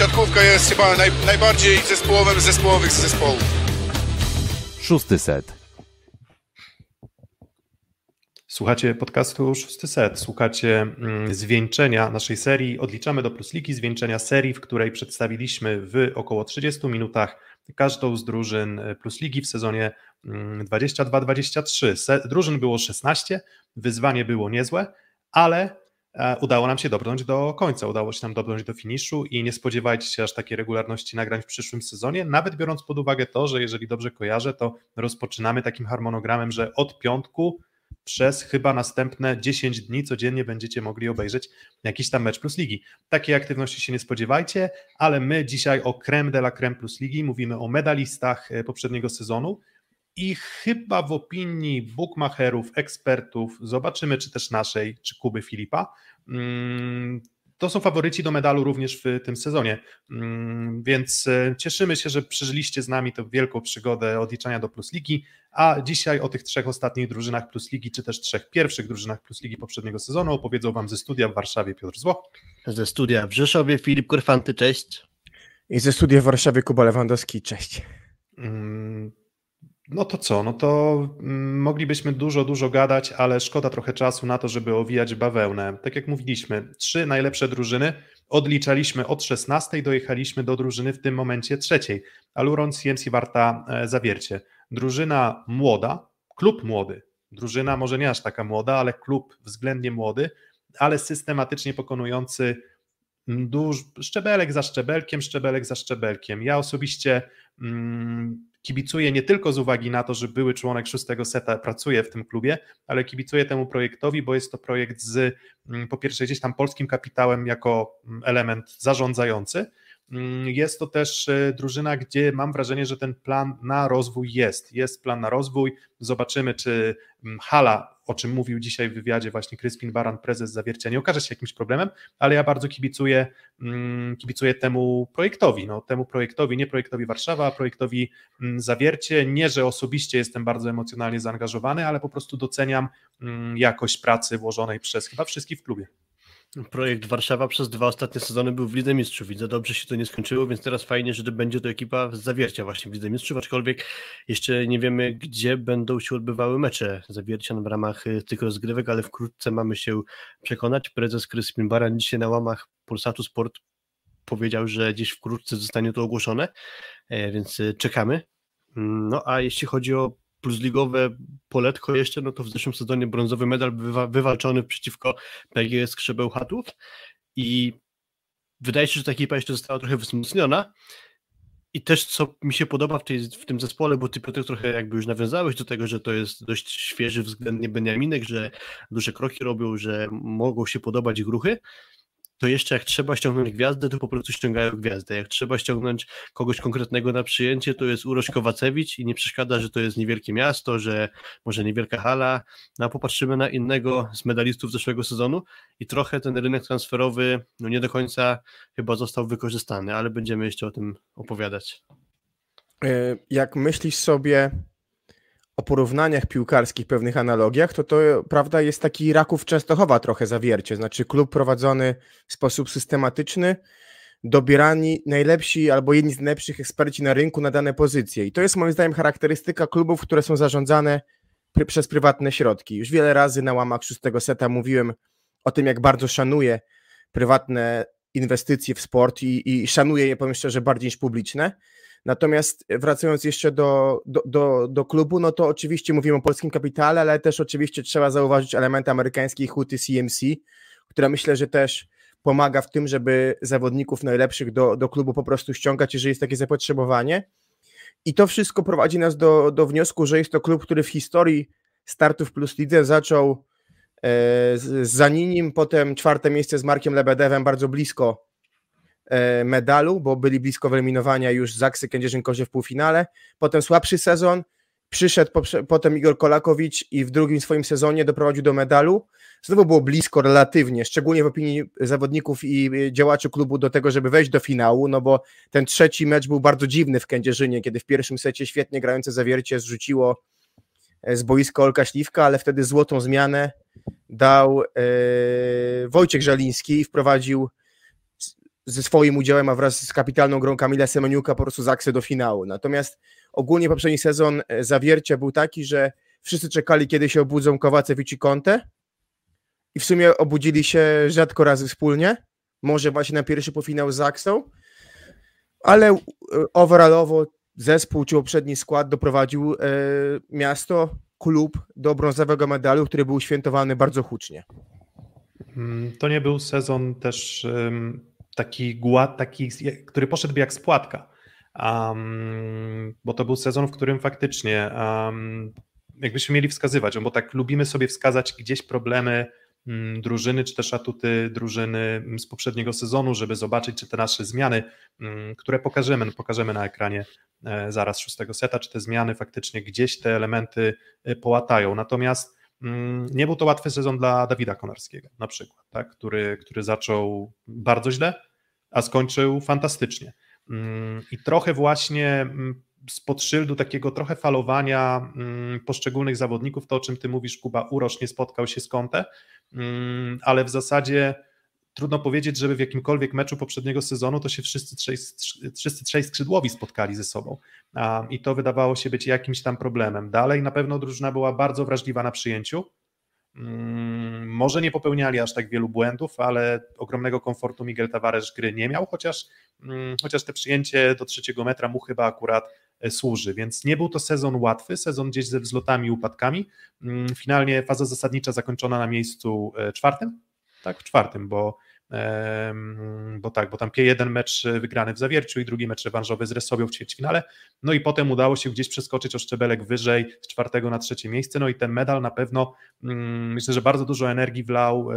siatkówka jest chyba naj, najbardziej zespołowym zespołowych zespołów. Szósty set. Słuchacie podcastu Szósty Set, słuchacie mm, zwieńczenia naszej serii Odliczamy do Plusliki, zwieńczenia serii, w której przedstawiliśmy w około 30 minutach każdą z drużyn e, Plusligi w sezonie 22-23. Mm, drużyn było 16, wyzwanie było niezłe, ale udało nam się dobrnąć do końca, udało się nam dobrnąć do finiszu i nie spodziewajcie się aż takiej regularności nagrań w przyszłym sezonie, nawet biorąc pod uwagę to, że jeżeli dobrze kojarzę, to rozpoczynamy takim harmonogramem, że od piątku przez chyba następne 10 dni codziennie będziecie mogli obejrzeć jakiś tam mecz plus ligi. Takiej aktywności się nie spodziewajcie, ale my dzisiaj o creme de la creme plus ligi mówimy o medalistach e, poprzedniego sezonu i chyba w opinii bookmacherów, ekspertów, zobaczymy czy też naszej, czy Kuby Filipa, to są faworyci do medalu również w tym sezonie. Mm, więc e, cieszymy się, że przeżyliście z nami tę wielką przygodę odliczania do Plus Ligi, a dzisiaj o tych trzech ostatnich drużynach Plus Ligi, czy też trzech pierwszych drużynach Plus Ligi poprzedniego sezonu opowiedzą Wam ze studia w Warszawie Piotr Zło. Ze studia w Rzeszowie Filip Korfanty, cześć. I ze studia w Warszawie Kuba Lewandowski, cześć. Mm, no to co? No to mm, moglibyśmy dużo, dużo gadać, ale szkoda trochę czasu na to, żeby owijać bawełnę. Tak jak mówiliśmy, trzy najlepsze drużyny odliczaliśmy od 16, dojechaliśmy do drużyny w tym momencie trzeciej. Aluron, CMC Warta, e, Zawiercie. Drużyna młoda, klub młody, drużyna może nie aż taka młoda, ale klub względnie młody, ale systematycznie pokonujący duż, szczebelek za szczebelkiem, szczebelek za szczebelkiem. Ja osobiście mm, kibicuję nie tylko z uwagi na to, że były członek szóstego seta pracuje w tym klubie, ale kibicuję temu projektowi, bo jest to projekt z mm, po pierwsze gdzieś tam polskim kapitałem jako mm, element zarządzający, jest to też e, drużyna, gdzie mam wrażenie, że ten plan na rozwój jest. Jest plan na rozwój. Zobaczymy, czy mm, hala, o czym mówił dzisiaj w wywiadzie właśnie Kryspin Baran, prezes Zawiercia, nie okaże się jakimś problemem, ale ja bardzo kibicuję, mm, kibicuję temu projektowi. No, temu projektowi, nie projektowi Warszawa, a projektowi Zawiercie. Nie, że osobiście jestem bardzo emocjonalnie zaangażowany, ale po prostu doceniam jakość pracy włożonej przez chyba wszystkich w klubie. Projekt Warszawa przez dwa ostatnie sezony był w Lidze Mistrzów. Widzę dobrze się to nie skończyło, więc teraz fajnie, że będzie to ekipa z zawiercia właśnie w Lidze Mistrzów, aczkolwiek jeszcze nie wiemy, gdzie będą się odbywały mecze zawiercia w ramach y, tych rozgrywek, ale wkrótce mamy się przekonać. Prezes Kryspin Baran dzisiaj na łamach Polsatu Sport powiedział, że gdzieś wkrótce zostanie to ogłoszone, e, więc y, czekamy. Mm, no a jeśli chodzi o plus ligowe poletko jeszcze, no to w zeszłym sezonie brązowy medal bywa, wywalczony przeciwko PGS Krzebełchatów i wydaje się, że ta ekipa jeszcze została trochę wzmocniona. I też co mi się podoba w, tej, w tym zespole, bo ty Piotr trochę jakby już nawiązałeś do tego, że to jest dość świeży względnie Beniaminek, że duże kroki robią, że mogą się podobać ich ruchy, to jeszcze jak trzeba ściągnąć gwiazdę, to po prostu ściągają gwiazdę. Jak trzeba ściągnąć kogoś konkretnego na przyjęcie, to jest Uroś Kowacewicz i nie przeszkadza, że to jest niewielkie miasto, że może niewielka hala. No a popatrzymy na innego z medalistów zeszłego sezonu i trochę ten rynek transferowy no nie do końca chyba został wykorzystany, ale będziemy jeszcze o tym opowiadać. E, jak myślisz sobie o porównaniach piłkarskich, pewnych analogiach, to to prawda jest taki Raków Częstochowa trochę zawiercie, znaczy klub prowadzony w sposób systematyczny, dobierani najlepsi albo jedni z najlepszych eksperci na rynku na dane pozycje. I to jest moim zdaniem charakterystyka klubów, które są zarządzane pr przez prywatne środki. Już wiele razy na łamach szóstego seta mówiłem o tym, jak bardzo szanuję prywatne inwestycje w sport i, i szanuję je, powiem szczerze, bardziej niż publiczne. Natomiast wracając jeszcze do, do, do, do, klubu, no to oczywiście mówimy o polskim kapitale, ale też oczywiście trzeba zauważyć element amerykańskiej huty CMC, która myślę, że też pomaga w tym, żeby zawodników najlepszych do, do klubu po prostu ściągać, jeżeli jest takie zapotrzebowanie. I to wszystko prowadzi nas do, do wniosku, że jest to klub, który w historii startów plus lidze zaczął e, z Zaninim, potem czwarte miejsce z Markiem Lebedewem, bardzo blisko E, medalu, bo byli blisko wyeliminowania już Zaksy Kędzierzyn-Kozie w półfinale. Potem słabszy sezon, przyszedł potem Igor Kolakowicz i w drugim swoim sezonie doprowadził do medalu. Znowu było blisko relatywnie, szczególnie w opinii zawodników i działaczy klubu do tego, żeby wejść do finału, no bo ten trzeci mecz był bardzo dziwny w Kędzierzynie, kiedy w pierwszym secie świetnie grające zawiercie zrzuciło e, z boiska Olka Śliwka, ale wtedy złotą zmianę dał e, Wojciech Żaliński i wprowadził ze swoim udziałem, a wraz z kapitalną grą Kamila Semeniuka po prostu Zaksy do finału. Natomiast ogólnie poprzedni sezon e, zawiercia był taki, że wszyscy czekali, kiedy się obudzą Kowacewicz i Conte i w sumie obudzili się rzadko razy wspólnie. Może właśnie na pierwszy półfinał z Zaksą, ale e, overallowo zespół czy poprzedni skład doprowadził e, miasto, klub do brązowego medalu, który był świętowany bardzo hucznie. Mm, to nie był sezon też taki gład, taki, który poszedł jak spłatka, um, bo to był sezon, w którym faktycznie um, jakbyśmy mieli wskazywać, bo tak lubimy sobie wskazać gdzieś problemy mm, drużyny, czy też atuty drużyny mm, z poprzedniego sezonu, żeby zobaczyć, czy te nasze zmiany, które pokażemy, pokażemy na ekranie e, zaraz szóstego seta, czy te zmiany faktycznie gdzieś te elementy e, połatają. Natomiast Mm, nie był to łatwy sezon dla Dawida Konarskiego, na przykład, tak? który, który zaczął bardzo źle, a skończył fantastycznie. Mm, I trochę właśnie mm, spod szyldu takiego trochę falowania poszczególnych zawodników, to o czym ty mówisz, Kuba, Urosz nie spotkał się z Conte, ale w zasadzie trudno powiedzieć, żeby w jakimkolwiek meczu poprzedniego sezonu to się wszyscy trzej, wszyscy trzej skrzydłowi spotkali ze sobą i to wydawało się być jakimś tam problemem. Dalej na pewno drużyna była bardzo wrażliwa na przyjęciu, mm, może nie popełniali aż tak wielu błędów, ale ogromnego komfortu Miguel Tavares gry nie miał, chociaż, mm, chociaż te przyjęcie do trzeciego metra mu chyba akurat e, służy, więc nie był to sezon łatwy, sezon gdzieś ze wzlotami i upadkami. Mm, finalnie faza zasadnicza zakończona na miejscu e, czwartym, tak, w czwartym, bo, bo tak, bo tam jeden mecz wygrany w Zawierciu i drugi mecz rewanżowy z Resowią w ćwierćfinale, no i potem udało się gdzieś przeskoczyć o szczebelek wyżej z czwartego na trzecie miejsce, no i ten medal na pewno mm, myślę, że bardzo dużo energii wlał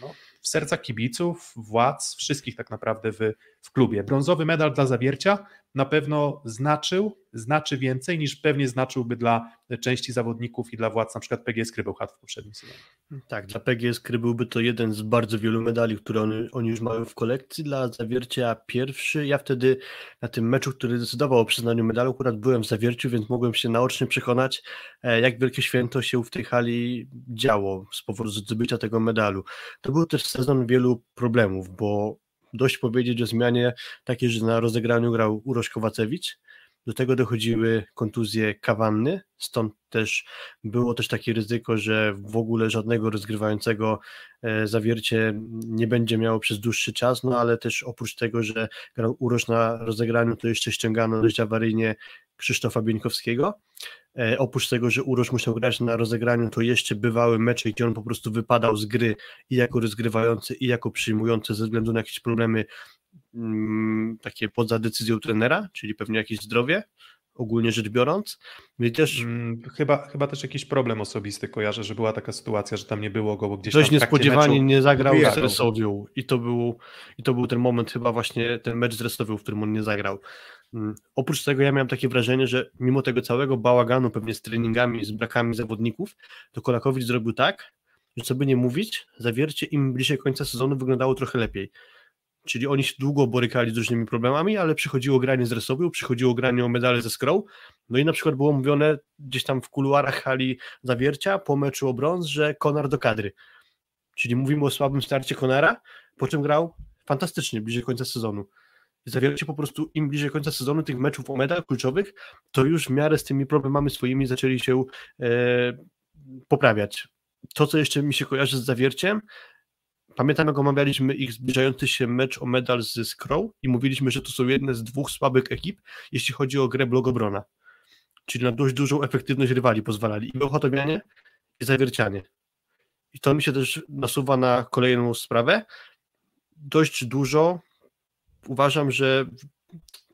no, w serca kibiców, władz, wszystkich tak naprawdę w, w klubie. Brązowy medal dla Zawiercia na pewno znaczył, znaczy więcej niż pewnie znaczyłby dla części zawodników i dla władz na przykład PGS Krybełchat w poprzednim sezonie. Tak, dla PGS Krybełby to jeden z bardzo wielu medali, które oni, oni już mają w kolekcji. Dla Zawiercia pierwszy. Ja wtedy na tym meczu, który decydował o przyznaniu medalu, akurat byłem w Zawierciu, więc mogłem się naocznie przekonać, e, jak wielkie święto się w tej hali działo z powodu zdobycia tego medalu. To był też sezon wielu problemów, bo dość powiedzieć o zmianie takiej, że na rozegraniu grał Uroś Kowacewicz, do tego dochodziły kontuzje kawanny, stąd też było też takie ryzyko, że w ogóle żadnego rozgrywającego e, zawiercie nie będzie miało przez dłuższy czas, no ale też oprócz tego, że grał Uroś na rozegraniu, to jeszcze ściągano dość awaryjnie Krzysztofa Bieńkowskiego. E, oprócz tego, że Uroż musiał grać na rozegraniu, to jeszcze bywały mecze, gdzie on po prostu wypadał z gry i jako rozgrywający, i jako przyjmujący ze względu na jakieś problemy takie poza decyzją trenera, czyli pewnie jakieś zdrowie, ogólnie rzecz biorąc. I też... Hmm, chyba, chyba też jakiś problem osobisty kojarzę, że była taka sytuacja, że tam nie było go, bo gdzieś Dość niespodziewanie meczu... nie zagrał z Resowią i to, był, i to był ten moment chyba właśnie ten mecz z Resowią, w którym on nie zagrał. Mm, oprócz tego ja miałem takie wrażenie, że mimo tego całego bałaganu pewnie z treningami, z brakami zawodników, to Kolakowicz zrobił tak, że co by nie mówić, zawiercie im bliżej końca sezonu wyglądało trochę lepiej. Czyli oni się długo borykali z różnymi problemami, ale przychodziło granie z Resowią, przychodziło granie o medale ze Skrą, no i na przykład było mówione gdzieś tam w kuluarach hali zawiercia po meczu o brąz, że Konar do kadry. Czyli mówimy o słabym starcie Konara, po czym grał fantastycznie bliżej końca sezonu. Zawiercie po prostu im bliżej końca sezonu tych meczów o medal kluczowych, to już w miarę z tymi problemami swoimi zaczęli się e, poprawiać. To, co jeszcze mi się kojarzy z zawierciem, pamiętam jak omawialiśmy ich zbliżający się mecz o medal z Skrow i mówiliśmy, że to są jedne z dwóch słabych ekip, jeśli chodzi o grę blogobrona. Czyli na dość dużą efektywność rywali pozwalali i Bełchatowianie i Zawiercianie. I to mi się też nasuwa na kolejną sprawę. Dość dużo uważam, że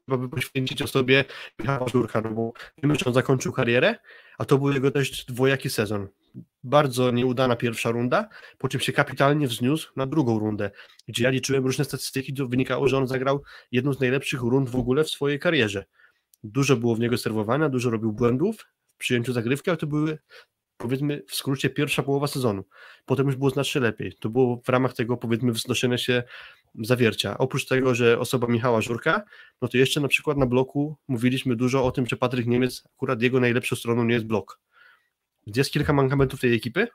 trzeba by poświęcić osobie Michała Żurka, no bo wiemy, że on zakończył karierę, a to był jego dość dwojaki sezon. Bardzo nieudana pierwsza runda, po czym się kapitalnie wzniósł na drugą rundę, gdzie ja liczyłem różne statystyki, to wynikało, że on zagrał jedną z najlepszych rund w ogóle w swojej karierze. Dużo było w niego serwowania, dużo robił błędów w przyjęciu zagrywki, ale to były powiedzmy w skrócie pierwsza połowa sezonu. Potem już było znacznie lepiej. To było w ramach tego powiedzmy wznoszenia się zawiercia. Oprócz tego, że osoba Michała Żurka, no to jeszcze na przykład na bloku mówiliśmy dużo o tym, że Patryk Niemiec, akurat jego najlepszą stroną nie jest blok. Jest kilka mankamentów tej ekipy,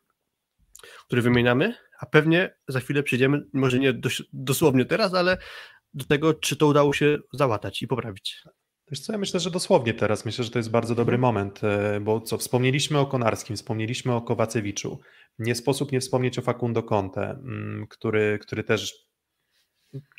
które wymieniamy, a pewnie za chwilę przejdziemy, może nie dosłownie teraz, ale do tego, czy to udało się załatać i poprawić. Wiesz co, ja myślę, że dosłownie teraz. Myślę, że to jest bardzo dobry moment, e, bo co, wspomnieliśmy o Konarskim, wspomnieliśmy o Kowacewiczu. Nie sposób nie wspomnieć o Facundo Conte, mm, który, który też,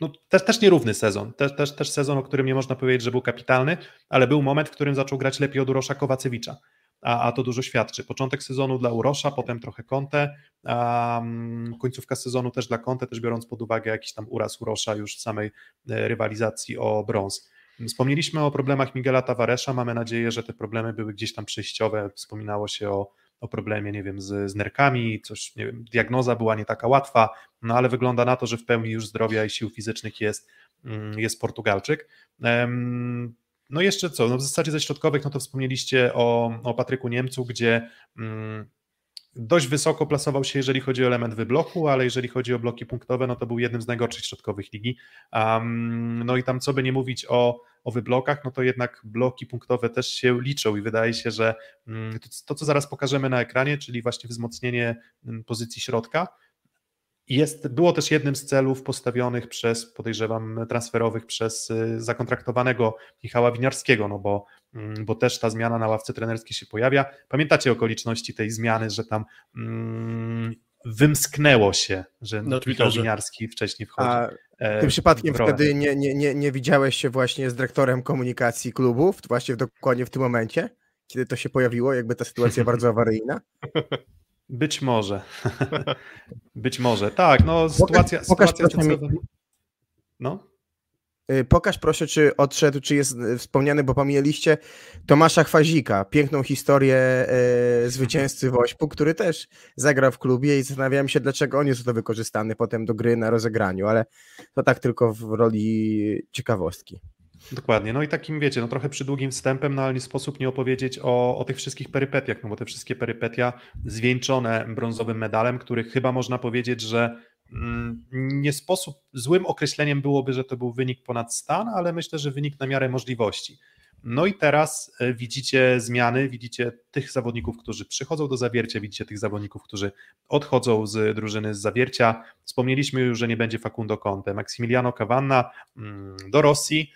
no, też, też nierówny sezon. Też, też, też sezon, o którym nie można powiedzieć, że był kapitalny, ale był moment, w którym zaczął grać lepiej od Urosza Kowacewicza. A, a to dużo świadczy. Początek sezonu dla Urosza, potem trochę Conte, um, końcówka sezonu też dla Conte, też biorąc pod uwagę jakiś tam uraz Urosza już w samej e, rywalizacji o brąz. Wspomnieliśmy o problemach Miguela Tavaresza. Mamy nadzieję, że te problemy były gdzieś tam przejściowe. Wspominało się o, o problemie, nie wiem, z, z nerkami, coś, nie wiem, diagnoza była nie taka łatwa, no ale wygląda na to, że w pełni już zdrowia i sił fizycznych jest, mm, jest Portugalczyk. No jeszcze co, no w zasadzie ze środkowych, no to wspomnieliście o, o Patryku Niemcu, gdzie mm, dość wysoko plasował się, jeżeli chodzi o element wybloku, ale jeżeli chodzi o bloki punktowe, no to był jednym z najgorszych środkowych ligi. Um, no i tam co by nie mówić o, o wyblokach, no to jednak bloki punktowe też się liczą i wydaje się, że um, to, co zaraz pokażemy na ekranie, czyli właśnie wzmocnienie um, pozycji środka, jest, było też jednym z celów postawionych przez, podejrzewam, transferowych przez y, zakontraktowanego Michała Winiarskiego, no bo, mm, bo też ta zmiana na ławce trenerskiej się pojawia. Pamiętacie okoliczności tej zmiany, że tam mm, wymsknęło się, że no, Michał Winiarski wcześniej wchodzi. A e, tym przypadkiem wtedy nie, nie, nie, nie widziałeś się właśnie z dyrektorem komunikacji klubów, właśnie w, dokładnie w tym momencie, kiedy to się pojawiło, jakby ta sytuacja bardzo awaryjna? Być może. Być może. Tak, no sytuacja, pokaż, sytuacja pokaż No. Y, pokaż proszę, czy odszedł, czy jest y, wspomniany, bo pomijaliście Tomasza Chwazika, piękną historię e, zwycięzcy Wośpu, który też zagrał w klubie i zastanawiałem się, dlaczego on jest to wykorzystany potem do gry na rozegraniu, ale to tak tylko w roli ciekawostki. Dokładnie. No i takim, wiecie, no trochę przydługim wstępem, no ale nie sposób nie opowiedzieć o, o tych wszystkich perypetiach, no bo te wszystkie perypetia zwieńczone brązowym medalem, który chyba można powiedzieć, że mm, nie sposób, złym określeniem byłoby, że to był wynik ponad stan, ale myślę, że wynik na miarę możliwości. No i teraz e, widzicie zmiany, widzicie tych zawodników, którzy przychodzą do zawiercia, widzicie tych zawodników, którzy odchodzą z drużyny z zawiercia. Wspomnieliśmy już, że nie będzie Facundo Conte, Maximiliano Cavanna mm, do Rosji,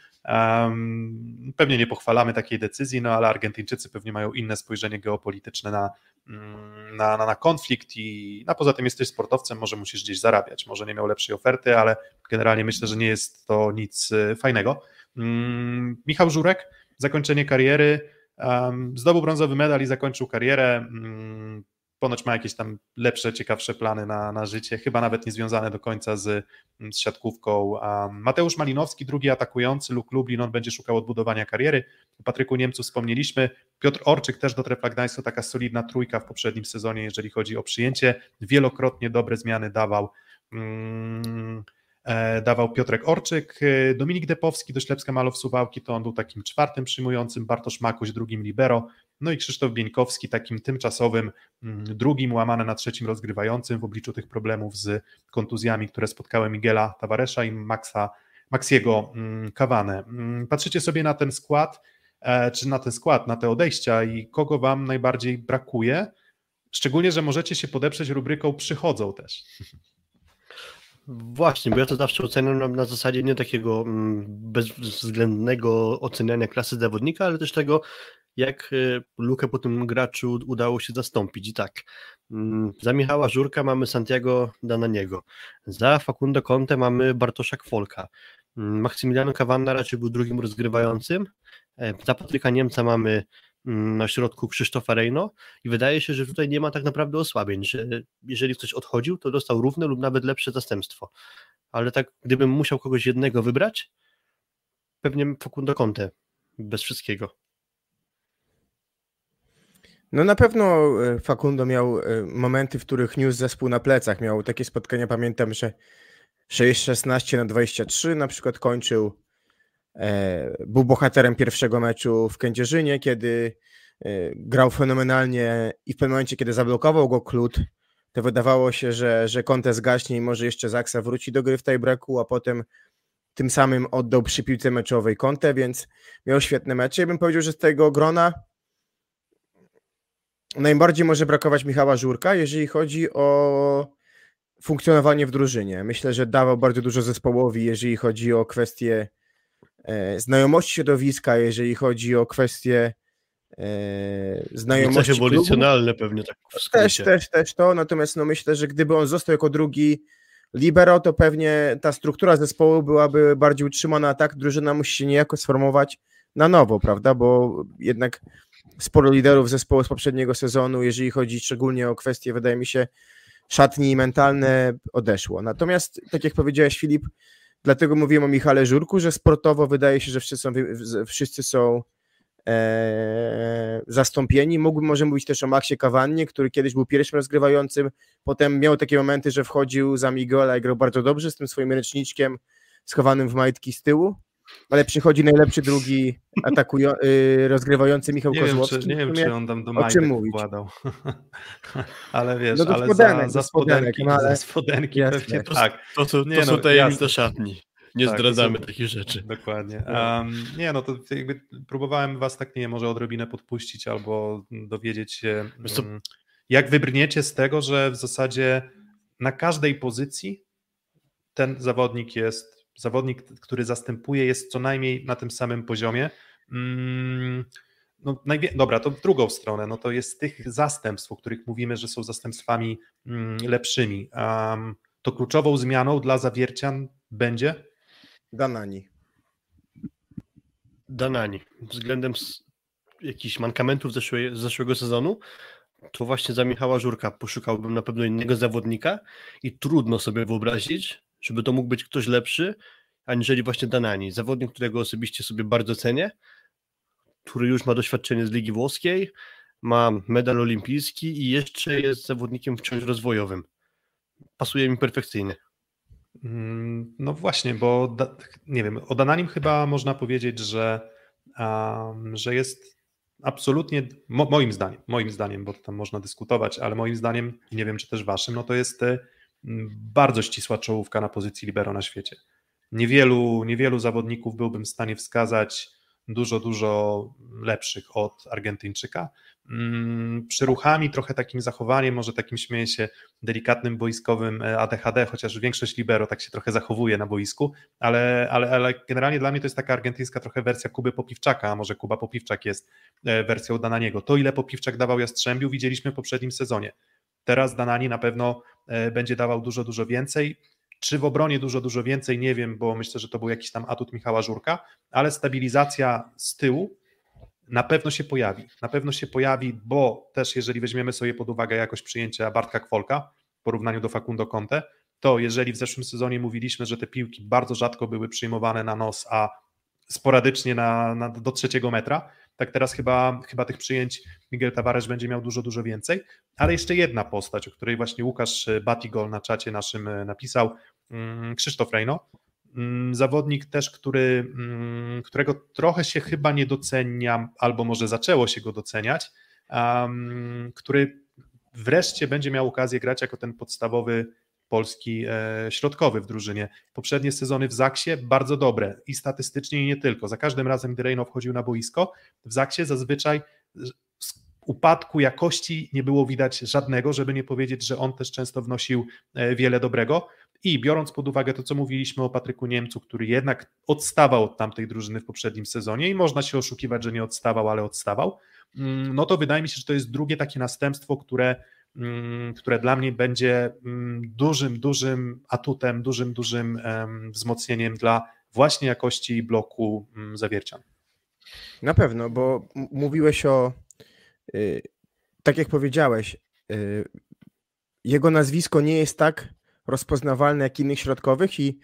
pewnie nie pochwalamy takiej decyzji, no ale Argentyńczycy pewnie mają inne spojrzenie geopolityczne na, mm, na, na, na konflikt i a poza tym jesteś sportowcem, może musisz gdzieś zarabiać, może nie miał lepszej oferty, ale generalnie myślę, że nie jest to nic e, fajnego. Um, Michał Żurek, zakończenie kariery, zdobył brązowy medal i zakończył karierę. Mm, ponoć ma jakieś tam lepsze, ciekawsze plany na, na życie, chyba nawet nie związane do końca z, z siatkówką. Mateusz Malinowski, drugi atakujący, Luk Lublin, on będzie szukał odbudowania kariery. O Patryku Niemcu wspomnieliśmy. Piotr Orczyk też do Trefla Gdańska, taka solidna trójka w poprzednim sezonie, jeżeli chodzi o przyjęcie. Wielokrotnie dobre zmiany dawał. Mm, e, dawał Piotrek Orczyk, Dominik Depowski do Ślepska Malow Suwałki, to on był takim czwartym przyjmującym, Bartosz Makuś drugim libero, no i Krzysztof Bieńkowski takim tymczasowym mm, drugim łamane na trzecim rozgrywającym w obliczu tych problemów z kontuzjami, które spotkały Miguela Tavaresza i Maxa, Maxiego Kawane. Mm, mm, patrzycie sobie na ten skład, e, czy na ten skład, na te odejścia i kogo wam najbardziej brakuje? Szczególnie, że możecie się podeprzeć rubryką przychodzą też. Właśnie, bo ja to zawsze oceniam na, na zasadzie nie takiego bezwzględnego oceniania klasy zawodnika, ale też tego, jak e, lukę po tym graczu udało się zastąpić. I tak, mm, za Michała Żurka mamy Santiago Dananiego, za Facundo Conte mamy Bartosza Kwolka, mm, Maksymiliano Cavanna raczej był drugim rozgrywającym, e, za Patryka Niemca mamy mm, na środku Krzysztofa Rejno i wydaje się, że tutaj nie ma tak naprawdę osłabień, że jeżeli ktoś odchodził, to dostał równe lub nawet lepsze zastępstwo. Ale tak, gdybym musiał kogoś jednego wybrać, pewnie Facundo Conte, bez wszystkiego. No na pewno e, Facundo miał e, momenty, w których niósł zespół na plecach. Miał takie spotkania, pamiętam, że 6-16 na 23 na przykład kończył. E, był bohaterem pierwszego meczu w Kędzierzynie, kiedy grał fenomenalnie i w pewnym momencie, kiedy zablokował go Klut, to wydawało się, że, że Conte zgaśnie i może jeszcze Zaksa wróci do gry w tiebreaku, a potem tym samym oddał przy piłce meczowej Conte, więc miał świetne mecze. Ja bym powiedział, że z tego grona najbardziej może brakować Michała Żurka, jeżeli chodzi o funkcjonowanie w drużynie. Myślę, że dawał bardzo dużo zespołowi, jeżeli chodzi o kwestie e, znajomości środowiska, jeżeli chodzi o kwestie e, znajomości klubu. wolicjonalne pewnie tak w Też, też, też to, natomiast no myślę, że gdyby on został jako drugi libero, to pewnie ta struktura zespołu byłaby bardziej utrzymana, a tak drużyna musi się niejako sformować na nowo, prawda, bo jednak sporo liderów zespołu z poprzedniego sezonu, jeżeli chodzi szczególnie o kwestie, wydaje mi się, szatni mentalne, odeszło. Natomiast, tak jak powiedziałeś Filip, dlatego mówiłem o Michale Żurku, że sportowo wydaje się, że wszyscy są, wszyscy są e, zastąpieni. Mógłbym może mówić też o Maxie Kawannie, który kiedyś był pierwszym rozgrywającym, potem miał takie momenty, że wchodził za Miguela i grał bardzo dobrze z tym swoim ręczniczkiem schowanym w majtki z tyłu, ale przychodzi najlepszy drugi atakują, y, rozgrywający Michał Nie wiem, Kozłowski. czy, nie wiem, czy on tam do o majtek czym mówić? wkładał. ale wiesz, No do ale spodenek, za, do za spodenki, no ale- za spodenki Jasne. pewnie To- tak. To, to, to Nie są no, jasne. szatni. Nie Tak, to zdradzamy są- takich rzeczy. Dokładnie. Um, nie, no to jakby próbowałem was tak, nie wiem, może odrobinę podpuścić albo dowiedzieć się, mm, jak wybrniecie z tego, że w zasadzie na każdej pozycji ten zawodnik jest, zawodnik, który zastępuje, jest co najmniej na tym samym poziomie. Mm, no, najwie- dobra, to w drugą stronę, no to jest tych zastępstw, o których mówimy, że są zastępstwami mm, lepszymi. Um, to kluczową zmianą dla zawiercian będzie Danani. Danani. Względem jakichś mankamentów zeszłej, zeszłego sezonu, to właśnie za Michała Żurka poszukałbym na pewno innego zawodnika i trudno sobie wyobrazić, żeby to mógł być ktoś lepszy, aniżeli właśnie Danani. Zawodnik, którego osobiście sobie bardzo cenię, który już ma doświadczenie z Ligi Włoskiej, ma medal olimpijski i jeszcze jest zawodnikiem wciąż rozwojowym. Pasuje mi perfekcyjnie. Mm, No właśnie, bo da, nie wiem, o Dananim chyba można powiedzieć, że, um, że jest absolutnie, mo, moim zdaniem, moim zdaniem, bo tam można dyskutować, ale moim zdaniem, nie wiem czy też waszym, no to jest m, bardzo ścisła czołówka na pozycji libero na świecie. Niewielu, niewielu zawodników byłbym w stanie wskazać dużo, dużo lepszych od Argentyńczyka. Mm, Przyruchami, trochę takim zachowaniem, może takim śmieję się, delikatnym boiskowym e, ADHD, chociaż większość libero tak się trochę zachowuje na boisku, ale, ale, ale generalnie dla mnie to jest taka argentyńska trochę wersja Kuby Popiwczaka, a może Kuba Popiwczak jest e, wersją Dananiego. To ile Popiwczak dawał Jastrzębiu widzieliśmy w poprzednim sezonie. Teraz Danani na pewno będzie dawał dużo, dużo więcej. Czy w obronie dużo, dużo więcej, nie wiem, bo myślę, że to był jakiś tam atut Michała Żurka, ale stabilizacja z tyłu na pewno się pojawi. Na pewno się pojawi, bo też jeżeli weźmiemy sobie pod uwagę jakość przyjęcia Bartka Kwolka w porównaniu do Facundo Conte, to jeżeli w zeszłym sezonie mówiliśmy, że te piłki bardzo rzadko były przyjmowane na nos, a sporadycznie na, na, do trzeciego metra, tak teraz chyba, chyba tych przyjęć Miguel Tavares będzie miał dużo, dużo więcej. Ale jeszcze jedna postać, o której właśnie Łukasz Batigol na czacie naszym e, napisał, mm, Krzysztof Rejno. Mm, Zawodnik też, który, mm, którego trochę się chyba nie docenia, albo może zaczęło się go doceniać, który wreszcie będzie miał okazję grać jako ten podstawowy polski e, środkowy w drużynie. Poprzednie sezony w Zaksie bardzo dobre i statystycznie i nie tylko. Za każdym razem, gdy Rejno wchodził na boisko, w Zaksie zazwyczaj upadku jakości nie było widać żadnego, żeby nie powiedzieć, że on też często wnosił e, wiele dobrego. I biorąc pod uwagę to, co mówiliśmy o Patryku Niemcu, który jednak odstawał od tamtej drużyny w poprzednim sezonie i można się oszukiwać, że nie odstawał, ale odstawał, mm, no to wydaje mi się, że to jest drugie takie następstwo, które, które dla mnie będzie mm, dużym, dużym atutem, dużym, dużym em, wzmocnieniem dla właśnie jakości bloku mm, zawiercian. Na pewno, bo mówiłeś o, y, tak jak powiedziałeś, y, jego nazwisko nie jest tak rozpoznawalne jak innych środkowych i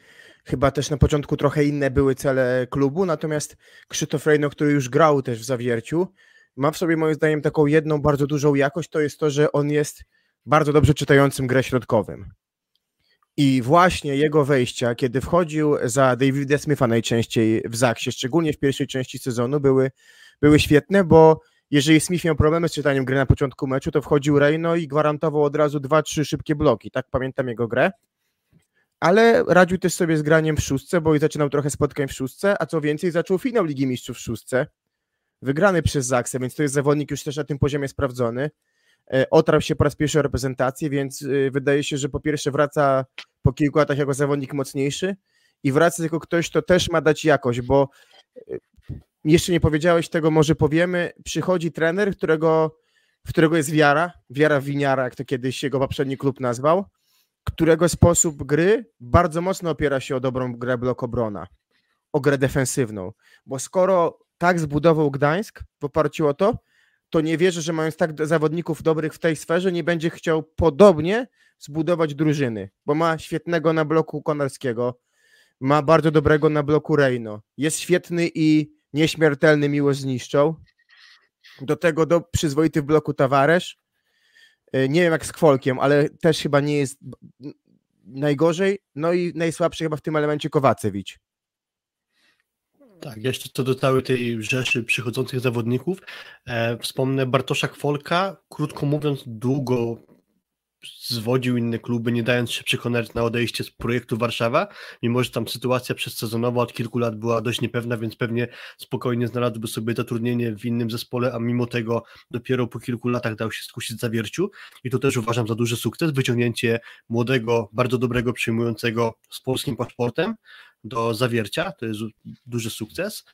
chyba też na początku trochę inne były cele klubu, natomiast Krzysztof Rejno, który już grał też w Zawierciu, ma w sobie moim zdaniem taką jedną bardzo dużą jakość, to jest to, że on jest bardzo dobrze czytającym grę środkowym. I właśnie jego wejścia, kiedy wchodził za Davida Smitha najczęściej w Zaksie, szczególnie w pierwszej części sezonu, były, były świetne, bo jeżeli Smith miał problemy z czytaniem gry na początku meczu, to wchodził Reyno i gwarantował od razu dwa, trzy szybkie bloki. Tak pamiętam jego grę. Ale radził też sobie z graniem w szóstce, bo i zaczynał trochę spotkań w szóstce, a co więcej, zaczął finał Ligi Mistrzów w szóstce, wygrany przez Zaksę, więc to jest zawodnik już też na tym poziomie sprawdzony. e, otarł się po raz pierwszy o reprezentację, więc e, wydaje się, że po pierwsze wraca po kilku latach jako zawodnik mocniejszy i wraca jako ktoś, kto też ma dać jakość, bo e, jeszcze nie powiedziałeś tego, może powiemy, przychodzi trener, którego, w którego jest wiara, wiara winiara, jak to kiedyś jego poprzedni klub nazwał, którego sposób gry bardzo mocno opiera się o dobrą grę blokobrona, o grę defensywną, bo skoro tak zbudował Gdańsk w oparciu o to, to nie wierzę, że mając tak zawodników dobrych w tej sferze, nie będzie chciał podobnie zbudować drużyny, bo ma świetnego na bloku Konarskiego, ma bardzo dobrego na bloku Reino, jest świetny i nieśmiertelny miło zniszczą, do tego do przyzwoity w bloku Tawaresz, nie wiem jak z Kwolkiem, ale też chyba nie jest najgorzej, no i najsłabszy chyba w tym elemencie Kowacewicz. Tak, jeszcze co do całej tej rzeszy przychodzących zawodników, e, wspomnę Bartosza Kwolka, krótko mówiąc, długo zwodził inne kluby, nie dając się przekonać na odejście z projektu Warszawa, mimo że tam sytuacja przedsezonowa od kilku lat była dość niepewna, więc pewnie spokojnie znalazłby sobie zatrudnienie w innym zespole, a mimo tego dopiero po kilku latach dał się skusić zawierciu i to też uważam za duży sukces, wyciągnięcie młodego, bardzo dobrego przyjmującego z polskim paszportem do zawiercia, to jest duży sukces.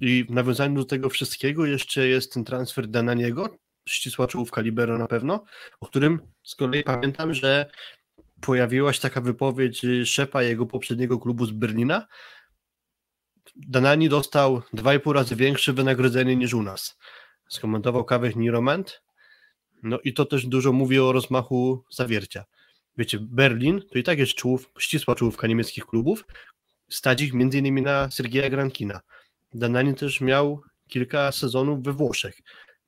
I w nawiązaniu do tego wszystkiego jeszcze jest ten transfer Dananiego, ścisła czołówka Libero na pewno, o którym z kolei pamiętam, że pojawiła się taka wypowiedź szefa jego poprzedniego klubu z Berlina. Danani dostał 2,5 razy większe wynagrodzenie niż u nas. Skomentował kawę Niromant. No i to też dużo mówi o rozmachu zawiercia. Wiecie, Berlin to i tak jest czołów, ścisła czołówka niemieckich klubów, stać ich innymi na Sergieja Grankina. Danani też miał kilka sezonów we Włoszech,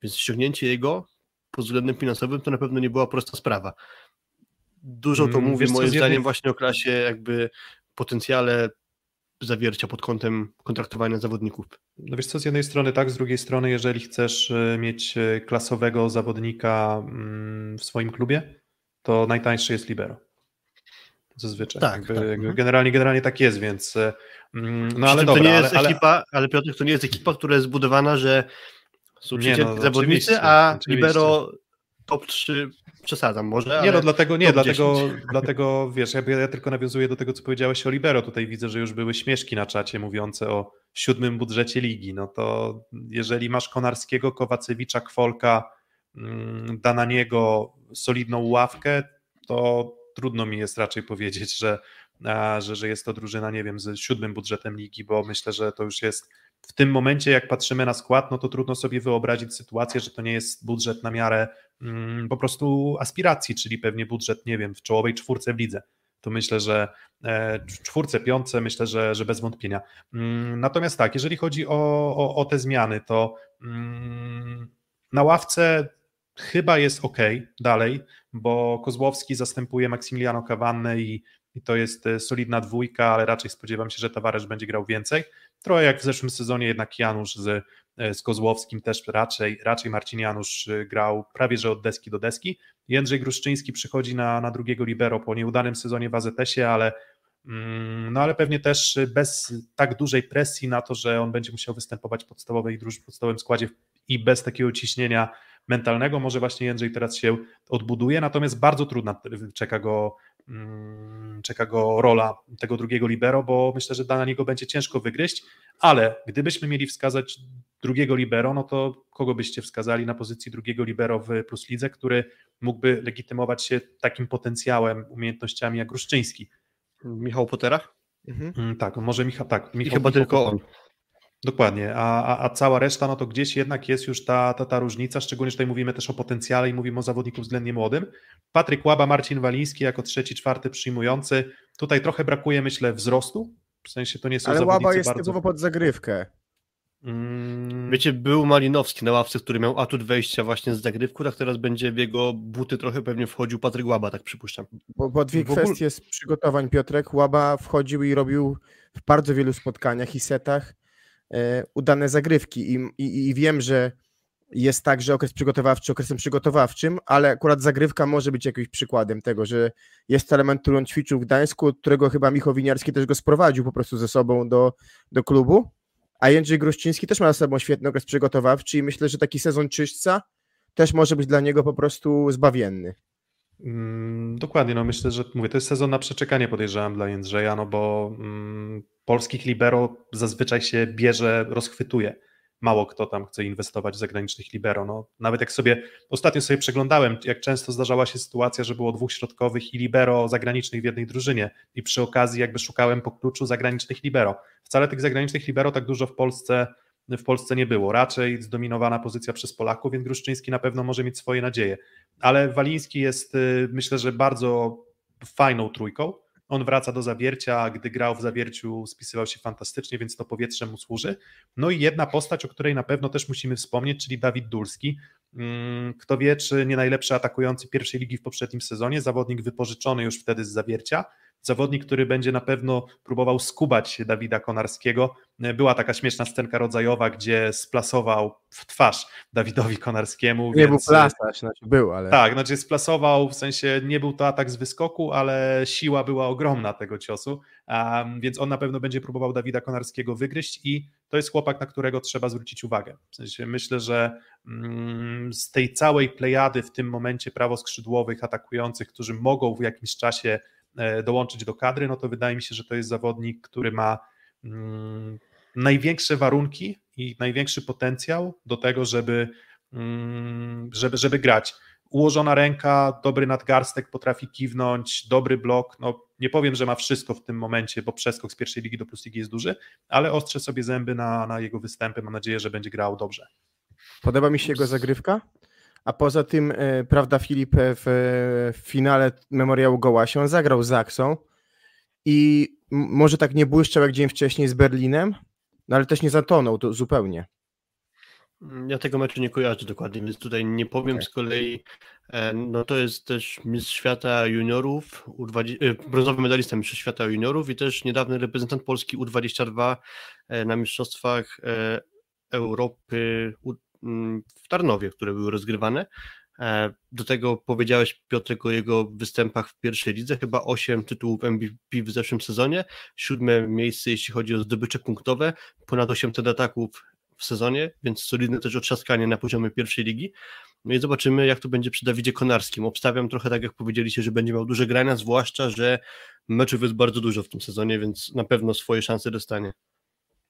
więc ściągnięcie jego pod względem finansowym to na pewno nie była prosta sprawa. Dużo to Mm, mówi moim jednej- zdaniem właśnie o klasie jakby potencjale zawiercia pod kątem kontraktowania zawodników. No wiesz co, z jednej strony tak, z drugiej strony, jeżeli chcesz e, mieć e, klasowego zawodnika mm, w swoim klubie, to najtańszy jest libero. Zazwyczaj. Tak, Jakby, tak, jakby mhm. Generalnie, generalnie tak jest, więc e, mm, no ale dobra, to nie jest ale, ekipa, ale Piotr, to nie jest ekipa, która jest zbudowana, że są Nie, przeciętni no, zawodnicy, a oczywiście. libero top 3 przesadzam może, Nie, no dlatego nie, dlatego, 10. dlatego wiesz, ja, ja tylko nawiązuję do tego, co powiedziałeś o Libero. Tutaj widzę, że już były śmieszki na czacie mówiące o siódmym budżecie ligi. No to jeżeli masz Konarskiego, Kowacewicza, Kwolka, mm, Dananiego, solidną ławkę, to trudno mi jest raczej powiedzieć, że, że, że jest to drużyna, nie wiem, z siódmym budżetem ligi, bo myślę, że to już jest w tym momencie, jak patrzymy na skład, no to trudno sobie wyobrazić sytuację, że to nie jest budżet na miarę mm, po prostu aspiracji, czyli pewnie budżet, nie wiem, w czołowej czwórce w lidze. To myślę, że e, czwórce, piątce, myślę, że, że bez wątpienia. Mm, Natomiast tak, jeżeli chodzi o, o, o te zmiany, to mm, na ławce chyba jest ok dalej, bo Kozłowski zastępuje Maksymiliano Cavannę i, i to jest e, solidna dwójka, ale raczej spodziewam się, że Tawaresz będzie grał więcej. Trochę jak w zeszłym sezonie jednak Janusz z, e, z Kozłowskim też raczej, raczej Marcin Janusz e, grał prawie że od deski do deski. Jędrzej Gruszczyński przychodzi na, na drugiego libero po nieudanym sezonie w AZS-ie, ale mm, no ale pewnie też bez tak dużej presji na to, że on będzie musiał występować w podstawowej druż- w podstawowym składzie i bez takiego ciśnienia mentalnego, może właśnie Jędrzej teraz się odbuduje, natomiast bardzo trudna czeka go, mm, czeka go rola tego drugiego libero, bo myślę, że na niego będzie ciężko wygryźć, ale gdybyśmy mieli wskazać drugiego libero, no to kogo byście wskazali na pozycji drugiego libero w Plus Lidze, który mógłby legitymować się takim potencjałem, umiejętnościami jak Gruszczyński? Michał Potera? Mhm. Mm, Tak, może Michał, tak. I Michał, chyba Michał tylko on. Dokładnie, a, a, a cała reszta, no to gdzieś jednak jest już ta, ta, ta różnica, szczególnie, że tutaj mówimy też o potencjale i mówimy o zawodniku względnie młodym. Patryk Łaba, Marcin Waliński jako trzeci, czwarty przyjmujący. Tutaj trochę brakuje, myślę, wzrostu, w sensie to nie są Ale zawodnicy Łaba jest bardzo... typowo pod zagrywkę. Mm, Wiecie, był Malinowski na ławce, który miał atut wejścia właśnie z zagrywku, tak teraz będzie w jego buty trochę pewnie wchodził Patryk Łaba, tak przypuszczam. Bo, bo dwie W ogóle- kwestie z przygotowań Piotrek. Łaba wchodził i robił w bardzo wielu spotkaniach i setach udane zagrywki I, i, i wiem, że jest tak, że okres przygotowawczy okresem przygotowawczym, ale akurat zagrywka może być jakimś przykładem tego, że jest element, który on ćwiczył w Gdańsku, którego chyba Michał Winiarski też go sprowadził po prostu ze sobą do, do klubu, a Jędrzej Gruszczyński też ma za sobą świetny okres przygotowawczy i myślę, że taki sezon czyśćca też może być dla niego po prostu zbawienny. Mm, dokładnie, no myślę, że mówię, to jest sezon na przeczekanie podejrzewam dla Jędrzeja, no bo mm, polskich libero zazwyczaj się bierze, rozchwytuje. Mało kto tam chce inwestować w zagranicznych libero. No, nawet jak sobie, ostatnio sobie przeglądałem, jak często zdarzała się sytuacja, że było dwóch środkowych i libero zagranicznych w jednej drużynie i przy okazji jakby szukałem po kluczu zagranicznych libero. Wcale tych zagranicznych libero tak dużo w Polsce w Polsce nie było. Raczej zdominowana pozycja przez Polaków, więc Gruszczyński na pewno może mieć swoje nadzieje. Ale Waliński jest, y, myślę, że bardzo fajną trójką. On wraca do zawiercia, gdy grał w zawierciu, spisywał się fantastycznie, więc to powietrze mu służy. No i jedna postać, o której na pewno też musimy wspomnieć, czyli Dawid Dulski. Mm, kto wie, czy nie najlepszy atakujący pierwszej ligi w poprzednim sezonie, zawodnik wypożyczony już wtedy z zawiercia zawodnik, który będzie na pewno próbował skubać Dawida Konarskiego. Była taka śmieszna scenka rodzajowa, gdzie splasował w twarz Dawidowi Konarskiemu. Nie więc... był plasacz, znaczy był, ale... Tak, znaczy splasował, w sensie nie był to atak z wyskoku, ale siła była ogromna tego ciosu, um, więc on na pewno będzie próbował Dawida Konarskiego wygryźć i to jest chłopak, na którego trzeba zwrócić uwagę. W sensie myślę, że mm, z tej całej plejady w tym momencie prawoskrzydłowych atakujących, którzy mogą w jakimś czasie dołączyć do kadry, no to wydaje mi się, że to jest zawodnik, który ma mm, największe warunki i największy potencjał do tego, żeby, mm, żeby, żeby grać. Ułożona ręka, dobry nadgarstek, potrafi kiwnąć, dobry blok. No, nie powiem, że ma wszystko w tym momencie, bo przeskok z pierwszej ligi do plus ligi jest duży, ale ostrze sobie zęby na, na jego występy. Mam nadzieję, że będzie grał dobrze. Podoba mi się jego zagrywka. A poza tym, e, prawda, Filip w finale Memoriału Gołasia on zagrał z Zaksą i może tak nie błyszczał jak dzień wcześniej z Berlinem, no ale też nie zatonął to zupełnie. Ja tego meczu nie kojarzę dokładnie, więc tutaj nie powiem. Z kolei, e, no to jest też mistrz świata juniorów, U20, e, brązowy medalista mistrz świata juniorów i też niedawny reprezentant Polski U22 na mistrzostwach Europy Mm, w Tarnowie, które były rozgrywane. E, do tego powiedziałeś Piotrek o jego występach w pierwszej lidze, chyba 8 tytułów MVP w zeszłym sezonie, siódme miejsce jeśli chodzi o zdobycze punktowe, ponad 800 ataków w sezonie, więc solidne też otrzaskanie na poziomie pierwszej ligi. No i zobaczymy, jak to będzie przy Dawidzie Konarskim. Obstawiam trochę tak, jak powiedzieliście, że będzie miał duże grania, zwłaszcza, że meczów jest bardzo dużo w tym sezonie, więc na pewno swoje szanse dostanie.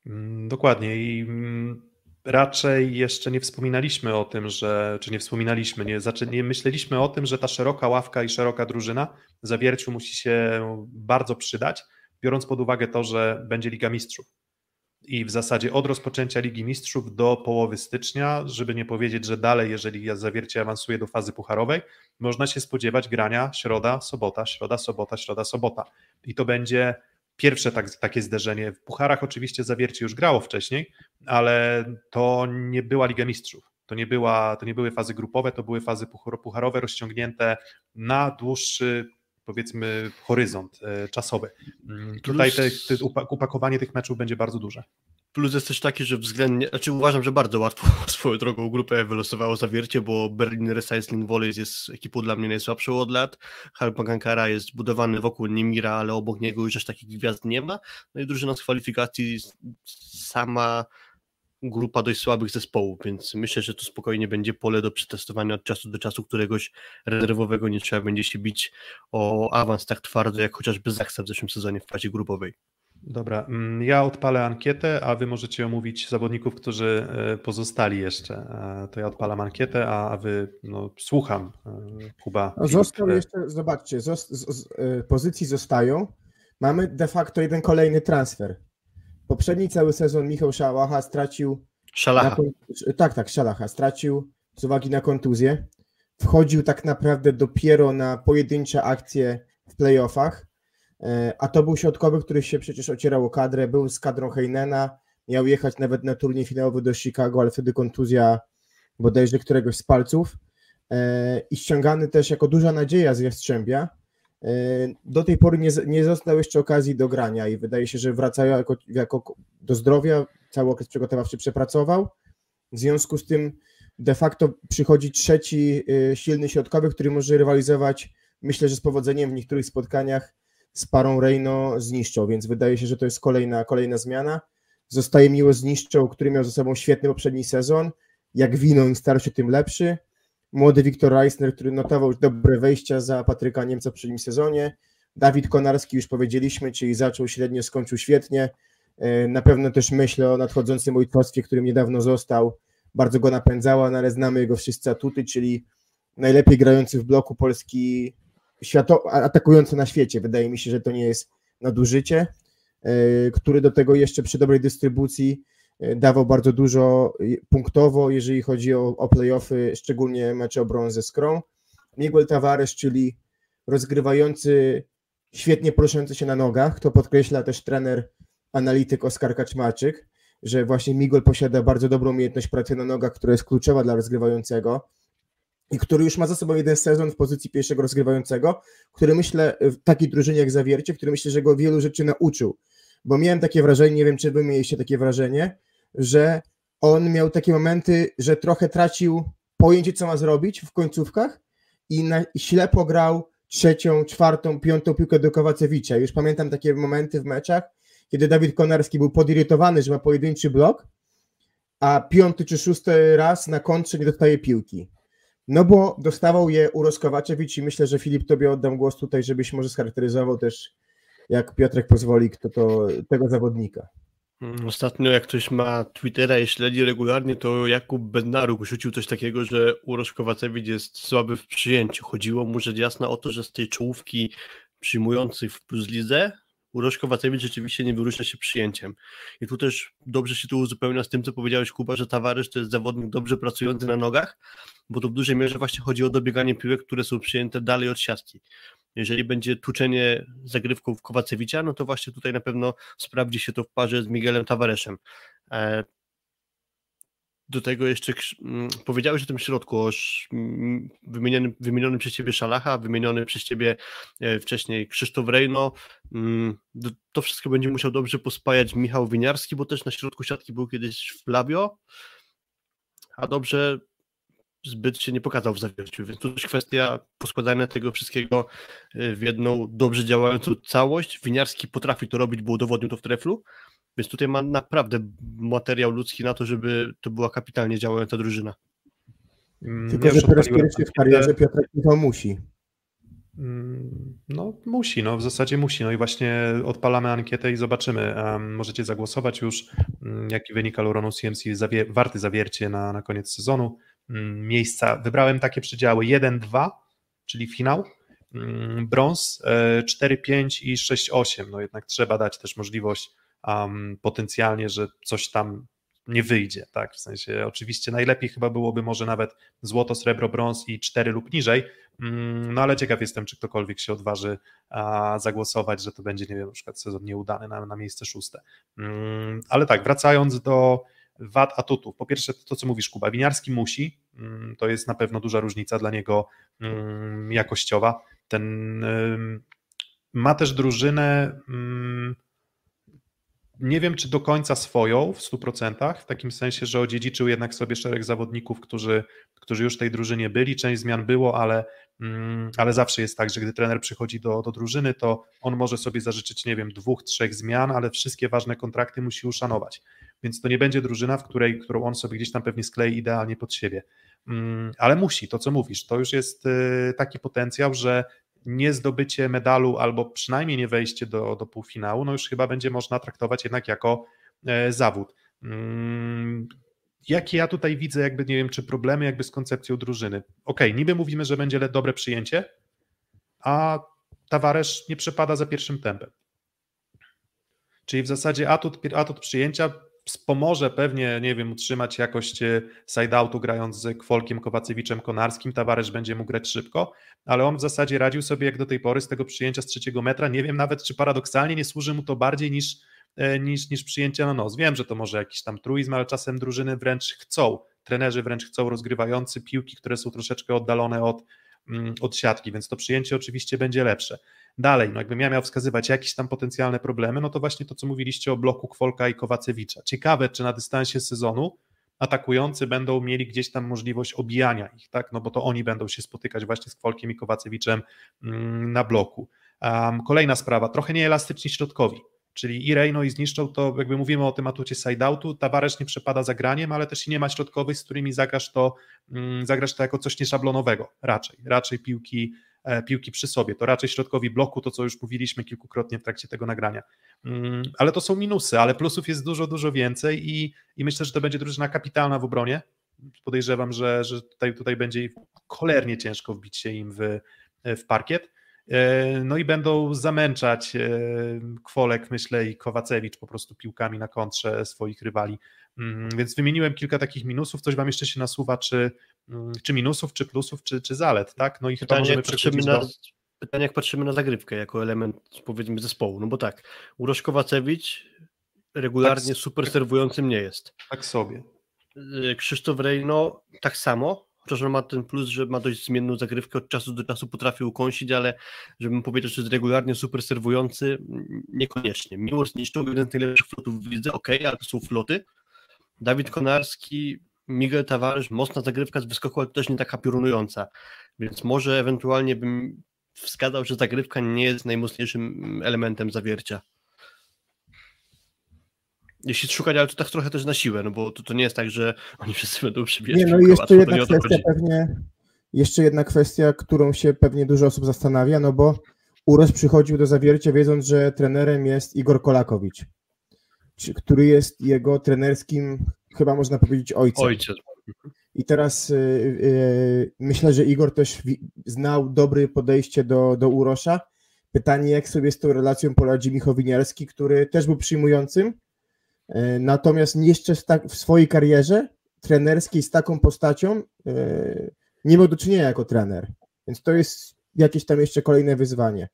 Mm, dokładnie i mm, raczej jeszcze nie wspominaliśmy o tym, że, czy nie wspominaliśmy, nie, nie myśleliśmy o tym, że ta szeroka ławka i szeroka drużyna zawierciu musi się bardzo przydać, biorąc pod uwagę to, że będzie Liga Mistrzów. I w zasadzie od rozpoczęcia Ligi Mistrzów do połowy stycznia, żeby nie powiedzieć, że dalej, jeżeli zawiercie awansuje do fazy pucharowej, można się spodziewać grania środa, sobota, środa, sobota, środa, sobota. I to będzie pierwsze tak, takie zderzenie. W Pucharach oczywiście Zawiercie już grało wcześniej, ale to nie była Liga Mistrzów. To nie, była, to nie były fazy grupowe, to były fazy pucharowe rozciągnięte na dłuższy powiedzmy horyzont e, czasowy. Mm, tutaj te, te, upakowanie tych meczów będzie bardzo duże. Plus jest też taki, że względnie, znaczy uważam, że bardzo łatwo swoją drogą grupę wylosowało zawiercie, bo Berlin Recycling Volleys jest ekipą dla mnie najsłabszą od lat. Halpagankara jest budowany wokół Nimira, ale obok niego już aż takich gwiazd nie ma. No i drużyna z kwalifikacji sama grupa dość słabych zespołów, więc myślę, że to spokojnie będzie pole do przetestowania od czasu do czasu któregoś rezerwowego. Nie trzeba będzie się bić o awans tak twardo, jak chociażby Zaksa w zeszłym sezonie w fazie grupowej. Dobra, mm, ja odpalę ankietę, a wy możecie omówić zawodników, którzy e, pozostali jeszcze. E, to ja odpalam ankietę, a wy no, słucham, e, Kuba. No, został jeszcze, zobaczcie, z, z, pozycji zostają. Mamy de facto jeden kolejny transfer. Poprzedni cały sezon Michał Szalacha stracił. Szalacha. Na, tak, tak, Szalacha stracił z uwagi na kontuzję. Wchodził tak naprawdę dopiero na pojedyncze akcje w playoffach a to był środkowy, który się przecież ocierał o kadrę, był z kadrą Heinena, miał jechać nawet na turniej finałowy do Chicago, ale wtedy kontuzja bodajże któregoś z palców e, i ściągany też jako duża nadzieja z Jastrzębia. E, do tej pory nie, nie został jeszcze okazji do grania i wydaje się, że wracają jako, jako do zdrowia, cały okres przygotowawczy przepracował. W związku z tym de facto przychodzi trzeci silny środkowy, który może rywalizować, myślę, że z powodzeniem w niektórych spotkaniach z parą Reino zniszczą, więc wydaje się, że to jest kolejna, kolejna zmiana. Zostaje miło zniszczą, który miał ze sobą świetny poprzedni sezon. Jak winą im starszy, tym lepszy. młody Wiktor Reisner, który notował już dobre wejścia za Patryka Niemca w poprzednim sezonie, Dawid Konarski już powiedzieliśmy, czyli zaczął średnio, skończył świetnie, e, na pewno też myślę o nadchodzącym ojcostwie, którym niedawno został, bardzo go napędzała, no ale znamy jego wszyscy atuty, czyli najlepiej grający w bloku Polski świato, atakujący na świecie. Wydaje mi się, że to nie jest nadużycie, e, który do tego jeszcze przy dobrej dystrybucji e, dawał bardzo dużo punktowo, jeżeli chodzi o, o playoffy, szczególnie mecze o brązę z Krą. Miguel Tavares, czyli rozgrywający, świetnie poruszający się na nogach, to podkreśla też trener, analityk Oskar Kaczmarczyk, że właśnie Miguel posiada bardzo dobrą umiejętność pracy na nogach, która jest kluczowa dla rozgrywającego i który już ma za sobą jeden sezon w pozycji pierwszego rozgrywającego, który myślę, w takiej drużynie jak Zawiercie, który myślę, że go wielu rzeczy nauczył. Bo miałem takie wrażenie, nie wiem, czy wy mieliście takie wrażenie, że on miał takie momenty, że trochę tracił pojęcie, co ma zrobić w końcówkach i, na, i ślepo grał trzecią, czwartą, piątą piłkę do Kowacewicza. Już pamiętam takie momenty w meczach, kiedy Dawid Konarski był podirytowany, że ma pojedynczy blok, a piąty czy szósty raz na kontrze nie dostaje piłki. No bo dostawał je Uroskowaczewicz i myślę, że Filip tobie oddam głos tutaj, żebyś może scharakteryzował też, jak Piotrek pozwoli, kto to tego zawodnika. Ostatnio jak ktoś ma Twittera i śledzi regularnie, to Jakub Bednaruk rzucił coś takiego, że Urosz Kowacewicz jest słaby w przyjęciu. Chodziło mu rzecz jasna o to, że z tej czołówki przyjmujących w plus lidze Urosz Kowacewicz rzeczywiście nie wyróżnia się przyjęciem. I tu też dobrze się tu uzupełnia z tym, co powiedziałeś Kuba, że Tawarysz to jest zawodnik dobrze pracujący na nogach, bo to w dużej mierze właśnie chodzi o dobieganie piłek, które są przyjęte dalej od siatki. Jeżeli będzie tłuczenie zagrywką Kowacewicza, no to właśnie tutaj na pewno sprawdzi się to w parze z Miguelem Tavareszem. Do tego jeszcze mm, powiedziałeś o tym środku, o mm, wymienionym, wymienionym przez ciebie Szalacha, wymieniony przez ciebie e, wcześniej Krzysztof Rejno. Mm, to wszystko będzie musiał dobrze pospajać Michał Winiarski, bo też na środku siatki był kiedyś w Labio, a dobrze zbyt się nie pokazał w zawierciu, więc to też kwestia poskładania tego wszystkiego e, w jedną dobrze działającą całość. Winiarski potrafi to robić, bo udowodnił to w treflu, więc tutaj ma naprawdę materiał ludzki na to, żeby to była kapitalnie działająca drużyna. Mm, Tylko, że po raz pierwszy w karierze Piotrek Michał musi. Mm, no, musi, no w zasadzie musi. No i właśnie odpalamy ankietę i zobaczymy. Um, możecie zagłosować już, um, jaki wynik Aluronu CMC zawie warty zawiercie na, na koniec sezonu. Um, miejsca wybrałem takie przedziały 1-2, czyli finał, brąz, 4-5 e, i 6-8. No jednak trzeba dać też możliwość um, potencjalnie, że coś tam nie wyjdzie, tak? W sensie oczywiście najlepiej chyba byłoby może nawet złoto, srebro, brąz i cztery lub niżej, mm, no ale ciekaw jestem, czy ktokolwiek się odważy zagłosować, że to będzie, nie wiem, na przykład sezon nieudany na, na miejsce szóste. Mm, ale tak, wracając do wad atutów. Po pierwsze, to co mówisz, Kuba, Winiarski musi, mm, to jest na pewno duża różnica dla niego jakościowa. Ten ma też drużynę nie wiem, czy do końca swoją w 100%, w takim sensie, że odziedziczył jednak sobie szereg zawodników, którzy, którzy już w tej drużynie byli. Część zmian było, ale, mm, ale zawsze jest tak, że gdy trener przychodzi do, do drużyny, to on może sobie zażyczyć, nie wiem, dwóch, trzech zmian, ale wszystkie ważne kontrakty musi uszanować. Więc to nie będzie drużyna, w której, którą on sobie gdzieś tam pewnie sklei idealnie pod siebie. Mm, ale musi, to co mówisz, to już jest y, taki potencjał, że nie zdobycie medalu albo przynajmniej nie wejście do, do półfinału, no już chyba będzie można traktować jednak jako e, zawód. Mm, jakie ja tutaj widzę, jakby nie wiem, czy problemy jakby z koncepcją drużyny? Ok, niby mówimy, że będzie dobre przyjęcie, a Tawaresz nie przepada za pierwszym tempem. Czyli w zasadzie atut, atut przyjęcia pomoże pewnie, nie wiem, utrzymać jakość e, side-outu grając z Kwolkiem, Kowacewiczem, Konarskim, Tawaresz będzie mógł grać szybko, ale on w zasadzie radził sobie jak do tej pory z tego przyjęcia z trzeciego metra, nie wiem nawet, czy paradoksalnie nie służy mu to bardziej niż, e, niż, niż przyjęcie na nos. Wiem, że to może jakiś tam truizm, ale czasem drużyny wręcz chcą, trenerzy wręcz chcą rozgrywający piłki, które są troszeczkę oddalone od, od siatki, więc to przyjęcie oczywiście będzie lepsze. Dalej, no jakbym ja miał wskazywać jakieś tam potencjalne problemy, no to właśnie to, co mówiliście o bloku Kwolka i Kowacewicza. Ciekawe, czy na dystansie sezonu atakujący będą mieli gdzieś tam możliwość obijania ich, tak? No bo to oni będą się spotykać właśnie z Kwolkiem i Kowacewiczem mm, na bloku. Um, kolejna sprawa, trochę nieelastyczni środkowi. Czyli i Reino i zniszczą, to jakby mówimy o tym atucie side-outu, Tavares nie przepada za graniem, ale też i nie ma środkowych, z którymi zagrasz to, mm, zagrasz to jako coś nieszablonowego, raczej, raczej piłki, e, piłki przy sobie, to raczej środkowi bloku, to co już mówiliśmy kilkukrotnie w trakcie tego nagrania. Mm, ale to są minusy, ale plusów jest dużo, dużo więcej i, i myślę, że to będzie drużyna kapitalna w obronie. Podejrzewam, że, że tutaj, tutaj będzie cholernie ciężko wbić się im w, w parkiet. E, no i będą zamęczać e, Kwolek, myślę, i Kowacewicz po prostu piłkami na kontrze swoich rywali. Mm, więc wymieniłem kilka takich minusów. Coś Wam jeszcze się nasuwa, czy, mm, czy minusów, czy plusów, czy, czy zalet, tak? No i pytanie, chyba możemy patrzymy na, do... Pytanie, jak patrzymy na zagrywkę jako element, powiedzmy, zespołu. No bo tak, Urosz Kowacewicz regularnie tak, super serwującym nie jest. Tak sobie. E, Krzysztof Rejno tak samo, chociaż on ma ten plus, że ma dość zmienną zagrywkę, od czasu do czasu potrafi ukąsić, ale żebym powiedział, że jest regularnie super serwujący, niekoniecznie. Miłosz zniszczył jeden z najlepszych flotów w lidze, ok, ale to są floty. Dawid Konarski, Miguel Tavares, mocna zagrywka z wyskoku, ale też nie taka piorunująca, więc może ewentualnie bym wskazał, że zagrywka nie jest najmocniejszym elementem zawiercia jeśli szukać, ale to tak trochę też na siłę, no bo to, to nie jest tak, że oni wszyscy będą przybijać Nie, no i jeszcze jedna kwestia pewnie, jeszcze jedna kwestia, którą się pewnie dużo osób zastanawia, no bo Uros przychodził do zawiercia wiedząc, że trenerem jest Igor Kolakowicz, który jest jego trenerskim, chyba można powiedzieć, ojcem. Ojciec. I teraz yy, yy, myślę, że Igor też znał dobre podejście do, do Urosza. Pytanie, jak sobie z tą relacją poradzi Michał Winiarski, który też był przyjmującym, natomiast jeszcze w swojej karierze trenerskiej z taką postacią e, nie miał do czynienia jako trener. Więc to jest jakieś tam jeszcze kolejne wyzwanie.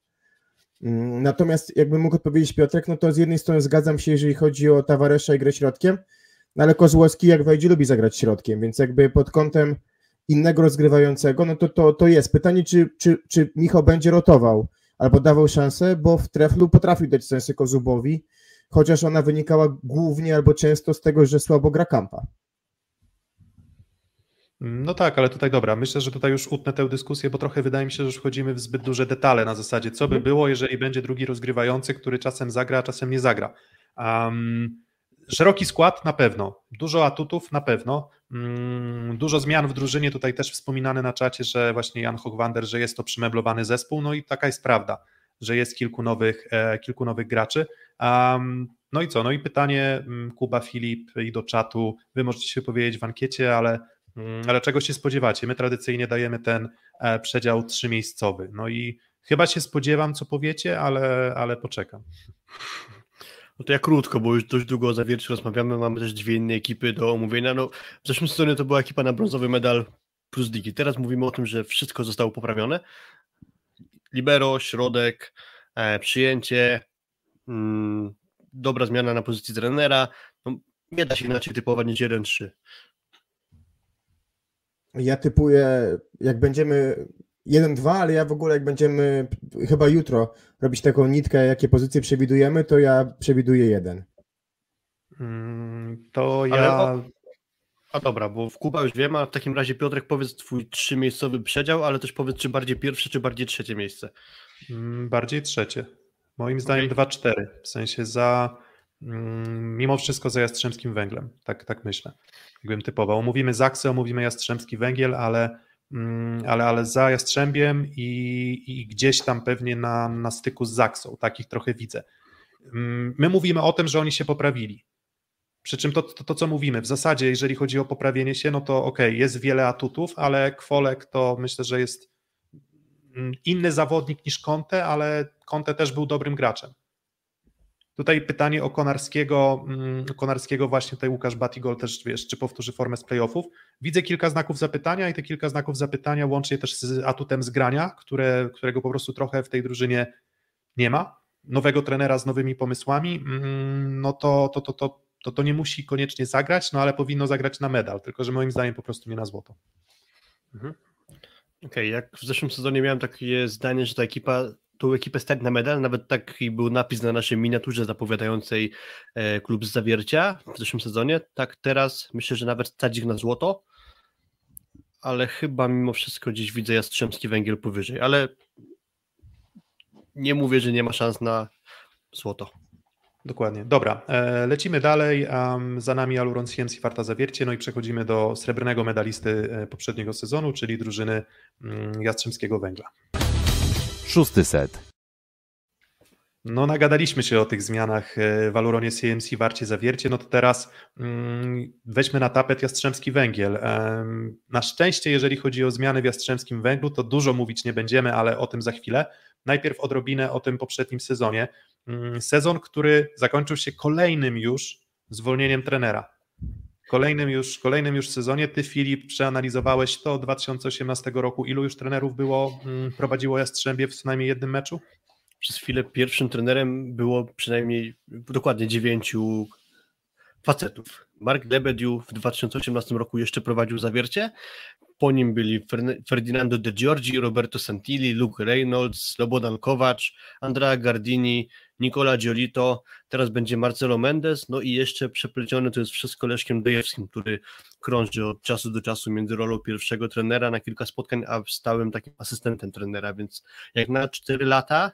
Mm, natomiast jakbym mógł odpowiedzieć Piotrek, no to z jednej strony zgadzam się, jeżeli chodzi o Tawaresza i grę środkiem, no ale Kozłowski jak wejdzie lubi zagrać środkiem, więc jakby pod kątem innego rozgrywającego, no to to, to jest. Pytanie, czy, czy, czy Michał będzie rotował albo dawał szansę, bo w treflu potrafił dać szansę Kozubowi, chociaż ona wynikała głównie albo często z tego, że słabo gra kampa. No tak, ale tutaj dobra, myślę, że tutaj już utnę tę dyskusję, bo trochę wydaje mi się, że już wchodzimy w zbyt duże detale na zasadzie, co by mhm. było, jeżeli będzie drugi rozgrywający, który czasem zagra, a czasem nie zagra. Um, szeroki skład na pewno, dużo atutów na pewno, um, dużo zmian w drużynie, tutaj też wspominane na czacie, że właśnie Jan Hochwander, że jest to przymeblowany zespół, no i taka jest prawda, że jest kilku nowych, e, kilku nowych graczy. Um, no i co? No i pytanie mm, Kuba, Filip i do czatu. Wy możecie się powiedzieć w ankiecie, ale, mm, ale czego się spodziewacie? My tradycyjnie dajemy ten e, przedział trzymiejscowy. No i chyba się spodziewam, co powiecie, ale, ale poczekam. No to ja krótko, bo już dość długo o zawierciu rozmawiamy, mamy też dwie inne ekipy do omówienia. No, w zeszłym sezonie to była ekipa na brązowy medal plus digi. Teraz mówimy o tym, że wszystko zostało poprawione. Libero, środek, e, przyjęcie, mm, dobra zmiana na pozycji trenera. No, nie da się inaczej typować niż 1-3. Ja typuję, jak będziemy 1-2, ale ja w ogóle jak będziemy chyba jutro robić taką nitkę, jakie pozycje przewidujemy, to ja przewiduję jeden. Mm, to ja. Ale, a dobra, bo w Kuba już wiem, a w takim razie Piotrek powiedz twój trzymiejscowy przedział, ale też powiedz, czy bardziej pierwsze, czy bardziej trzecie miejsce. Mm, bardziej trzecie. Moim zdaniem okay. 2-4, w sensie za mm, mimo wszystko za Jastrzębskim Węglem, tak, tak myślę, jakbym typował. Omówimy Zaksę, omówimy Jastrzębski Węgiel, ale, mm, ale, ale za Jastrzębiem i, i gdzieś tam pewnie na, na styku z Zaksą, takich trochę widzę. My mówimy o tym, że oni się poprawili. Przy czym to, to, to, co mówimy, w zasadzie, jeżeli chodzi o poprawienie się, no to ok, jest wiele atutów, ale Kwolek to myślę, że jest Mm, inny zawodnik niż Conte, ale Conte też był dobrym graczem. Tutaj pytanie o Konarskiego, mm, Konarskiego właśnie tutaj Łukasz Batigol też wiesz, czy powtórzy formę z playoffów. Widzę kilka znaków zapytania i te kilka znaków zapytania łącznie też z atutem zgrania, które, którego po prostu trochę w tej drużynie nie ma. Nowego trenera z nowymi pomysłami, mm, no to, to, to, to, to, to nie musi koniecznie zagrać, no ale powinno zagrać na medal, tylko że moim zdaniem po prostu nie na złoto. Mhm. Okej, okay, jak w zeszłym sezonie miałem takie zdanie, że ta ekipa, tą ekipę stać na medal, nawet taki był napis na naszej miniaturze zapowiadającej e, klub z zawiercia w zeszłym sezonie, tak teraz myślę, że nawet stać ich na złoto, ale chyba mimo wszystko gdzieś widzę Jastrzębski Węgiel powyżej, ale nie mówię, że nie ma szans na złoto. Dokładnie. Dobra, e, lecimy dalej. Za nami Aluron CMC Warta Zawiercie, no i przechodzimy do srebrnego medalisty e, poprzedniego sezonu, czyli drużyny um, Jastrzębskiego Węgla. Szósty set. No, nagadaliśmy się o tych zmianach e, w Aluronie CMC Warcie Zawiercie, no to teraz um, weźmy na tapet Jastrzębski Węgiel. Na szczęście, jeżeli chodzi o zmiany w Jastrzębskim Węglu, to dużo mówić nie będziemy, ale o tym za chwilę. Najpierw odrobinę o tym poprzednim sezonie. Mm, sezon, który zakończył się kolejnym już zwolnieniem trenera. Kolejnym już, kolejnym już sezonie. Ty, Filip, przeanalizowałeś to od 2018 roku. Ilu już trenerów było, mm, prowadziło Jastrzębie w co najmniej jednym meczu? Przez chwilę pierwszym trenerem było przynajmniej dokładnie dziewięciu facetów. Mark Lebediu w 2018 roku jeszcze prowadził zawiercie. Po nim byli Ferdinando De Giorgi, Roberto Santilli, Luke Reynolds, Slobodan Kovac, Andrea Gardini, Nicola Giolito, teraz będzie Marcelo Mendes, no i jeszcze przeplecione to jest wszystko Leszkiem Dejewskim, który krąży od czasu do czasu między rolą pierwszego trenera na kilka spotkań, a stałym takim asystentem trenera, więc jak na 4 lata,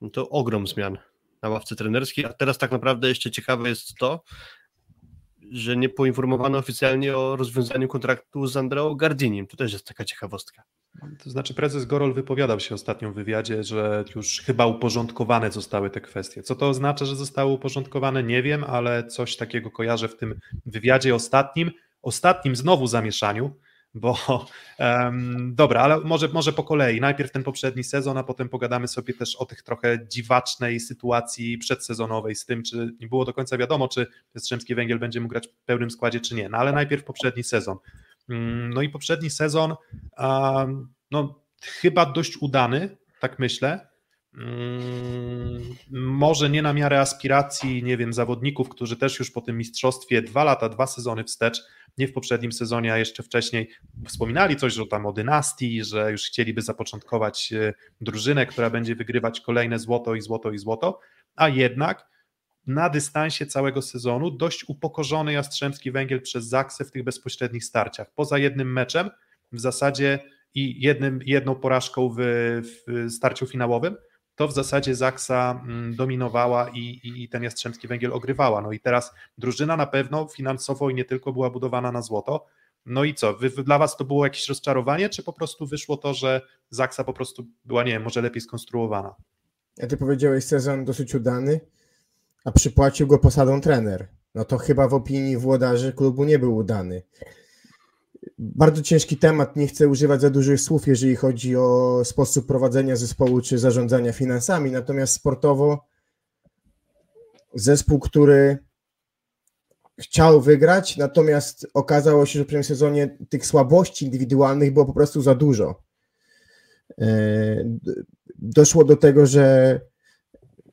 no to ogrom zmian na ławce trenerskiej, a teraz tak naprawdę jeszcze ciekawe jest to, że nie poinformowano oficjalnie o rozwiązaniu kontraktu z Andreo Gardinim. To też jest taka ciekawostka. To znaczy prezes Gorol wypowiadał się ostatnio w wywiadzie, że już chyba uporządkowane zostały te kwestie. Co to oznacza, że zostały uporządkowane? Nie wiem, ale coś takiego kojarzę w tym wywiadzie ostatnim. Ostatnim znowu zamieszaniu, bo um, dobra, ale może, może po kolei. Najpierw ten poprzedni sezon, a potem pogadamy sobie też o tych trochę dziwacznej sytuacji przedsezonowej z tym, czy nie było do końca wiadomo, czy Jastrzębski Węgiel będzie mógł grać w pełnym składzie, czy nie. No ale najpierw poprzedni sezon. Um, no i poprzedni sezon, um, no chyba dość udany, tak myślę. Mm, może nie na miarę aspiracji, nie wiem, zawodników, którzy też już po tym mistrzostwie dwa lata, dwa sezony wstecz nie w poprzednim sezonie, a jeszcze wcześniej wspominali coś, że tam o dynastii, że już chcieliby zapoczątkować e, drużynę, która będzie wygrywać kolejne złoto i złoto i złoto, a jednak na dystansie całego sezonu dość upokorzony Jastrzębski Węgiel przez Zaksę w tych bezpośrednich starciach. Poza jednym meczem w zasadzie i jednym, jedną porażką w, w starciu finałowym, to w zasadzie Zaksa mm, dominowała i, i, ten Jastrzębski Węgiel ogrywała. No i teraz drużyna na pewno finansowo i nie tylko była budowana na złoto. No i co, wy, dla Was to było jakieś rozczarowanie, czy po prostu wyszło to, że Zaksa po prostu była, nie wiem, może lepiej skonstruowana? Ja ty powiedziałeś sezon dosyć udany, a przypłacił go posadą trener. No to chyba w opinii włodarzy klubu nie był udany bardzo ciężki temat, nie chcę używać za dużych słów, jeżeli chodzi o sposób prowadzenia zespołu czy zarządzania finansami, natomiast sportowo zespół, który chciał wygrać, natomiast okazało się, że w pierwszym sezonie tych słabości indywidualnych było po prostu za dużo. E, doszło do tego, że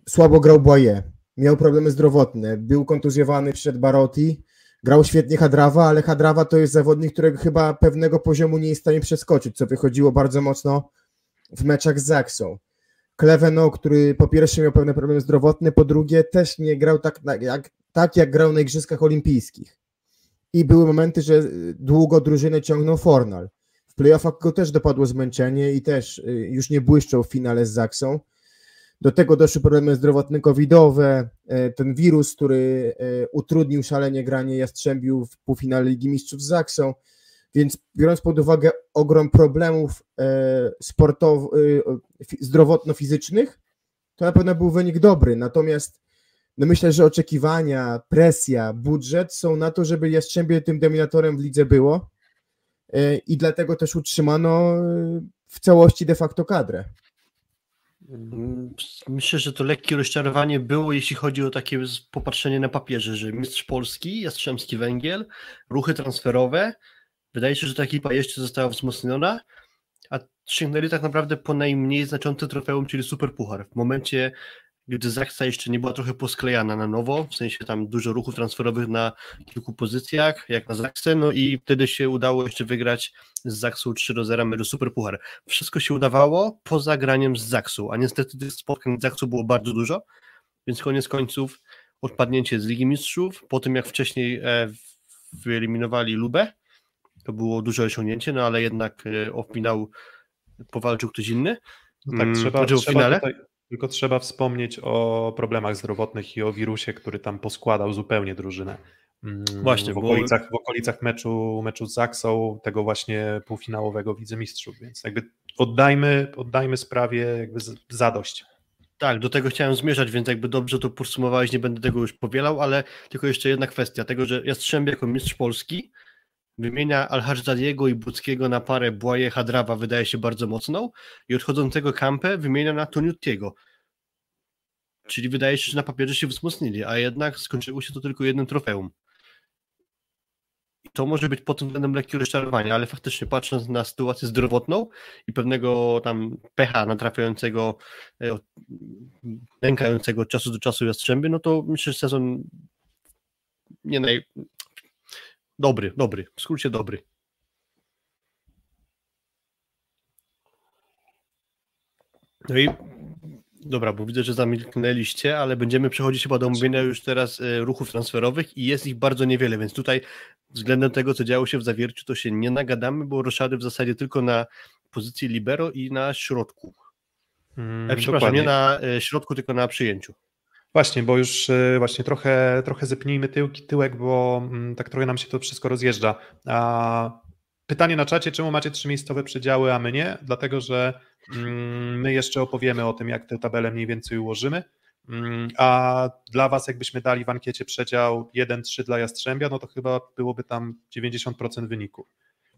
słabo grał Boye, miał problemy zdrowotne, był kontuzjowany przed Barotti, Grał świetnie Hadrawa, ale Hadrawa to jest zawodnik, którego chyba pewnego poziomu nie jest w stanie przeskoczyć, co wychodziło bardzo mocno w meczach z Zaksą. Kleveno, który po pierwsze miał pewne problemy zdrowotne, po drugie też nie grał tak jak, tak jak grał na Igrzyskach Olimpijskich. I były momenty, że długo drużynę ciągnął Fornal. W playoffach go też dopadło zmęczenie i też y, już nie błyszczał w finale z Zaksą. Do tego doszły problemy zdrowotne covidowe, e, ten wirus, który e, utrudnił szalenie granie Jastrzębiu w półfinale Ligi Mistrzów z Zaksą, więc biorąc pod uwagę ogrom problemów e, zdrowotno-fizycznych, to na pewno był wynik dobry, natomiast no myślę, że oczekiwania, presja, budżet są na to, żeby Jastrzębie tym dominatorem w lidze było. I dlatego też utrzymano w całości de facto kadrę. Mm, myślę, że to lekkie rozczarowanie było, jeśli chodzi o takie popatrzenie na papierze, że mistrz Polski, Jastrzębski Węgiel, ruchy transferowe. Wydaje się, że ta ekipa jeszcze została wzmocniona, a sięgnęli tak naprawdę po najmniej znaczące trofeum, czyli Super Puchar. W momencie, gdy Zaksa jeszcze nie była trochę posklejana na nowo, w sensie tam dużo ruchów transferowych na kilku pozycjach, jak na Zaksę, no i wtedy się udało jeszcze wygrać z Zaksą 3 do 0 meczu Super Puchar. Wszystko się udawało poza graniem z Zaksą, a niestety tych spotkań z Zaksą było bardzo dużo, więc koniec końców odpadnięcie z Ligi Mistrzów, po tym jak wcześniej e, wyeliminowali Lubę, to było duże osiągnięcie, no ale jednak e, o finał powalczył ktoś inny. No tak, mm, trzeba, trzeba, tutaj, Tylko trzeba wspomnieć o problemach zdrowotnych i o wirusie, który tam poskładał zupełnie drużynę. Mm, Właśnie, w bo- okolicach, w okolicach meczu, meczu z Zaksą, tego właśnie półfinałowego Wicemistrzów, więc jakby oddajmy, oddajmy sprawie jakby zadość. Tak, do tego chciałem zmierzać, więc jakby dobrze to podsumowałeś, nie będę tego już powielał, ale tylko jeszcze jedna kwestia, tego, że Jastrzębie jako mistrz Polski wymienia Al-Hadzadiego i Buckiego na parę Błaje Hadrawa wydaje się bardzo mocną i odchodzącego Kampę wymienia na Toniutiego. Czyli wydaje się, że na papierze się wzmocnili, a jednak skończyło się to tylko jednym trofeum. I to może być pod względem lekkie rozczarowanie, ale faktycznie patrząc na sytuację zdrowotną i pewnego tam pecha natrafiającego, e, nękającego od czasu do czasu Jastrzębie, no to myślę, że sezon nie naj... Dobry, dobry, w skrócie dobry. No i dobra, bo widzę, że zamilknęliście, ale będziemy przechodzić chyba do omówienia już teraz e, ruchów transferowych i jest ich bardzo niewiele, więc tutaj względem tego, co działo się w Zawierciu, to się nie nagadamy, bo roszady w zasadzie tylko na pozycji libero i na środku. Mm, E, przepraszam, dokładnie. nie na e, środku, tylko na przyjęciu. Właśnie, bo już e, właśnie trochę, trochę zepnijmy tyłki, tyłek, bo mm, tak trochę nam się to wszystko rozjeżdża. Pytanie na czacie, czemu macie trzymiejscowe przedziały, a my nie? Dlatego, że mm, my jeszcze opowiemy o tym, jak tę tabelę mniej więcej ułożymy. Mm, A dla Was, jakbyśmy dali w ankiecie przedział 1-3 dla Jastrzębia, no to chyba byłoby tam 90% wyniku,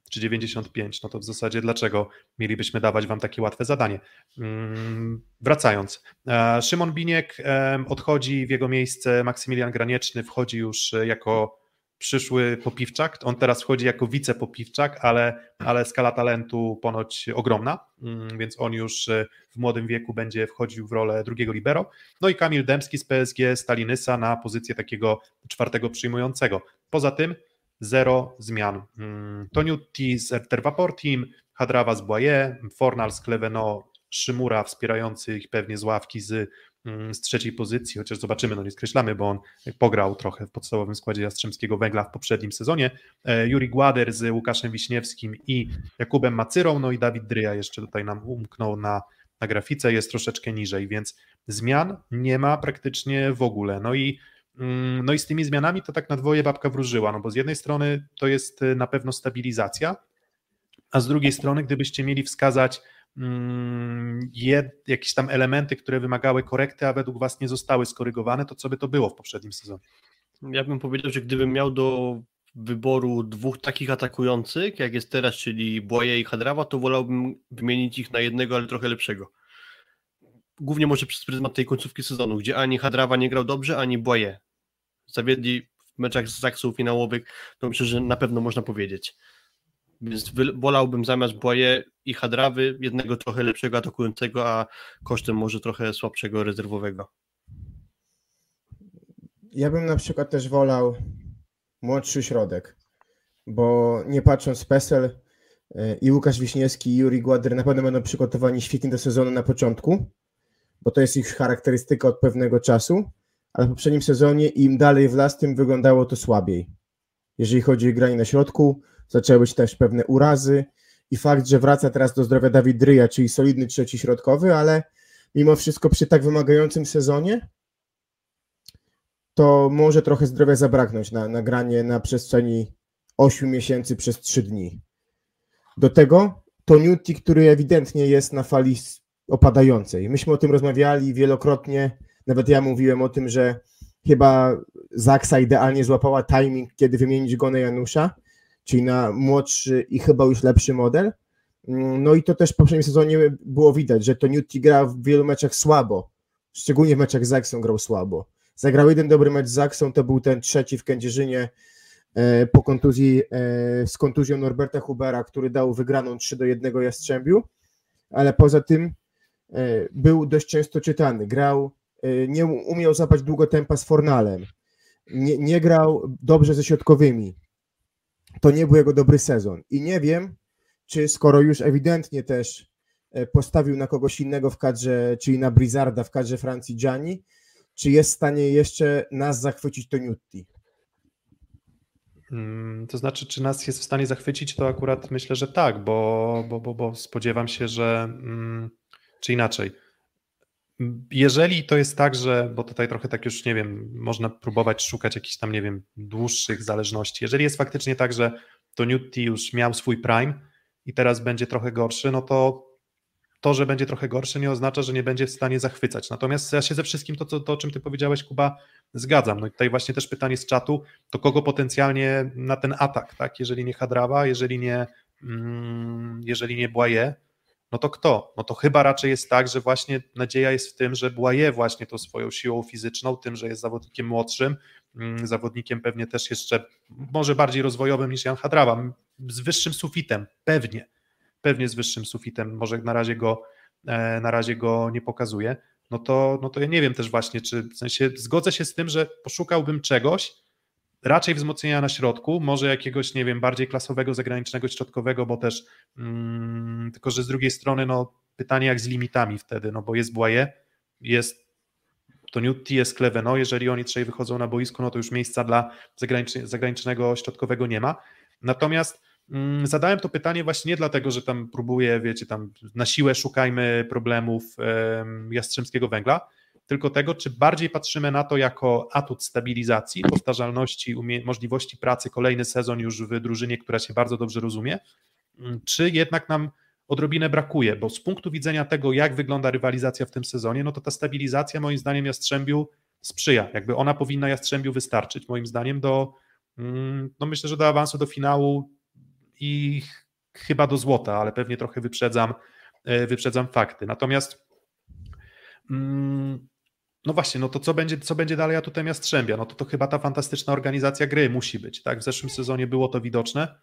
czy 95%. No to w zasadzie dlaczego mielibyśmy dawać Wam takie łatwe zadanie? Mm, Wracając, e, Szymon Biniek em, odchodzi, w jego miejsce Maksymilian Granieczny wchodzi już e, jako przyszły popiwczak. On teraz wchodzi jako wicepopiwczak, ale, ale skala talentu ponoć ogromna, mm, więc on już e, w młodym wieku będzie wchodził w rolę drugiego libero. No i Kamil Dębski z PSG Stalinysa na pozycję takiego czwartego przyjmującego. Poza tym zero zmian. Mm, Toniutti z Ertervapor Team, Hadrawa z Boye, Fornal z Kleveno, Szymura wspierający ich pewnie z ławki z, mm, z trzeciej pozycji, chociaż zobaczymy, no nie skreślamy, bo on pograł trochę w podstawowym składzie Jastrzębskiego Węgla w poprzednim sezonie. E, Juri Głader z Łukaszem Wiśniewskim i Jakubem Macyrą, no i Dawid Dryja jeszcze tutaj nam umknął na, na grafice, jest troszeczkę niżej, więc zmian nie ma praktycznie w ogóle. No i no i z tymi zmianami to tak na dwoje babka wróżyła, no bo z jednej strony to jest y, na pewno stabilizacja, a z drugiej strony, gdybyście mieli wskazać mm, jakieś tam elementy, które wymagały korekty, a według Was nie zostały skorygowane, to co by to było w poprzednim sezonie? Ja bym powiedział, że gdybym miał do wyboru dwóch takich atakujących, jak jest teraz, czyli Błaje i Hadrawa, to wolałbym wymienić ich na jednego, ale trochę lepszego. Głównie może przez pryzmat tej końcówki sezonu, gdzie ani Hadrawa nie grał dobrze, ani Błaje. Zawiedli w meczach z Zaksą finałowych, to myślę, że na pewno można powiedzieć. Więc wolałbym zamiast Błaje i Hadrawy jednego trochę lepszego atakującego, a kosztem może trochę słabszego rezerwowego. Ja bym na przykład też wolał młodszy środek, bo nie patrząc PESEL e, i Łukasz Wiśniewski i Juri Gładyr na pewno będą przygotowani świetnie do sezonu na początku, bo to jest ich charakterystyka od pewnego czasu, ale w poprzednim sezonie im dalej w las, tym wyglądało to słabiej. Jeżeli chodzi o granie na środku, zaczęły być też pewne urazy i fakt, że wraca teraz do zdrowia Dawid Dryja, czyli solidny trzeci środkowy, ale mimo wszystko przy tak wymagającym sezonie to może trochę zdrowia zabraknąć na, na granie na przestrzeni 8 miesięcy przez 3 dni. Do tego to Newty, który ewidentnie jest na fali opadającej. Myśmy o tym rozmawiali wielokrotnie, nawet ja mówiłem o tym, że chyba Zaksa idealnie złapała timing, kiedy wymienić go na Janusza, czyli na młodszy i chyba już lepszy model. Mm, No i to też w poprzednim sezonie było widać, że to Newty gra w wielu meczach słabo, szczególnie w meczach z Zaksą grał słabo. Zagrał jeden dobry mecz z Zaksą, to był ten trzeci w Kędzierzynie e, po kontuzji, e, z kontuzją Norberta Hubera, który dał wygraną 3 do 1 Jastrzębiu, ale poza tym e, był dość często czytany. Grał, nie umiał zapać długo tempa z Fornalem, nie, nie grał dobrze ze środkowymi. To nie był jego dobry sezon. I nie wiem, czy skoro już ewidentnie też e, postawił na kogoś innego w kadrze, czyli na Blizzarda w kadrze Francji Gianni, czy jest w stanie jeszcze nas zachwycić to Newty? Mm, To znaczy, czy nas jest w stanie zachwycić, to akurat myślę, że tak, bo, bo, bo, bo spodziewam się, że mm, czy inaczej. Jeżeli to jest tak, że, bo tutaj trochę tak już nie wiem, można próbować szukać jakichś tam, nie wiem, dłuższych zależności. Jeżeli jest faktycznie tak, że to Newty już miał swój prime i teraz będzie trochę gorszy, no to to, że będzie trochę gorszy, nie oznacza, że nie będzie w stanie zachwycać. Natomiast ja się ze wszystkim to, to, to o czym ty powiedziałeś, Kuba, zgadzam. No i tutaj właśnie też pytanie z czatu, to kogo potencjalnie na ten atak, tak? Jeżeli nie Hadrawa, jeżeli nie, mm, jeżeli nie Błaje, no to kto? No to chyba raczej jest tak, że właśnie nadzieja jest w tym, że Błaje właśnie to swoją siłą fizyczną, tym, że jest zawodnikiem młodszym, mm, zawodnikiem pewnie też jeszcze może bardziej rozwojowym niż Jan Hadrawa, z wyższym sufitem, pewnie, pewnie z wyższym sufitem, może na razie go, e, na razie go nie pokazuje, no to, no to ja nie wiem też właśnie, czy w sensie zgodzę się z tym, że poszukałbym czegoś, raczej wzmocnienia na środku, może jakiegoś, nie wiem, bardziej klasowego, zagranicznego, środkowego, bo też mm, tylko, że z drugiej strony, no pytanie jak z limitami wtedy, no bo jest Błaje, jest to Newty, jest Kleveno, jeżeli oni trzej wychodzą na boisko, no to już miejsca dla zagranicznego, środkowego nie ma, natomiast mm, zadałem to pytanie właśnie nie dlatego, że tam próbuję, wiecie, tam na siłę szukajmy problemów Jastrzębskiego Węgla, tylko tego, czy bardziej patrzymy na to jako atut stabilizacji, powtarzalności, możliwości pracy kolejny sezon już w drużynie, która się bardzo dobrze rozumie, mm, czy jednak nam odrobinę brakuje, bo z punktu widzenia tego, jak wygląda rywalizacja w tym sezonie, no to ta stabilizacja moim zdaniem Jastrzębiu sprzyja, jakby ona powinna Jastrzębiu wystarczyć moim zdaniem do, mm, no myślę, że do awansu do finału i chyba do złota, ale pewnie trochę wyprzedzam, e, wyprzedzam fakty. Natomiast mm, no właśnie, no to co będzie, co będzie dalej tutaj Jastrzębia? No to, to chyba ta fantastyczna organizacja gry musi być, tak? W zeszłym sezonie było to widoczne.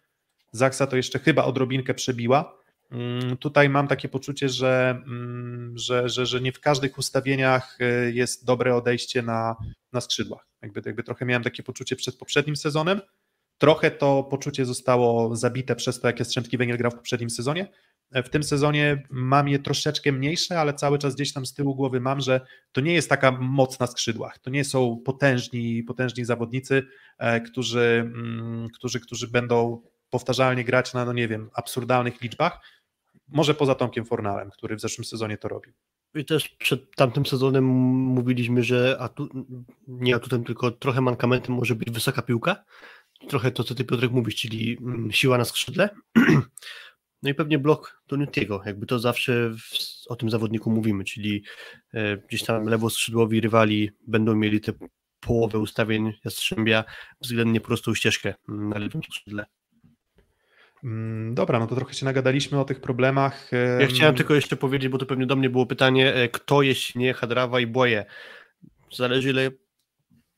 Zaksa to jeszcze chyba odrobinkę przebiła. Mm, tutaj mam takie poczucie, że, mm, że, że, że nie w każdych ustawieniach y, jest dobre odejście na, na skrzydłach. Jakby, jakby trochę miałem takie poczucie przed poprzednim sezonem. Trochę to poczucie zostało zabite przez to, jak Jastrzębski Węgiel grał w poprzednim sezonie. W tym sezonie mam je troszeczkę mniejsze, ale cały czas gdzieś tam z tyłu głowy mam, że to nie jest taka moc na skrzydłach. To nie są potężni, potężni zawodnicy, e, którzy, mm, którzy, którzy będą powtarzalnie grać na, no nie wiem, absurdalnych liczbach. Może poza Tomkiem Fornalem, który w zeszłym sezonie to robił. I też przed tamtym sezonem mówiliśmy, że atu, nie atutem, tylko trochę mankamentem może być wysoka piłka. Trochę to, co ty Piotrek mówisz, czyli mm, siła na skrzydle. No i pewnie blok do Nutiego, jakby to zawsze w, o tym zawodniku mówimy, czyli e, gdzieś tam lewoskrzydłowi rywali będą mieli te połowę ustawień Jastrzębia względnie prostą ścieżkę na lewym skrzydle. Mm, dobra, no to trochę się nagadaliśmy o tych problemach. Ja chciałem tylko jeszcze powiedzieć, bo to pewnie do mnie było pytanie, e, kto jeśli nie Hadrawa i Błoje? Zależy ile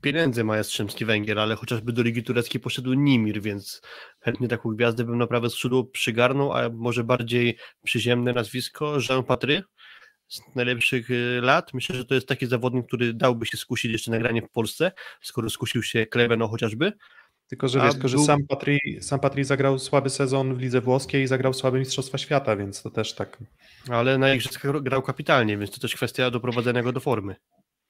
pieniędzy ma Jastrzębski Węgiel, ale chociażby do Ligi Tureckiej poszedł Nimir, więc chętnie taką gwiazdę bym na prawe skrzydło przygarnął, a może bardziej przyziemne nazwisko Jean Patry z najlepszych y, lat. Myślę, że to jest taki zawodnik, który dałby się skusić jeszcze nagranie w Polsce, skoro skusił się Kleveno chociażby. Tylko, że wiesz, tylko, że sam Patry, sam Patry zagrał słaby sezon w lidze włoskiej i zagrał słabe Mistrzostwa Świata, więc to też tak. Ale na igrzyskach grał kapitalnie, więc to też kwestia doprowadzenia go do formy.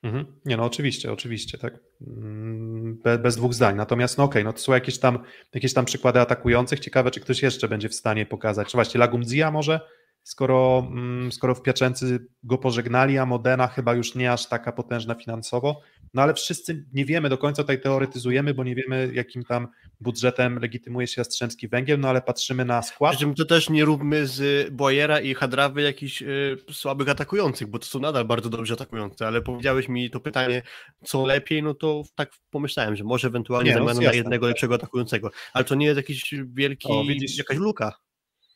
Mhm. Nie no, oczywiście, oczywiście, tak. Mm, Be, bez dwóch zdań. Natomiast no okej, okay, no to są jakieś tam, jakieś tam przykłady atakujących. Ciekawe, czy ktoś jeszcze będzie w stanie pokazać. Czy właśnie Lagumdzija może skoro, mm, skoro w Piaczęcy go pożegnali, a Modena chyba już nie aż taka potężna finansowo, no ale wszyscy nie wiemy, do końca tutaj teoretyzujemy, bo nie wiemy jakim tam budżetem legitymuje się Jastrzębski Węgiel, no ale patrzymy na skład. Przy czym to też nie róbmy z Boyera i Hadrawy jakichś y, słabych atakujących, bo to są nadal bardzo dobrze atakujący, ale powiedziałeś mi to pytanie, co lepiej, no to tak pomyślałem, że może ewentualnie no, zamiana na jednego lepszego atakującego, ale to nie jest jakiś wielki, o, widzisz, jakaś luka.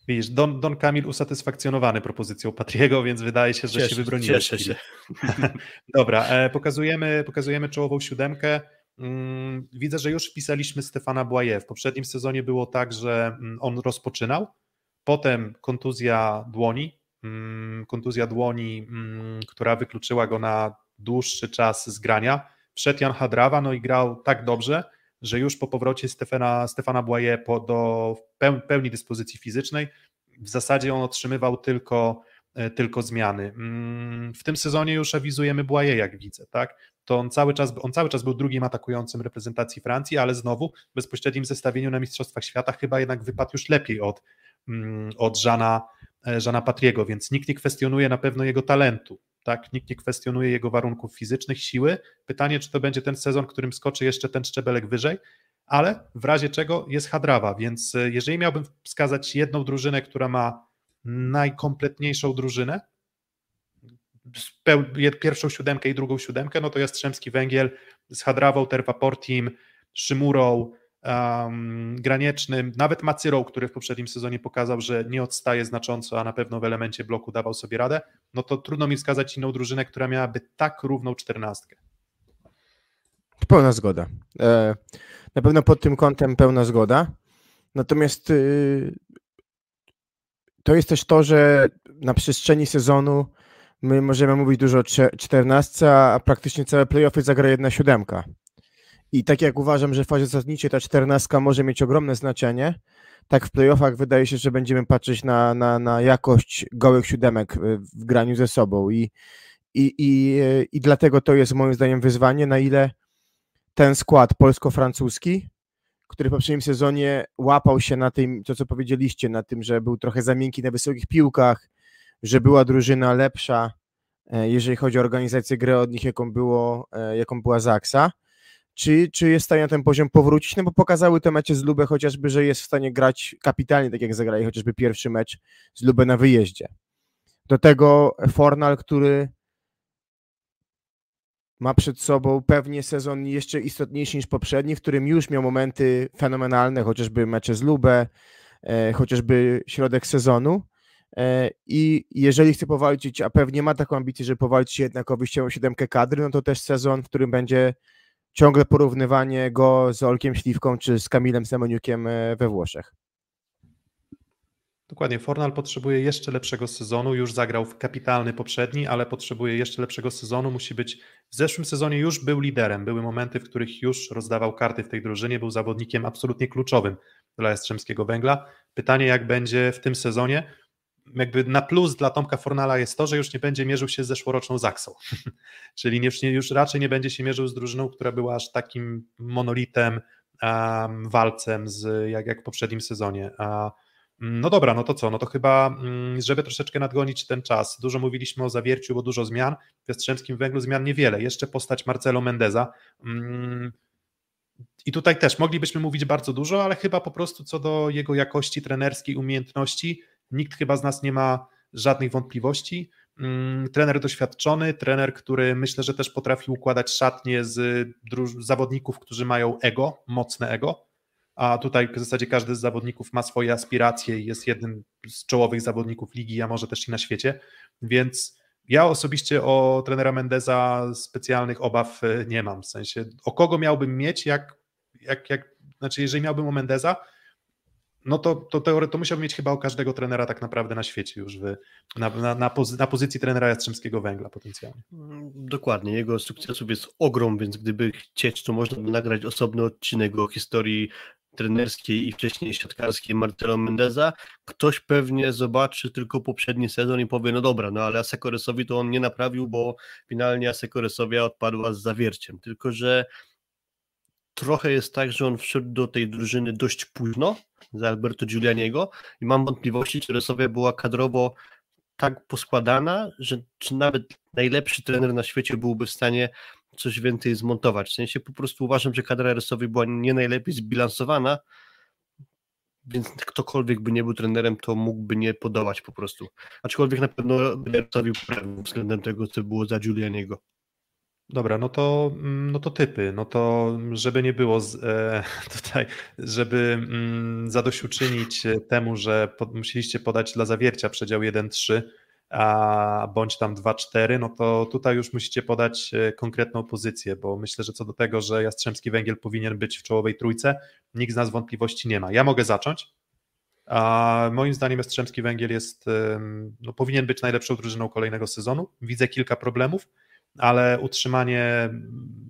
Widzisz, Don, Don Kamil usatysfakcjonowany propozycją Patriego, więc wydaje się, że cieszę, się wybroniłeś. Cieszę się. Dobra, e, pokazujemy, pokazujemy czołową siódemkę. Mm, widzę, że już wpisaliśmy Stefana Błaje. W poprzednim sezonie było tak, że mm, on rozpoczynał, potem kontuzja dłoni, mm, kontuzja dłoni, która wykluczyła go na dłuższy czas z grania. Wszedł Jan Hadrawa, no i grał tak dobrze, że już po powrocie Stefana, Stefana Błaje po, do pełni dyspozycji fizycznej w zasadzie on otrzymywał tylko, e, tylko zmiany. Mm, w tym sezonie już awizujemy Błaje, jak widzę, tak? To on cały, czas, on cały czas był drugim atakującym reprezentacji Francji, ale znowu w bezpośrednim zestawieniu na Mistrzostwach Świata chyba jednak wypadł już lepiej od, mm, od Żana, e, Patriego, więc nikt nie kwestionuje na pewno jego talentu. Tak, nikt nie kwestionuje jego warunków fizycznych, siły. Pytanie, czy to będzie ten sezon, którym skoczy jeszcze ten szczebelek wyżej, ale w razie czego jest Hadrawa, więc e, jeżeli miałbym wskazać jedną drużynę, która ma najkompletniejszą drużynę, pierwszą siódemkę i drugą siódemkę, no to Jastrzębski Węgiel z Hadrawą, Terwaportim, Szymurą, um, nawet Macyrą, który w poprzednim sezonie pokazał, że nie odstaje znacząco, a na pewno w elemencie bloku dawał sobie radę, no to trudno mi wskazać inną drużynę, która miałaby tak równą czternastkę. Pełna zgoda. E, na pewno pod tym kątem pełna zgoda. Natomiast y, to jest też to, że na przestrzeni sezonu my możemy mówić dużo o 14, a praktycznie całe playoffy zagra jedna siódemka. I tak jak uważam, że w fazie zasadniczej ta 14 może mieć ogromne znaczenie, tak w playoffach wydaje się, że będziemy patrzeć na, na, na jakość gołych siódemek w graniu ze sobą. I, i, i, I dlatego to jest moim zdaniem wyzwanie, na ile ten skład polsko-francuski, który w poprzednim sezonie łapał się na tym, to co powiedzieliście, na tym, że był trochę za miękki na wysokich piłkach, że była drużyna lepsza, e, jeżeli chodzi o organizację gry od nich, jaką, było, e, jaką była Zaksa. Czy, czy jest w stanie na ten poziom powrócić? No bo pokazały te mecze z Lubę chociażby, że jest w stanie grać kapitalnie, tak jak zagrali chociażby pierwszy mecz z Lubę na wyjeździe. Do tego Fornal, który ma przed sobą pewnie sezon jeszcze istotniejszy niż poprzedni, w którym już miał momenty fenomenalne, chociażby mecze z Lubę, e, chociażby środek sezonu. E, I jeżeli chce powalczyć, a pewnie ma taką ambicję, żeby powalczyć jednak o wyjściową siódemkę kadry, no to też sezon, w którym będzie ciągle porównywanie go z Olkiem Śliwką czy z Kamilem Semeniukiem e, we Włoszech. Dokładnie, Fornal potrzebuje jeszcze lepszego sezonu, już zagrał w kapitalny poprzedni, ale potrzebuje jeszcze lepszego sezonu, musi być, w zeszłym sezonie już był liderem, były momenty, w których już rozdawał karty w tej drużynie, był zawodnikiem absolutnie kluczowym dla Jastrzębskiego Węgla. Pytanie jak będzie w tym sezonie, jakby na plus dla Tomka Fornala jest to, że już nie będzie mierzył się z zeszłoroczną Zaksą, czyli już, już raczej nie będzie się mierzył z drużyną, która była aż takim monolitem, um, walcem z, jak, jak w poprzednim sezonie. Uh, no dobra, no to co? No to chyba, mm, żeby troszeczkę nadgonić ten czas. Dużo mówiliśmy o zawierciu, bo dużo zmian. W Jastrzębskim Węglu zmian niewiele. Jeszcze postać Marcelo Mendeza. Mm, I tutaj też moglibyśmy mówić bardzo dużo, ale chyba po prostu co do jego jakości trenerskiej, umiejętności, nikt chyba z nas nie ma żadnych wątpliwości. Mm, trener doświadczony, trener, który myślę, że też potrafi układać szatnie z zawodników, którzy mają ego, mocne ego. A tutaj w zasadzie każdy z zawodników ma swoje aspiracje i jest jednym z czołowych zawodników ligi, a może też i na świecie, więc ja osobiście o trenera Mendeza specjalnych obaw e, nie mam, w sensie o kogo miałbym mieć, jak, jak, jak znaczy jeżeli miałbym o Mendeza, no to, to, to, to musiałbym mieć chyba o każdego trenera tak naprawdę na świecie już w, na, na, na, pozy, na pozycji trenera Jastrzębskiego Węgla potencjalnie. Dokładnie, jego sukcesów jest ogrom, więc gdyby chcieć, to można by nagrać osobny odcinek o historii trenerskiej i wcześniej siatkarskiej Marcelo Mendeza, ktoś pewnie zobaczy tylko poprzedni sezon i powie, no dobra, no ale Asekoresowi to on nie naprawił, bo finalnie Asekoresowia odpadła z zawierciem, tylko że trochę jest tak, że on wszedł do tej drużyny dość późno, za Alberto Giulianiego i mam wątpliwości, czy Resowia była kadrowo tak poskładana, że czy nawet najlepszy trener na świecie byłby w stanie coś więcej zmontować. W sensie po prostu uważam, że kadra RS-owi była nie najlepiej zbilansowana, więc ktokolwiek by nie był trenerem, to mógłby nie podołać po prostu. Aczkolwiek na pewno poprawił względem tego, co było za Giulianiego. Dobra, no to, no to typy. No to, żeby nie było z, e, tutaj, żeby mm, zadośćuczynić temu, że musieliście podać dla zawiercia przedział 1-3, a bądź tam 2-4, no to tutaj już musicie podać e, konkretną pozycję, bo myślę, że co do tego, że Jastrzębski Węgiel powinien być w czołowej trójce, nikt z nas wątpliwości nie ma. Ja mogę zacząć. A moim zdaniem Jastrzębski Węgiel jest, no, powinien być najlepszą drużyną kolejnego sezonu. Widzę kilka problemów, ale utrzymanie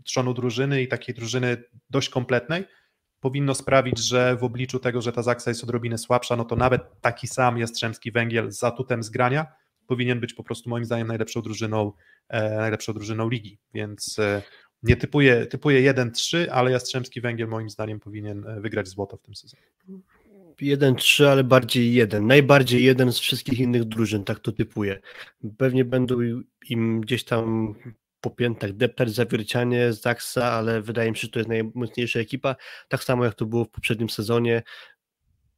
trzonu drużyny i takiej drużyny dość kompletnej powinno sprawić, że w obliczu tego, że ta Zaksa jest odrobinę słabsza, no to nawet taki sam Jastrzębski Węgiel z atutem zgrania powinien być po prostu moim zdaniem najlepszą drużyną, e, najlepszą drużyną ligi, więc e, nie typuję, typuję 1-3, ale Jastrzębski Węgiel moim zdaniem powinien e, wygrać złoto w tym sezonie. 1-3, ale bardziej jeden. Najbardziej jeden z wszystkich innych drużyn, tak to typuję. Pewnie będą im gdzieś tam po piętach deptać zawiercianie Zaksa, ale wydaje mi się, że to jest najmocniejsza ekipa. Tak samo jak to było w poprzednim sezonie.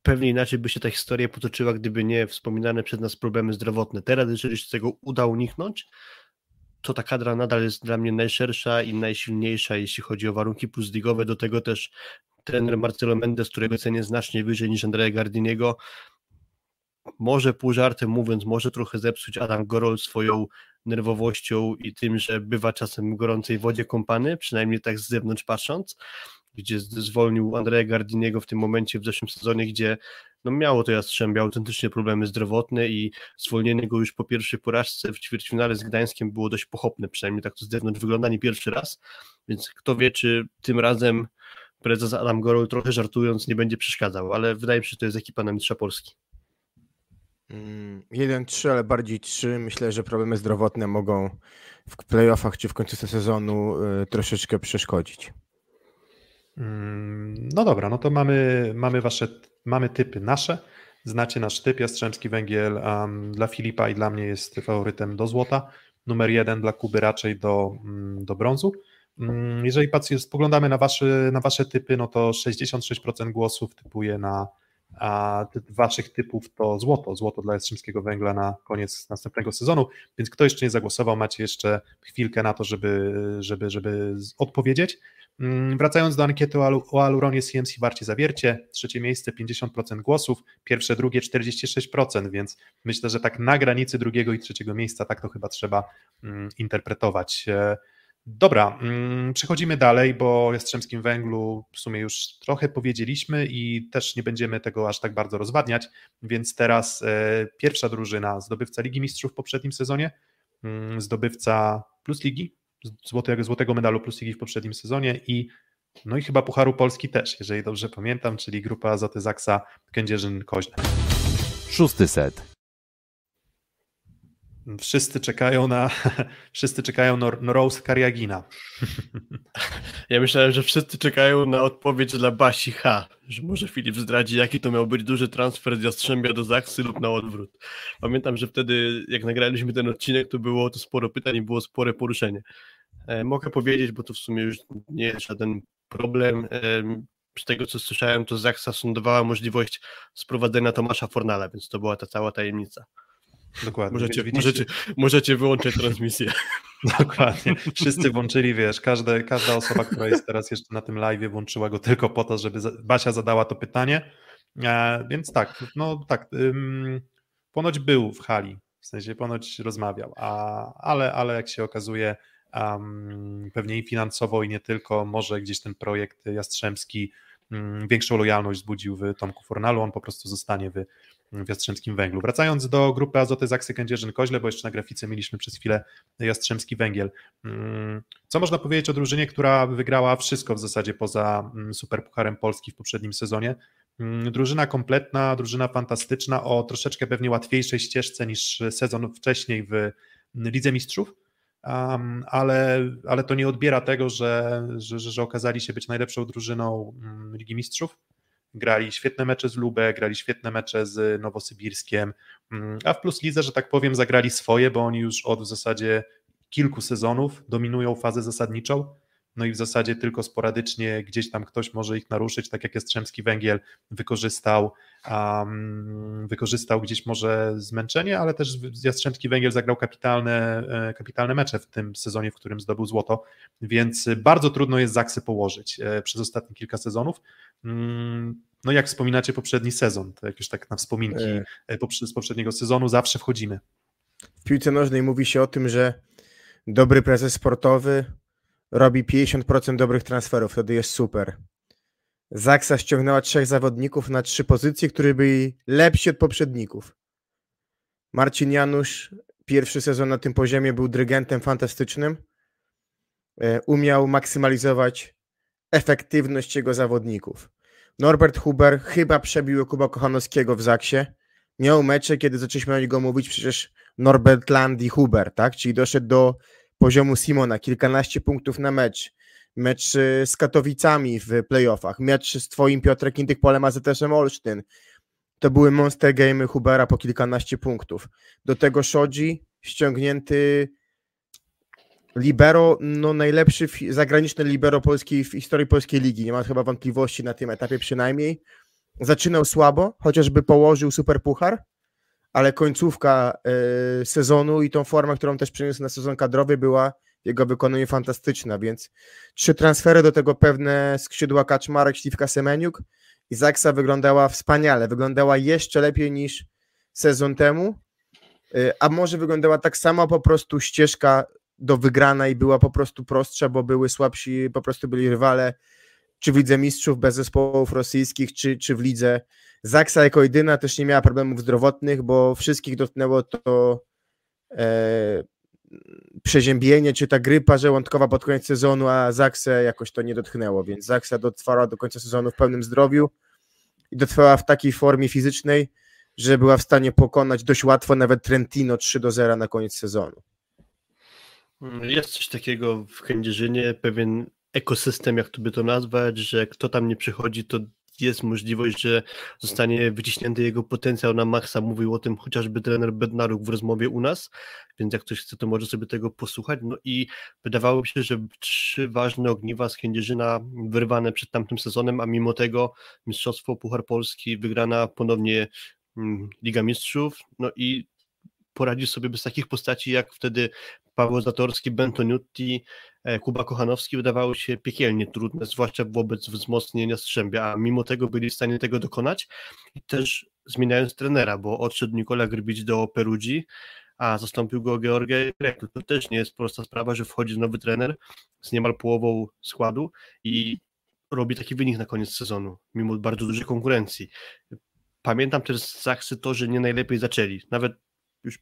Pewnie inaczej by się ta historia potoczyła, gdyby nie wspominane przez nas problemy zdrowotne. Teraz, jeżeli się tego uda uniknąć, to ta kadra nadal jest dla mnie najszersza i najsilniejsza, jeśli chodzi o warunki plusligowe. Do tego też trener Marcelo Mendes, którego cenię znacznie wyżej niż Andrea Gardiniego, może pół żartem mówiąc, może trochę zepsuć Adam Gorol swoją nerwowością i tym, że bywa czasem w gorącej wodzie kąpany, przynajmniej tak z zewnątrz patrząc, gdzie zwolnił Andrea Gardiniego w tym momencie w zeszłym sezonie, gdzie no miało to Jastrzębie autentycznie problemy zdrowotne i zwolnienie go już po pierwszej porażce w ćwierćfinale z Gdańskiem było dość pochopne, przynajmniej tak to z zewnątrz wygląda nie pierwszy raz, więc kto wie, czy tym razem prezes Adam Gorol trochę żartując nie będzie przeszkadzał, ale wydaje mi się, że to jest ekipa na mistrza Polski. 1-3, mm, ale bardziej 3. Myślę, że problemy zdrowotne mogą w playoffach czy w końcu sezonu y, troszeczkę przeszkodzić. Mm, no dobra, no to mamy, mamy wasze, mamy typy nasze. Znacie nasz typ, Jastrzębski Węgiel um, dla Filipa i dla mnie jest faworytem do złota. Numer jeden dla Kuby raczej do, mm, do brązu. Jeżeli patrzę, spoglądamy na wasze, na wasze typy, no to 66% głosów typuje na a waszych typów to złoto, złoto dla Jastrzębskiego Węgla na koniec następnego sezonu, więc kto jeszcze nie zagłosował, macie jeszcze chwilkę na to, żeby, żeby, żeby odpowiedzieć. Mm, wracając do ankiety o Aluronie CMC Warcie Zawiercie, trzecie miejsce 50% głosów, pierwsze, drugie 46%, więc myślę, że tak na granicy drugiego i trzeciego miejsca tak to chyba trzeba mm, interpretować. Dobra, mm, przechodzimy dalej, bo o Jastrzębskim Węglu w sumie już trochę powiedzieliśmy i też nie będziemy tego aż tak bardzo rozwadniać, więc teraz e, pierwsza drużyna, zdobywca Ligi Mistrzów w poprzednim sezonie, mm, zdobywca Plus Ligi, złotego, złotego medalu Plus Ligi w poprzednim sezonie i no i chyba Pucharu Polski też, jeżeli dobrze pamiętam, czyli grupa Azoty Zaksa Kędzierzyn-Koźle. Szósty set. Wszyscy czekają na, wszyscy czekają na, Rose Kariagina. Ja myślałem, że wszyscy czekają na odpowiedź dla Basi H, że może Filip zdradzi, jaki to miał być duży transfer z Jastrzębia do Zaksy lub na odwrót. Pamiętam, że wtedy, jak nagraliśmy ten odcinek, to było to sporo pytań i było spore poruszenie. E, mogę powiedzieć, bo to w sumie już nie jest żaden problem. E, z tego, co słyszałem, to Zaksa sondowała możliwość sprowadzenia Tomasza Fornala, więc to była ta cała tajemnica. Dokładnie. Możecie, możecie, możecie wyłączyć transmisję. Dokładnie. Wszyscy włączyli, wiesz, każde, każda osoba, która jest teraz jeszcze na tym live, włączyła go tylko po to, żeby Basia zadała to pytanie. E, więc tak, no tak, ym, ponoć był w hali, w sensie ponoć rozmawiał, a, ale, ale jak się okazuje, um, pewnie i finansowo, i nie tylko, może gdzieś ten projekt Jastrzębski większą lojalność wzbudził w Tomku Fornalu, on po prostu zostanie w w Jastrzębskim Węglu. Wracając do grupy Azoty Zaksy Kędzierzyn-Koźle, bo jeszcze na grafice mieliśmy przez chwilę Jastrzębski Węgiel. Mm, co można powiedzieć o drużynie, która wygrała wszystko w zasadzie poza mm, Superpucharem Polski w poprzednim sezonie? Mm, drużyna kompletna, drużyna fantastyczna, o troszeczkę pewnie łatwiejszej ścieżce niż sezon wcześniej w Lidze Mistrzów, Um, ale, ale to nie odbiera tego, że, że, że okazali się być najlepszą drużyną Ligi Mistrzów. Grali świetne mecze z Lubę, grali świetne mecze z Nowosybirskiem, mm, a w Plus Lidze, że tak powiem, zagrali swoje, bo oni już od w zasadzie kilku sezonów dominują fazę zasadniczą no i w zasadzie tylko sporadycznie gdzieś tam ktoś może ich naruszyć, tak jak Jastrzębski Węgiel wykorzystał, um, wykorzystał gdzieś może zmęczenie, ale też Jastrzębski Węgiel zagrał kapitalne, e, kapitalne mecze w tym sezonie, w którym zdobył złoto, więc bardzo trudno jest Zaksy położyć e, przez ostatnie kilka sezonów. Mm, no jak wspominacie poprzedni sezon, to jak już tak na wspominki e. z poprzedniego sezonu zawsze wchodzimy. W piłce nożnej mówi się o tym, że dobry prezes sportowy robi 50% dobrych transferów, wtedy jest super. Zaksa ściągnęła trzech zawodników na trzy pozycje, które byli lepsi od poprzedników. Marcin Janusz, pierwszy sezon na tym poziomie, był dyrygentem fantastycznym. E, umiał maksymalizować efektywność jego zawodników. Norbert Huber chyba przebił Kuba Kochanowskiego w Zaksie. Miał mecze, kiedy zaczęliśmy o niego mówić, przecież Norbert Land i Huber, tak? Czyli doszedł do poziomu Simona, kilkanaście punktów na mecz, mecz y, z Katowicami w playoffach, mecz z twoim Piotrek Indyk Polem AZS-em Olsztyn, to były monster gamey Hubera po kilkanaście punktów. Do tego Shoji ściągnięty libero, no najlepszy zagraniczny libero polskiej w historii polskiej ligi. Nie ma chyba wątpliwości na tym etapie przynajmniej. Zaczynał słabo, chociażby położył super puchar, ale końcówka e, sezonu i tą formę, którą też przyniósł na sezon kadrowy była w jego wykonaniu fantastyczna, więc trzy transfery do tego pewne skrzydła Kaczmarek, Śliwka, Semeniuk i Zaksa wyglądała wspaniale, wyglądała jeszcze lepiej niż sezon temu, Y, a może wyglądała tak samo, po prostu ścieżka do wygranej była po prostu prostsza, bo były słabsi, po prostu byli rywale, czy w Lidze Mistrzów bez zespołów rosyjskich, czy, czy w Lidze. Zaksa jako jedyna też nie miała problemów zdrowotnych, bo wszystkich dotknęło to e, przeziębienie, czy ta grypa żołądkowa pod koniec sezonu, a Zaksę jakoś to nie dotknęło, więc Zaksa dotrwała do końca sezonu w pełnym zdrowiu i dotrwała w takiej formie fizycznej, że była w stanie pokonać dość łatwo nawet Trentino 3 do 0 na koniec sezonu. Jest coś takiego w Kędzierzynie, pewien ekosystem, jak to by to nazwać, że kto tam nie przychodzi, to jest możliwość, że zostanie wyciśnięty jego potencjał na maksa. Mówił o tym chociażby trener Bednaruk w rozmowie u nas, więc jak ktoś chce, to może sobie tego posłuchać. No i wydawało mi się, że trzy ważne ogniwa z Kędzierzyna wyrwane przed tamtym sezonem, a mimo tego Mistrzostwo Puchar Polski wygrana ponownie mm, Liga Mistrzów, no i poradził sobie bez takich postaci jak wtedy Paweł Zatorski, Bentoniutti, Kuba Kochanowski wydawały się piekielnie trudne, zwłaszcza wobec wzmocnienia Strzębia, a mimo tego byli w stanie tego dokonać i też zmieniając trenera, bo odszedł Nikola Grbić do Perugii, a zastąpił go George Greku. To też nie jest prosta sprawa, że wchodzi nowy trener z niemal połową składu i robi taki wynik na koniec sezonu, mimo bardzo dużej konkurencji. Pamiętam też z Zaksy to, że nie najlepiej zaczęli. Nawet już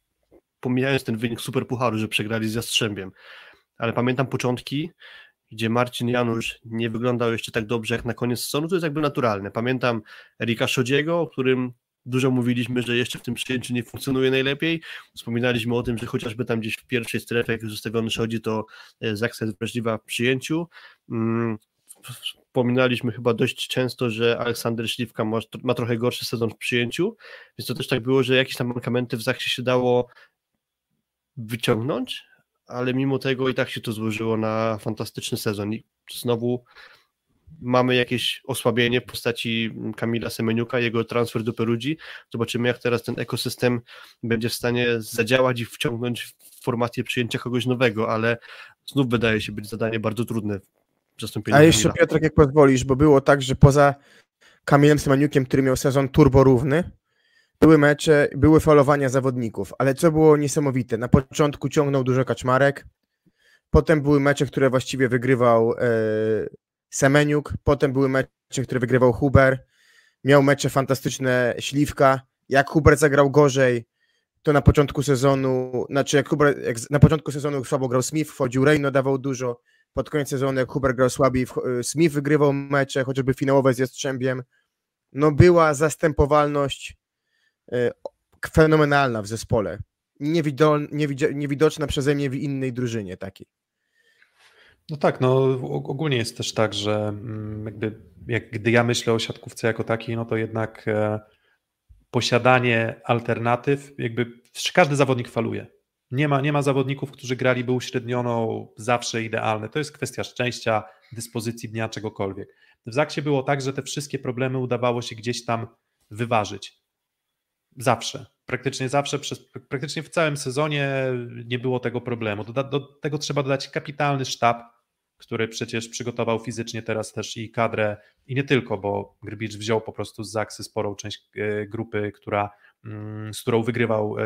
pomijając ten wynik super pucharu, że przegrali z Jastrzębiem, ale pamiętam początki, gdzie Marcin Janusz nie wyglądał jeszcze tak dobrze jak na koniec sezonu, to jest jakby naturalne. Pamiętam Erika Szodziego, o którym dużo mówiliśmy, że jeszcze w tym przyjęciu nie funkcjonuje najlepiej. Wspominaliśmy o tym, że chociażby tam gdzieś w pierwszej strefie, jak już zostawiony Szodzi, to e, Zaksa jest wrażliwa w przyjęciu. Mm, Wspominaliśmy chyba dość często, że Aleksander Śliwka ma, ma trochę gorszy sezon w przyjęciu, więc to też tak było, że jakieś tam mankamenty w Zaksie się dało wyciągnąć, ale mimo tego i tak się to złożyło na fantastyczny sezon i znowu mamy jakieś osłabienie w postaci Kamila Semeniuka, jego transfer do Perugii. Zobaczymy, jak teraz ten ekosystem będzie w stanie zadziałać i wciągnąć w formację przyjęcia kogoś nowego, ale znów wydaje się być zadanie bardzo trudne w zastąpieniu A jeszcze Kamila. Piotrek, jak pozwolisz, bo było tak, że poza Kamilem Semeniukiem, który miał sezon turbo równy, były mecze, były falowania zawodników, ale co było niesamowite, na początku ciągnął dużo Kaczmarek, potem były mecze, które właściwie wygrywał e, Semeniuk, potem były mecze, które wygrywał Huber, miał mecze fantastyczne Śliwka, jak Huber zagrał gorzej, to na początku sezonu, znaczy jak, Huber, jak na początku sezonu słabo grał Smith, wchodził Reino, dawał dużo, pod koniec sezonu jak Huber grał słabiej, Smith wygrywał mecze, chociażby finałowe z Jastrzębiem, no była zastępowalność fenomenalna w zespole. Niewidoczna przeze mnie w innej drużynie takiej. No tak, no ogólnie jest też tak, że mm, jakby jak gdy ja myślę o siatkówce jako takiej, no to jednak e, posiadanie alternatyw, jakby każdy zawodnik faluje. Nie ma, nie ma zawodników, którzy graliby uśredniono zawsze idealne. To jest kwestia szczęścia, dyspozycji dnia, czegokolwiek. W Zaksie było tak, że te wszystkie problemy udawało się gdzieś tam wyważyć. Zawsze. Praktycznie zawsze, przez, praktycznie w całym sezonie nie było tego problemu. Do, do tego trzeba dodać kapitalny sztab, który przecież przygotował fizycznie teraz też i kadrę, i nie tylko, bo Grbicz wziął po prostu z Zaksy sporą część e, grupy, która, mm, z którą wygrywał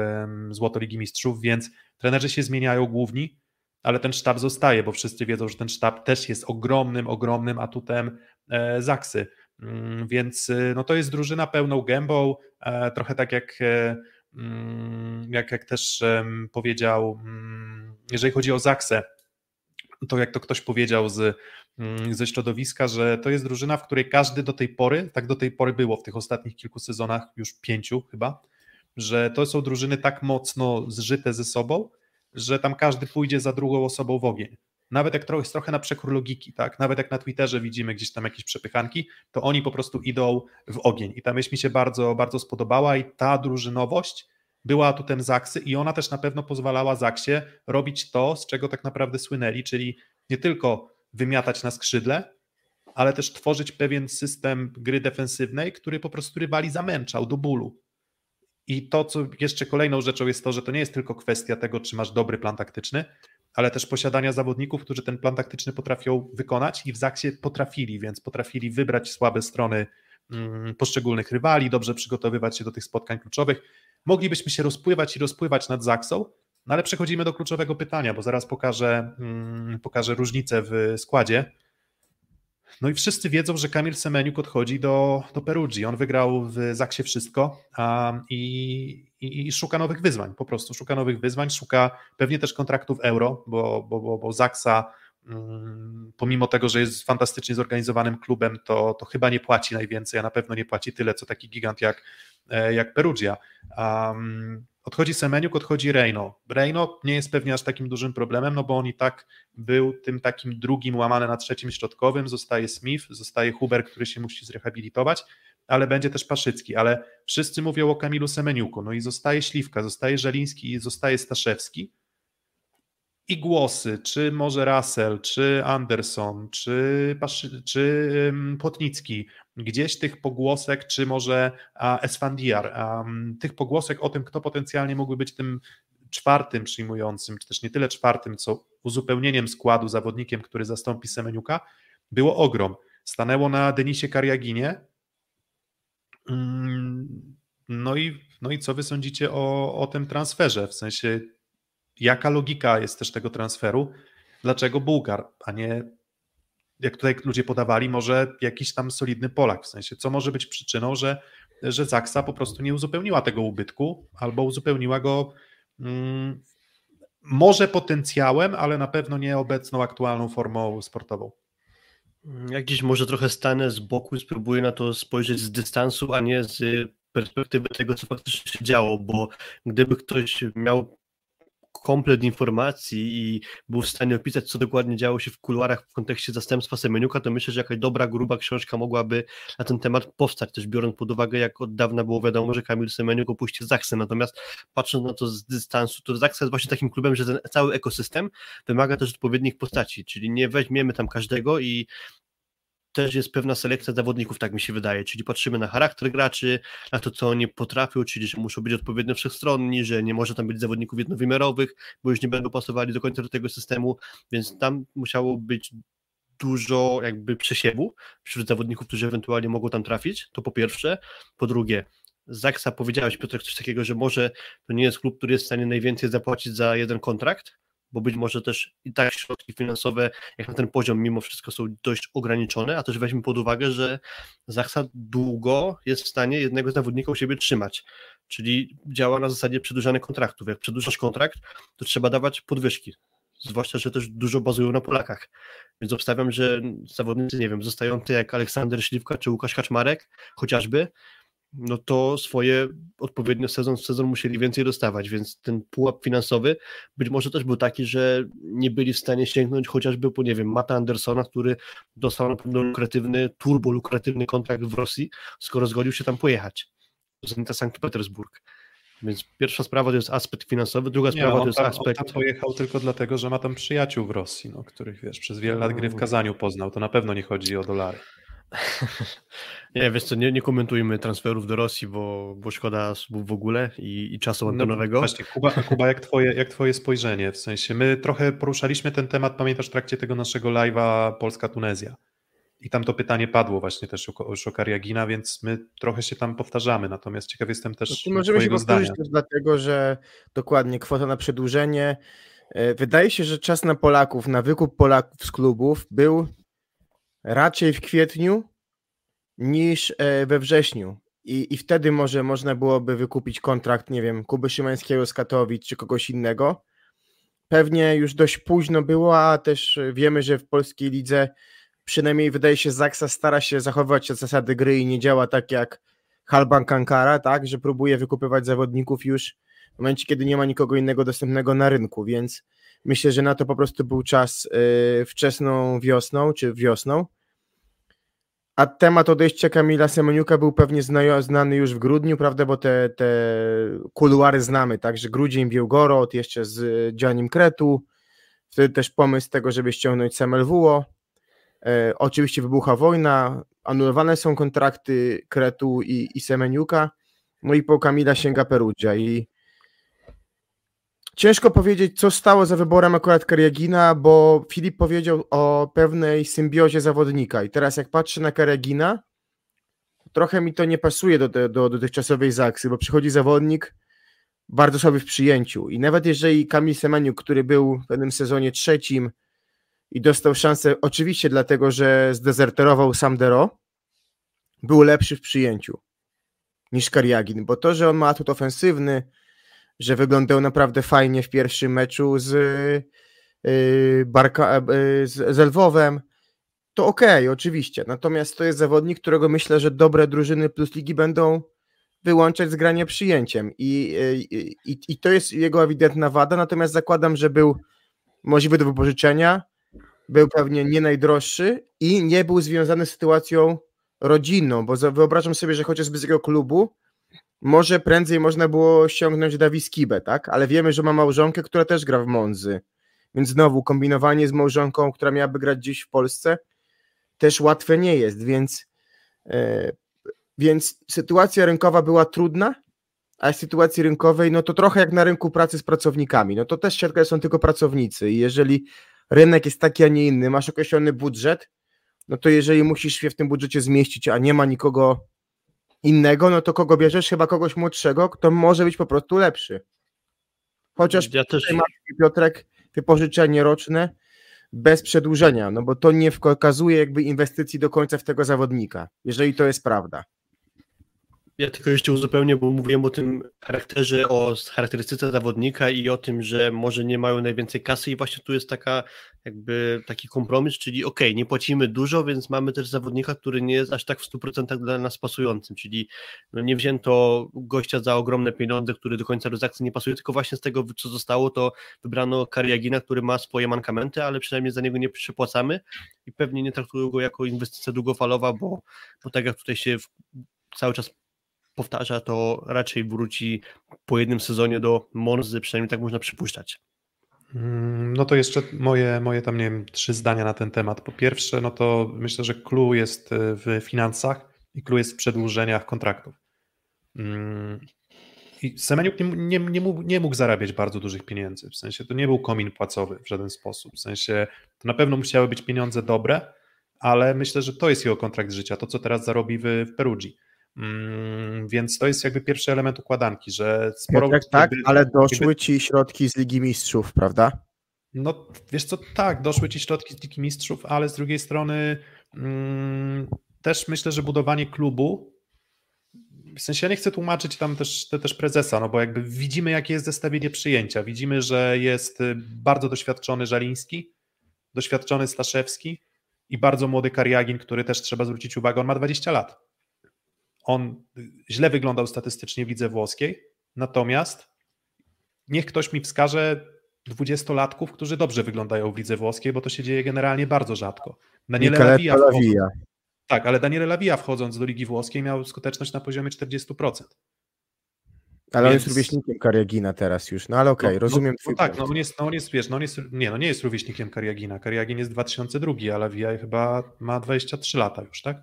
Złoto Ligi Mistrzów, więc trenerzy się zmieniają główni, ale ten sztab zostaje, bo wszyscy wiedzą, że ten sztab też jest ogromnym, ogromnym atutem e, Zaksy. Mm, Więc y, no to jest drużyna pełną gębą, e, trochę tak jak, e, mm, jak, jak też powiedział, mm, jeżeli chodzi o Zaksę, to jak to ktoś powiedział z, ze środowiska, że to jest drużyna, w której każdy do tej pory, tak do tej pory było w tych ostatnich kilku sezonach, już pięciu chyba, że to są drużyny tak mocno zżyte ze sobą, że tam każdy pójdzie za drugą osobą w ogień. Nawet jak trochę, trochę na przekór logiki, tak? Nawet jak na Twitterze widzimy gdzieś tam jakieś przepychanki, to oni po prostu idą w ogień. I ta myśl mi się bardzo, bardzo spodobała i ta drużynowość była atutem Zaksy i ona też na pewno pozwalała Zaksie robić to, z czego tak naprawdę słynęli, czyli nie tylko wymiatać na skrzydle, ale też tworzyć pewien system gry defensywnej, który po prostu rywali zamęczał do bólu. I to, co jeszcze kolejną rzeczą jest to, że to nie jest tylko kwestia tego, czy masz dobry plan taktyczny, ale też posiadania zawodników, którzy ten plan taktyczny potrafią wykonać i w Zaksie potrafili, więc potrafili wybrać słabe strony mm, poszczególnych rywali, dobrze przygotowywać się do tych spotkań kluczowych. Moglibyśmy się rozpływać i rozpływać nad Zaksą, no ale przechodzimy do kluczowego pytania, bo zaraz pokażę, mm, pokażę różnicę w składzie. No i wszyscy wiedzą, że Kamil Semeniuk odchodzi do, do Perugii. On wygrał w Zaksie wszystko um, i, i, i, szuka nowych wyzwań, po prostu szuka nowych wyzwań, szuka pewnie też kontraktów euro, bo, bo, bo, bo Zaksa um, pomimo tego, że jest fantastycznie zorganizowanym klubem, to, to chyba nie płaci najwięcej, a na pewno nie płaci tyle, co taki gigant jak, e, jak Perugia. Um, Odchodzi Semeniuk, odchodzi Reino. Reino nie jest pewnie aż takim dużym problemem, no bo on i tak był tym takim drugim łamane na trzecim środkowym, zostaje Smith, zostaje Huber, który się musi zrehabilitować, ale będzie też Paszycki, ale wszyscy mówią o Kamilu Semeniuku, no i zostaje Śliwka, zostaje Żeliński i zostaje Staszewski, i głosy, czy może Russell, czy Anderson, czy, czy Potnicki, gdzieś tych pogłosek, czy może Esfandiar, tych pogłosek o tym, kto potencjalnie mógłby być tym czwartym przyjmującym, czy też nie tyle czwartym, co uzupełnieniem składu zawodnikiem, który zastąpi Semeniuka, było ogrom. Stanęło na Denisie Kariaginie. Mm, no i, no i co wy sądzicie o, o tym transferze? W sensie, jaka logika jest też tego transferu? Dlaczego Bułgar, a nie jak tutaj ludzie podawali, może jakiś tam solidny Polak, w sensie, co może być przyczyną, że, że Zaksa po prostu nie uzupełniła tego ubytku, albo uzupełniła go mm, może potencjałem, ale na pewno nie obecną aktualną formą sportową. Jak gdzieś może trochę stanę z boku i spróbuję na to spojrzeć z dystansu, a nie z perspektywy tego, co faktycznie się działo, bo gdyby ktoś miał komplet informacji i był w stanie opisać, co dokładnie działo się w kuluarach w kontekście zastępstwa Semeniuka, to myślę, że jakaś dobra, gruba książka mogłaby na ten temat powstać, też biorąc pod uwagę, jak od dawna było wiadomo, że Kamil Semeniuk opuści Zaksę, natomiast patrząc na to z dystansu, to Zaksa jest właśnie takim klubem, że ten cały ekosystem wymaga też odpowiednich postaci, czyli nie weźmiemy tam każdego i też jest pewna selekcja zawodników, tak mi się wydaje, czyli patrzymy na charakter graczy, na to, co oni potrafią, czyli że muszą być odpowiednio wszechstronni, że nie może tam być zawodników jednowymiarowych, bo już nie będą pasowali do końca do tego systemu, więc tam musiało być dużo jakby przesiewu wśród zawodników, którzy ewentualnie mogą tam trafić, to po pierwsze. Po drugie, Zaksa powiedziałeś Piotr coś takiego, że może to nie jest klub, który jest w stanie najwięcej zapłacić za jeden kontrakt, bo być może też i tak środki finansowe, jak na ten poziom, mimo wszystko są dość ograniczone, a też weźmy pod uwagę, że Zachsa długo jest w stanie jednego zawodnika u siebie trzymać, czyli działa na zasadzie przedłużanych kontraktów. Jak przedłużasz kontrakt, to trzeba dawać podwyżki, zwłaszcza, że też dużo bazują na Polakach, więc obstawiam, że zawodnicy, nie wiem, zostający jak Aleksander Śliwka czy Łukasz Kaczmarek chociażby, no to swoje odpowiednio sezon w sezon musieli więcej dostawać, więc ten pułap finansowy być może też był taki, że nie byli w stanie sięgnąć chociażby po, nie wiem, Mata Andersona, który dostał na pewno lukratywny, turbo lukratywny kontrakt w Rosji, skoro zgodził się tam pojechać. Zenita Sankt Petersburg. Więc pierwsza sprawa to jest aspekt finansowy, druga nie, sprawa to jest tam, aspekt. On tam pojechał tylko dlatego, że ma tam przyjaciół w Rosji, no, których wiesz, przez wiele lat gry w Kazaniu poznał. To na pewno nie chodzi o dolary. Nie, wiesz co, nie, nie komentujmy transferów do Rosji, bo, bo szkoda w ogóle i, i czasu no, antenowego. No, właśnie, Kuba, Kuba jak, twoje, jak twoje spojrzenie? W sensie, my trochę poruszaliśmy ten temat, pamiętasz, w trakcie tego naszego live'a Polska-Tunezja. I tam to pytanie padło właśnie też o Szokariagina, więc my trochę się tam powtarzamy, natomiast ciekaw jestem też no, Możemy się powtórzyć też dlatego, że dokładnie kwota na przedłużenie. E, wydaje się, że czas na Polaków, na wykup Polaków z klubów był raczej w kwietniu niż e, we wrześniu. I, I wtedy może można byłoby wykupić kontrakt, nie wiem, Kuby Szymańskiego z Katowic czy kogoś innego. Pewnie już dość późno było, a też wiemy, że w polskiej lidze przynajmniej wydaje się Zaksa stara się zachowywać zasady gry i nie działa tak jak Halban Kankara, tak, że próbuje wykupywać zawodników już w momencie, kiedy nie ma nikogo innego dostępnego na rynku, więc Myślę, że na to po prostu był czas y, wczesną wiosną czy wiosną. A temat odejścia Kamila Semeniuka był pewnie zna, znany już w grudniu, prawda, bo te, te kuluary znamy, także grudzień Białgorod, jeszcze z Dzianim Kretu, wtedy też pomysł tego, żeby ściągnąć Semelwuo. E, oczywiście wybucha wojna, anulowane są kontrakty Kretu i, i Semeniuka, no i po Kamila sięga Perugia i Ciężko powiedzieć, co stało za wyborem akurat Kariagina, bo Filip powiedział o pewnej symbiozie zawodnika. I teraz, jak patrzę na Kariagina, trochę mi to nie pasuje do, do, do dotychczasowej Zaksy, bo przychodzi zawodnik bardzo słaby w przyjęciu. I nawet jeżeli Kamil Semeniuk, który był w pewnym sezonie trzecim i dostał szansę, oczywiście dlatego, że zdezerterował sam Dero, był lepszy w przyjęciu niż Kariagin, bo to, że on ma atut ofensywny, że wyglądał naprawdę fajnie w pierwszym meczu z, yy, Barka, yy, z, z Lwowem, to okej, okay, oczywiście. Natomiast to jest zawodnik, którego myślę, że dobre drużyny plus ligi będą wyłączać z grania przyjęciem. I, i, I to jest jego ewidentna wada. Natomiast zakładam, że był możliwy do wypożyczenia, był pewnie nie najdroższy i nie był związany z sytuacją rodzinną, bo wyobrażam sobie, że chociażby z jego klubu może prędzej można było ściągnąć Davis Kibę, tak? Ale wiemy, że ma małżonkę, która też gra w Monzy. Więc znowu kombinowanie z małżonką, która miałaby grać gdzieś w Polsce, też łatwe nie jest, więc, e, więc sytuacja rynkowa była trudna, a w sytuacji rynkowej, no to trochę jak na rynku pracy z pracownikami. No to też siatka są tylko pracownicy i jeżeli rynek jest taki, a nie inny, masz określony budżet, no to jeżeli musisz się w tym budżecie zmieścić, a nie ma nikogo innego, no to kogo bierzesz? Chyba kogoś młodszego, kto może być po prostu lepszy. Chociaż ja też... Piotrek wypożyczenie roczne bez przedłużenia, no bo to nie wskazuje jakby inwestycji do końca w tego zawodnika, jeżeli to jest prawda. Ja tylko jeszcze uzupełnię, bo mówiłem o tym charakterze, o charakterystyce zawodnika i o tym, że może nie mają najwięcej kasy i właśnie tu jest taka jakby taki kompromis, czyli ok, nie płacimy dużo, więc mamy też zawodnika, który nie jest aż tak w 100% dla nas pasującym, czyli no nie wzięto gościa za ogromne pieniądze, który do końca do akcji nie pasuje, tylko właśnie z tego, co zostało, to wybrano Kariagina, który ma swoje mankamenty, ale przynajmniej za niego nie przypłacamy i pewnie nie traktują go jako inwestycja długofalowa, bo, bo tak jak tutaj się cały czas powtarza, to raczej wróci po jednym sezonie do Monzy, przynajmniej tak można przypuszczać. Mm, no to jeszcze moje, moje tam, nie wiem, trzy zdania na ten temat. Po pierwsze, no to myślę, że clue jest e, w finansach i clue jest w przedłużeniach kontraktów. Mm, I Semeniuk nie, nie, nie, mógł, nie mógł zarabiać bardzo dużych pieniędzy, w sensie to nie był komin płacowy w żaden sposób, w sensie to na pewno musiały być pieniądze dobre, ale myślę, że to jest jego kontrakt życia, to co teraz zarobi w, w Perugii. Mm, więc to jest jakby pierwszy element układanki, że sporo. tak, tak, ale doszły jakby... ci środki z Ligi Mistrzów, prawda? No wiesz co, tak, doszły ci środki z Ligi Mistrzów, ale z drugiej strony mm, też myślę, że budowanie klubu. W sensie ja nie chcę tłumaczyć tam też, te, też prezesa, no bo jakby widzimy, jakie jest zestawienie przyjęcia. Widzimy, że jest y, bardzo doświadczony Żaliński, doświadczony Staszewski i bardzo młody Kariagin, który też trzeba zwrócić uwagę, on ma 20 lat on źle wyglądał statystycznie w lidze włoskiej, natomiast niech ktoś mi wskaże dwudziestolatków, którzy dobrze wyglądają w lidze włoskiej, bo to się dzieje generalnie bardzo rzadko. Daniele Lavia, Lavia. Tak, ale Daniele Lavia wchodząc do ligi włoskiej miał skuteczność na poziomie 40%. Ale Więc... on jest rówieśnikiem Kariagina teraz już, no ale okej, okay, no, rozumiem no, no tak, no on jest, no on jest, wiesz, no on jest, nie, no nie jest rówieśnikiem Kariagina, Kariagin jest 2002, a Lavia chyba ma 23 lata już, tak?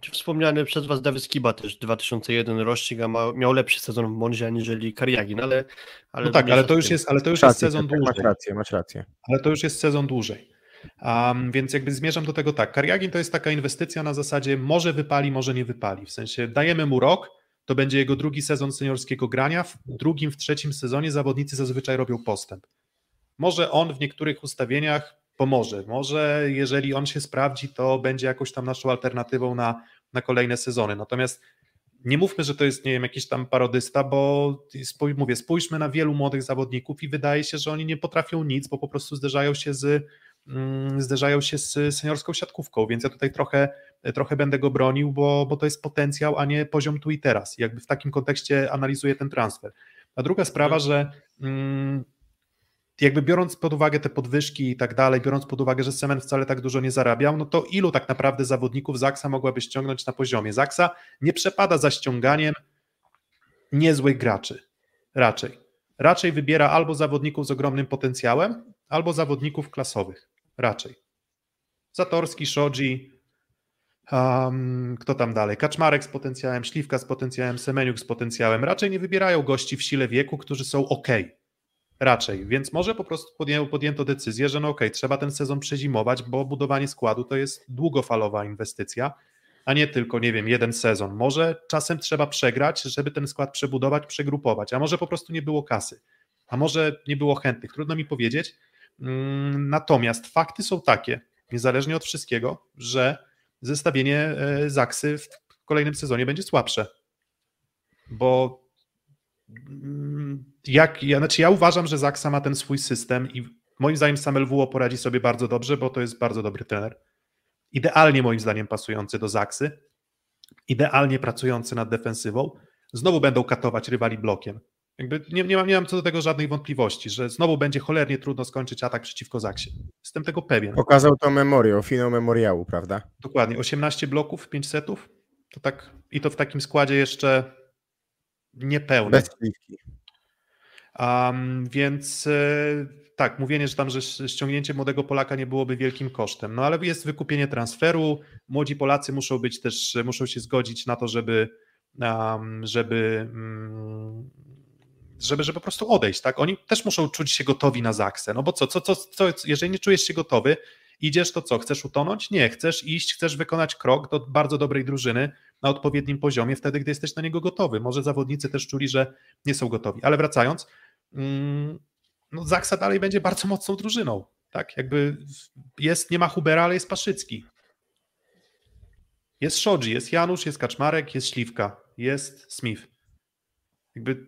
Czy wspomniany przez Was Dawid Skiba też 2001 rocznik, a ma, miał lepszy sezon w Monzie aniżeli Kariagin, ale, ale... No tak, ale to już jest, ale to już jest sezon dłużej. Masz rację, masz rację. Ale to już jest sezon dłużej. Um, więc jakby zmierzam do tego tak, Kariagin to jest taka inwestycja na zasadzie może wypali, może nie wypali. W sensie dajemy mu rok, to będzie jego drugi sezon seniorskiego grania, w drugim, w trzecim sezonie zawodnicy zazwyczaj robią postęp. Może on w niektórych ustawieniach pomoże. Może jeżeli on się sprawdzi, to będzie jakąś tam naszą alternatywą na, na kolejne sezony. Natomiast nie mówmy, że to jest, nie wiem, jakiś tam parodysta, bo spój, mówię, spójrzmy na wielu młodych zawodników i wydaje się, że oni nie potrafią nic, bo po prostu zderzają się z, mm, zderzają się z seniorską siatkówką, więc ja tutaj trochę, trochę będę go bronił, bo, bo to jest potencjał, a nie poziom tu i teraz. jakby w takim kontekście analizuję ten transfer. A druga sprawa, że mm, jakby biorąc pod uwagę te podwyżki i tak dalej, biorąc pod uwagę, że Semen wcale tak dużo nie zarabiał, no to ilu tak naprawdę zawodników Zaksa mogłaby ściągnąć na poziomie? Zaksa nie przepada za ściąganiem niezłych graczy. Raczej. Raczej wybiera albo zawodników z ogromnym potencjałem, albo zawodników klasowych. Raczej. Zatorski, Shoji, um, kto tam dalej? Kaczmarek z potencjałem, Śliwka z potencjałem, Semeniuk z potencjałem. Raczej nie wybierają gości w sile wieku, którzy są ok. Raczej, więc może po prostu podję, podjęto decyzję, że no ok, trzeba ten sezon przezimować, bo budowanie składu to jest długofalowa inwestycja, a nie tylko, nie wiem, jeden sezon. Może czasem trzeba przegrać, żeby ten skład przebudować, przegrupować, a może po prostu nie było kasy, a może nie było chętnych, trudno mi powiedzieć. Mm, natomiast fakty są takie, niezależnie od wszystkiego, że zestawienie e, Zaksy w kolejnym sezonie będzie słabsze. Bo jak, ja, znaczy ja uważam, że Zaksa ma ten swój system i moim zdaniem sam LWO poradzi sobie bardzo dobrze, bo to jest bardzo dobry trener. Idealnie moim zdaniem pasujący do Zaksy, idealnie pracujący nad defensywą. Znowu będą katować rywali blokiem. Jakby nie, nie, mam, nie mam co do tego żadnych wątpliwości, że znowu będzie cholernie trudno skończyć atak przeciwko Zaksie. Jestem tego pewien. Pokazał to memoriał, finał memoriału, prawda? Dokładnie, 18 bloków, 5 setów. To tak, I to w takim składzie jeszcze niepełny. Bez śliwki. Um, więc e, tak, mówienie, że tam, że ściągnięcie młodego Polaka nie byłoby wielkim kosztem. No ale jest wykupienie transferu. Młodzi Polacy muszą być też, muszą się zgodzić na to, żeby, um, żeby um, żeby, żeby po prostu odejść, tak? Oni też muszą czuć się gotowi na zaksę, no bo co, co, co, co, jeżeli nie czujesz się gotowy, idziesz, to co, chcesz utonąć? Nie, chcesz iść, chcesz wykonać krok do bardzo dobrej drużyny na odpowiednim poziomie, wtedy, gdy jesteś na niego gotowy. Może zawodnicy też czuli, że nie są gotowi. Ale wracając, mm, no Zaksa dalej będzie bardzo mocną drużyną, tak? Jakby jest, nie ma Hubera, ale jest Paszycki. Jest Shoji, jest Janusz, jest Kaczmarek, jest Śliwka, jest Smith. Jakby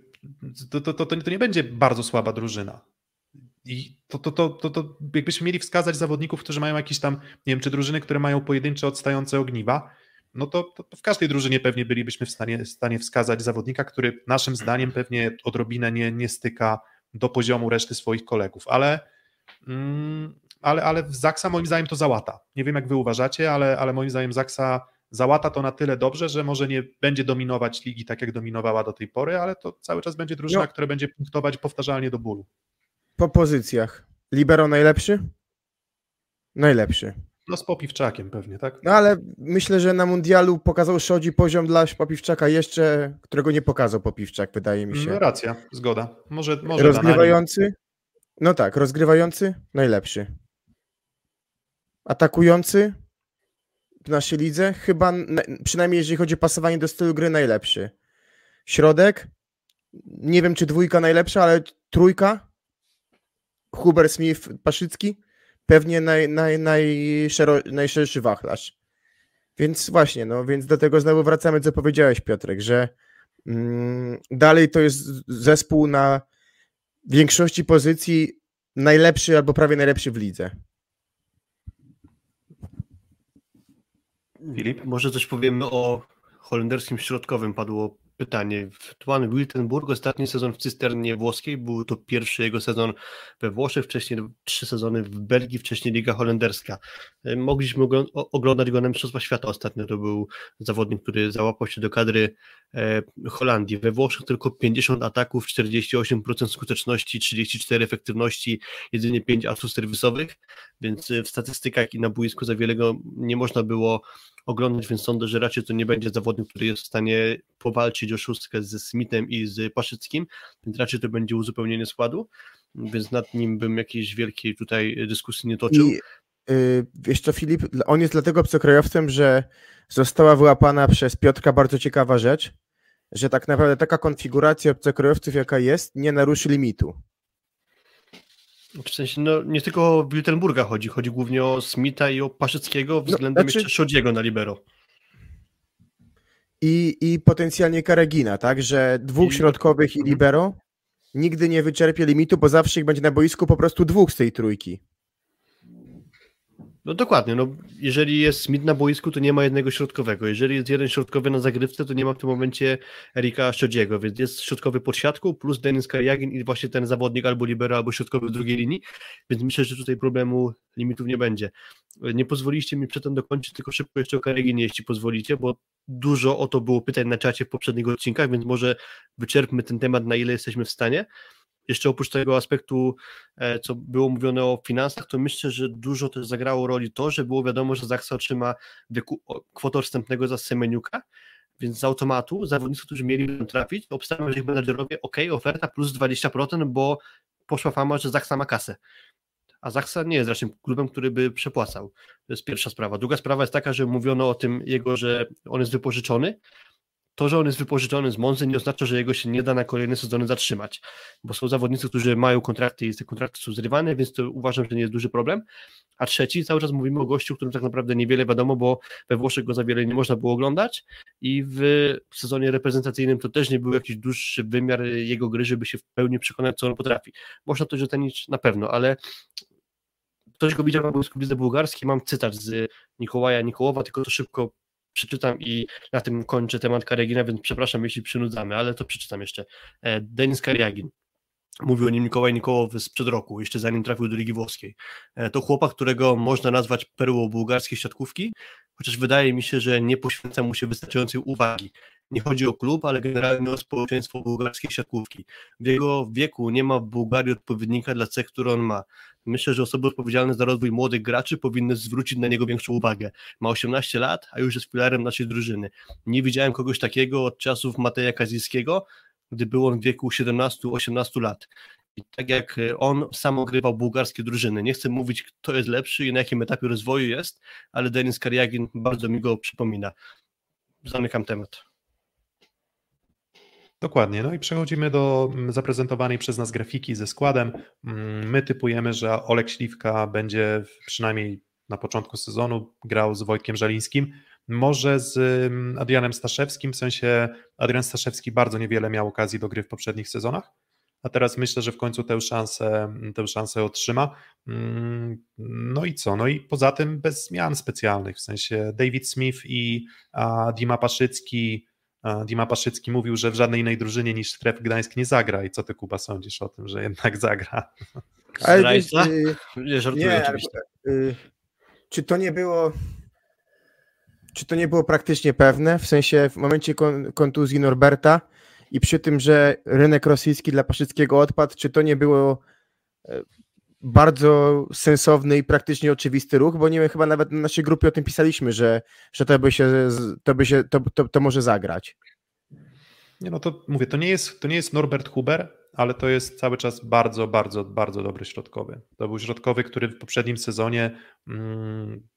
to, to, to, to nie będzie bardzo słaba drużyna. I to, to, to, to, to jakbyśmy mieli wskazać zawodników, którzy mają jakieś tam, nie wiem, czy drużyny, które mają pojedyncze odstające ogniwa, no to, to, w każdej drużynie pewnie bylibyśmy w stanie, w stanie wskazać zawodnika, który naszym zdaniem pewnie odrobinę nie, nie styka do poziomu reszty swoich kolegów, ale, mm, ale, ale w Zaksa moim zdaniem to załata. Nie wiem jak wy uważacie, ale, ale moim zdaniem Zaksa załata to na tyle dobrze, że może nie będzie dominować ligi tak, jak dominowała do tej pory, ale to cały czas będzie drużyna, no. która będzie punktować powtarzalnie do bólu. Po pozycjach. Libero najlepszy? Najlepszy. No z Popiwczakiem pewnie, tak? No ale myślę, że na mundialu pokazał Szodzi poziom dla Popiwczaka jeszcze, którego nie pokazał Popiwczak, wydaje mi się. No racja, zgoda. Może, może Rozgrywający? No tak, rozgrywający? Najlepszy. Atakujący? w naszej lidze, chyba przynajmniej jeżeli chodzi o pasowanie do stylu gry, najlepszy. Środek, nie wiem czy dwójka najlepsza, ale trójka, Huber, Smith, Paszycki, pewnie naj, naj, najszero, najszerszy wachlarz. Więc właśnie, no więc do tego znowu wracamy, co powiedziałeś Piotrek, że mm, dalej to jest zespół na większości pozycji najlepszy albo prawie najlepszy w lidze. Filip? Może coś powiemy o holenderskim środkowym. Padło pytanie. Tuan Wiltenburg, ostatni sezon w cysternie włoskiej, był to pierwszy jego sezon we Włoszech, wcześniej trzy sezony w Belgii, wcześniej Liga Holenderska. E, mogliśmy oglądać go na Mistrzostwa Świata ostatnio, to był zawodnik, który załapał się do kadry e, Holandii. We Włoszech tylko 50 ataków, 48% skuteczności, 34 efektywności, jedynie 5 asów serwisowych, więc w statystykach i na boisku za wiele go nie można było oglądać, więc sądzę, że raczej to nie będzie zawodnik, który jest w stanie powalczyć o szóstkę ze Smithem i z Paszyckim, więc raczej to będzie uzupełnienie składu, więc nad nim bym jakiejś wielkiej tutaj dyskusji nie toczył. I, yy, wiesz co Filip, on jest dlatego obcokrajowcem, że została wyłapana przez Piotrka bardzo ciekawa rzecz, że tak naprawdę taka konfiguracja obcokrajowców jaka jest, nie naruszy limitu. W sensie, no nie tylko o Wiltenburga chodzi, chodzi głównie o Smitha i o Paszyckiego no, względem no, znaczy... jeszcze Szodziego na libero. I, I potencjalnie Karegina, tak, że dwóch I... środkowych i mhm. libero nigdy nie wyczerpie limitu, bo zawsze ich będzie na boisku po prostu dwóch z tej trójki. No dokładnie, no jeżeli jest Smith na boisku, to nie ma jednego środkowego. Jeżeli jest jeden środkowy na zagrywce, to nie ma w tym momencie Erika Szczodziego, więc jest środkowy pod siatką plus Denis Kariagin i właśnie ten zawodnik albo libero, albo środkowy w drugiej linii, więc myślę, że tutaj problemu limitów nie będzie. Nie pozwoliście mi przedtem dokończyć, tylko szybko jeszcze o Kariaginie, jeśli pozwolicie, bo dużo o to było pytań na czacie w poprzednich odcinkach, więc może wyczerpmy ten temat, na ile jesteśmy w stanie jeszcze oprócz tego aspektu, e, co było mówione o finansach, to myślę, że dużo też zagrało roli to, że było wiadomo, że Zaksa otrzyma kwotę wstępnego za Semeniuka, więc z automatu zawodnicy, którzy mieli trafić, obstawiam, że ich menadżerowie, ok, oferta plus 20%, bo poszła fama, że Zaksa ma kasę. A Zaksa nie jest raczej klubem, który by przepłacał. To jest pierwsza sprawa. Druga sprawa jest taka, że mówiono o tym jego, że on jest wypożyczony, to, że on jest wypożyczony z Monzy nie oznacza, że jego się nie da na kolejne sezony zatrzymać, bo są zawodnicy, którzy mają kontrakty i te kontrakty są zrywane, więc to uważam, że nie jest duży problem. A trzeci, cały czas mówimy o gościu, którym tak naprawdę niewiele wiadomo, bo we Włoszech go za wiele nie można było oglądać i w sezonie reprezentacyjnym to też nie był jakiś dłuższy wymiar jego gry, żeby się w pełni przekonać, co on potrafi. Można to ocenić na pewno, ale ktoś go widział na boisku bułgarskiej, mam cytat z Nikołaja Nikołowa, tylko to szybko przeczytam i na tym kończę temat Kariagina, więc przepraszam, jeśli przynudzamy, ale to przeczytam jeszcze. E, Denis Kariagin. Mówił o nim Mikołaj Nikołow sprzed roku, jeszcze zanim trafił do Ligi Włoskiej. E, to chłopak, którego można nazwać perłą bułgarskiej siatkówki, chociaż wydaje mi się, że nie poświęca mu się wystarczającej uwagi. Nie chodzi o klub, ale generalnie o społeczeństwo bułgarskiej siatkówki. W jego wieku nie ma w Bułgarii odpowiednika dla cech, które on ma. Myślę, że osoby odpowiedzialne za rozwój młodych graczy powinny zwrócić na niego większą uwagę. Ma 18 lat, a już jest filarem naszej drużyny. Nie widziałem kogoś takiego od czasów Mateja Kazijskiego, gdy był on w wieku 17-18 lat. I tak jak on sam ogrywał bułgarskie drużyny. Nie chcę mówić, kto jest lepszy i na jakim etapie rozwoju jest, ale Denis Kariagin bardzo mi go przypomina. Zamykam temat. Dokładnie. No i przechodzimy do mm, zaprezentowanej przez nas grafiki ze składem. Mm, my typujemy, że Olek Śliwka będzie przynajmniej na początku sezonu grał z Wojtkiem Żalińskim. Może z mm, Adrianem Staszewskim, w sensie Adrian Staszewski bardzo niewiele miał okazji do gry w poprzednich sezonach, a teraz myślę, że w końcu tę szansę, tę szansę otrzyma. No i co? No i poza tym bez zmian specjalnych, w sensie David Smith i Dima Paszycki Dima Paszycki mówił, że w żadnej innej drużynie niż Stref Gdańsk nie zagra. I co ty, Kuba, sądzisz o tym, że jednak zagra? Ale, y, nie, żartuję nie, oczywiście. Y, czy to nie było czy to nie było praktycznie pewne, w sensie w momencie kontuzji Norberta i przy tym, że rynek rosyjski dla Paszyckiego odpadł, czy to nie było e, bardzo sensowny i praktycznie oczywisty ruch, bo nie wiem, chyba nawet na naszej grupie o tym pisaliśmy, że, że to by się, to, by się to, to, to może zagrać. Nie, no to mówię, to nie, jest, to nie jest Norbert Huber, ale to jest cały czas bardzo, bardzo, bardzo dobry środkowy. To był środkowy, który w poprzednim sezonie mm,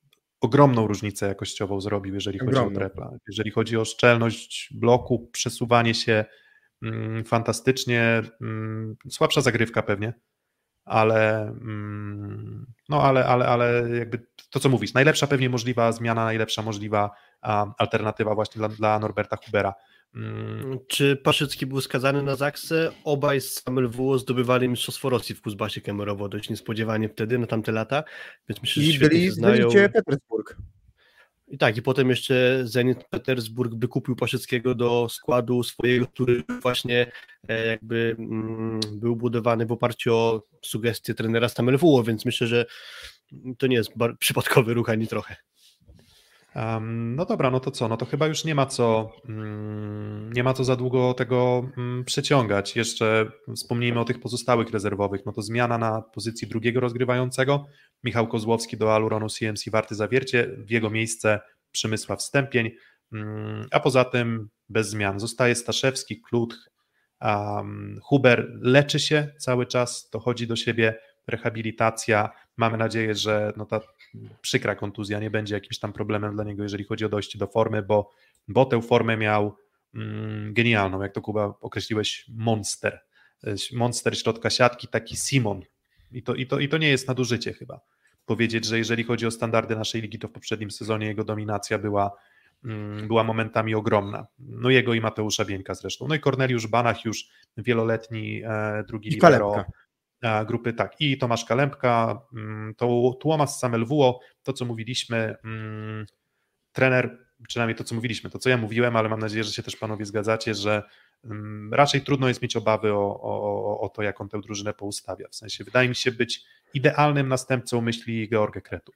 ogromną różnicę jakościową zrobił, jeżeli chodzi o trepa. Jeżeli chodzi o szczelność bloku, przesuwanie się mm, fantastycznie, mm, słabsza zagrywka pewnie, ale, mm, no ale, ale, ale jakby to, co mówisz, najlepsza pewnie możliwa zmiana, najlepsza możliwa alternatywa właśnie dla, dla Norberta Hubera. Mm. Czy Paszycki był skazany na Zaksę? Obaj z Samuel W zdobywali mistrzostwo Rosji w Kuzbasie Kemerowo, dość niespodziewanie wtedy, na tamte lata, więc myślę, że I byli znają... Petersburg. I tak, i potem jeszcze Zenit Petersburg wykupił Paszyckiego do składu swojego, który właśnie e, jakby mm, był budowany w oparciu o sugestie trenera Stamelwuło, więc myślę, że to nie jest przypadkowy ruch ani trochę. No dobra, no to co? No to chyba już nie ma co, mm, nie ma co za długo tego mm, przeciągać. Jeszcze wspomnijmy o tych pozostałych rezerwowych. No to zmiana na pozycji drugiego rozgrywającego. Michał Kozłowski do Aluronu CMC Warty Zawiercie. W jego miejsce Przemysław Stępień. Mm, a poza tym bez zmian. Zostaje Staszewski, Klut, um, Huber leczy się cały czas, dochodzi do siebie rehabilitacja. Mamy nadzieję, że no ta przykra kontuzja nie będzie jakimś tam problemem dla niego, jeżeli chodzi o dojście do formy, bo, bo tę formę miał mm, genialną, jak to Kuba określiłeś, monster. Monster środka siatki, taki Simon. I to, i, to, I to nie jest nadużycie chyba. Powiedzieć, że jeżeli chodzi o standardy naszej ligi, to w poprzednim sezonie jego dominacja była, mm, była momentami ogromna. No jego i Mateusza Bieńka zresztą. No i Korneliusz Banach już wieloletni e, drugi I libero. Kalepka grupy, tak, i Tomasz Kalempka, mm, to Tłomas Samelwuo, to co mówiliśmy, mm, trener, przynajmniej to co mówiliśmy, to co ja mówiłem, ale mam nadzieję, że się też panowie zgadzacie, że mm, raczej trudno jest mieć obawy o, o, o to, jak on tę drużynę poustawia. W sensie wydaje mi się być idealnym następcą myśli Georga Kretu.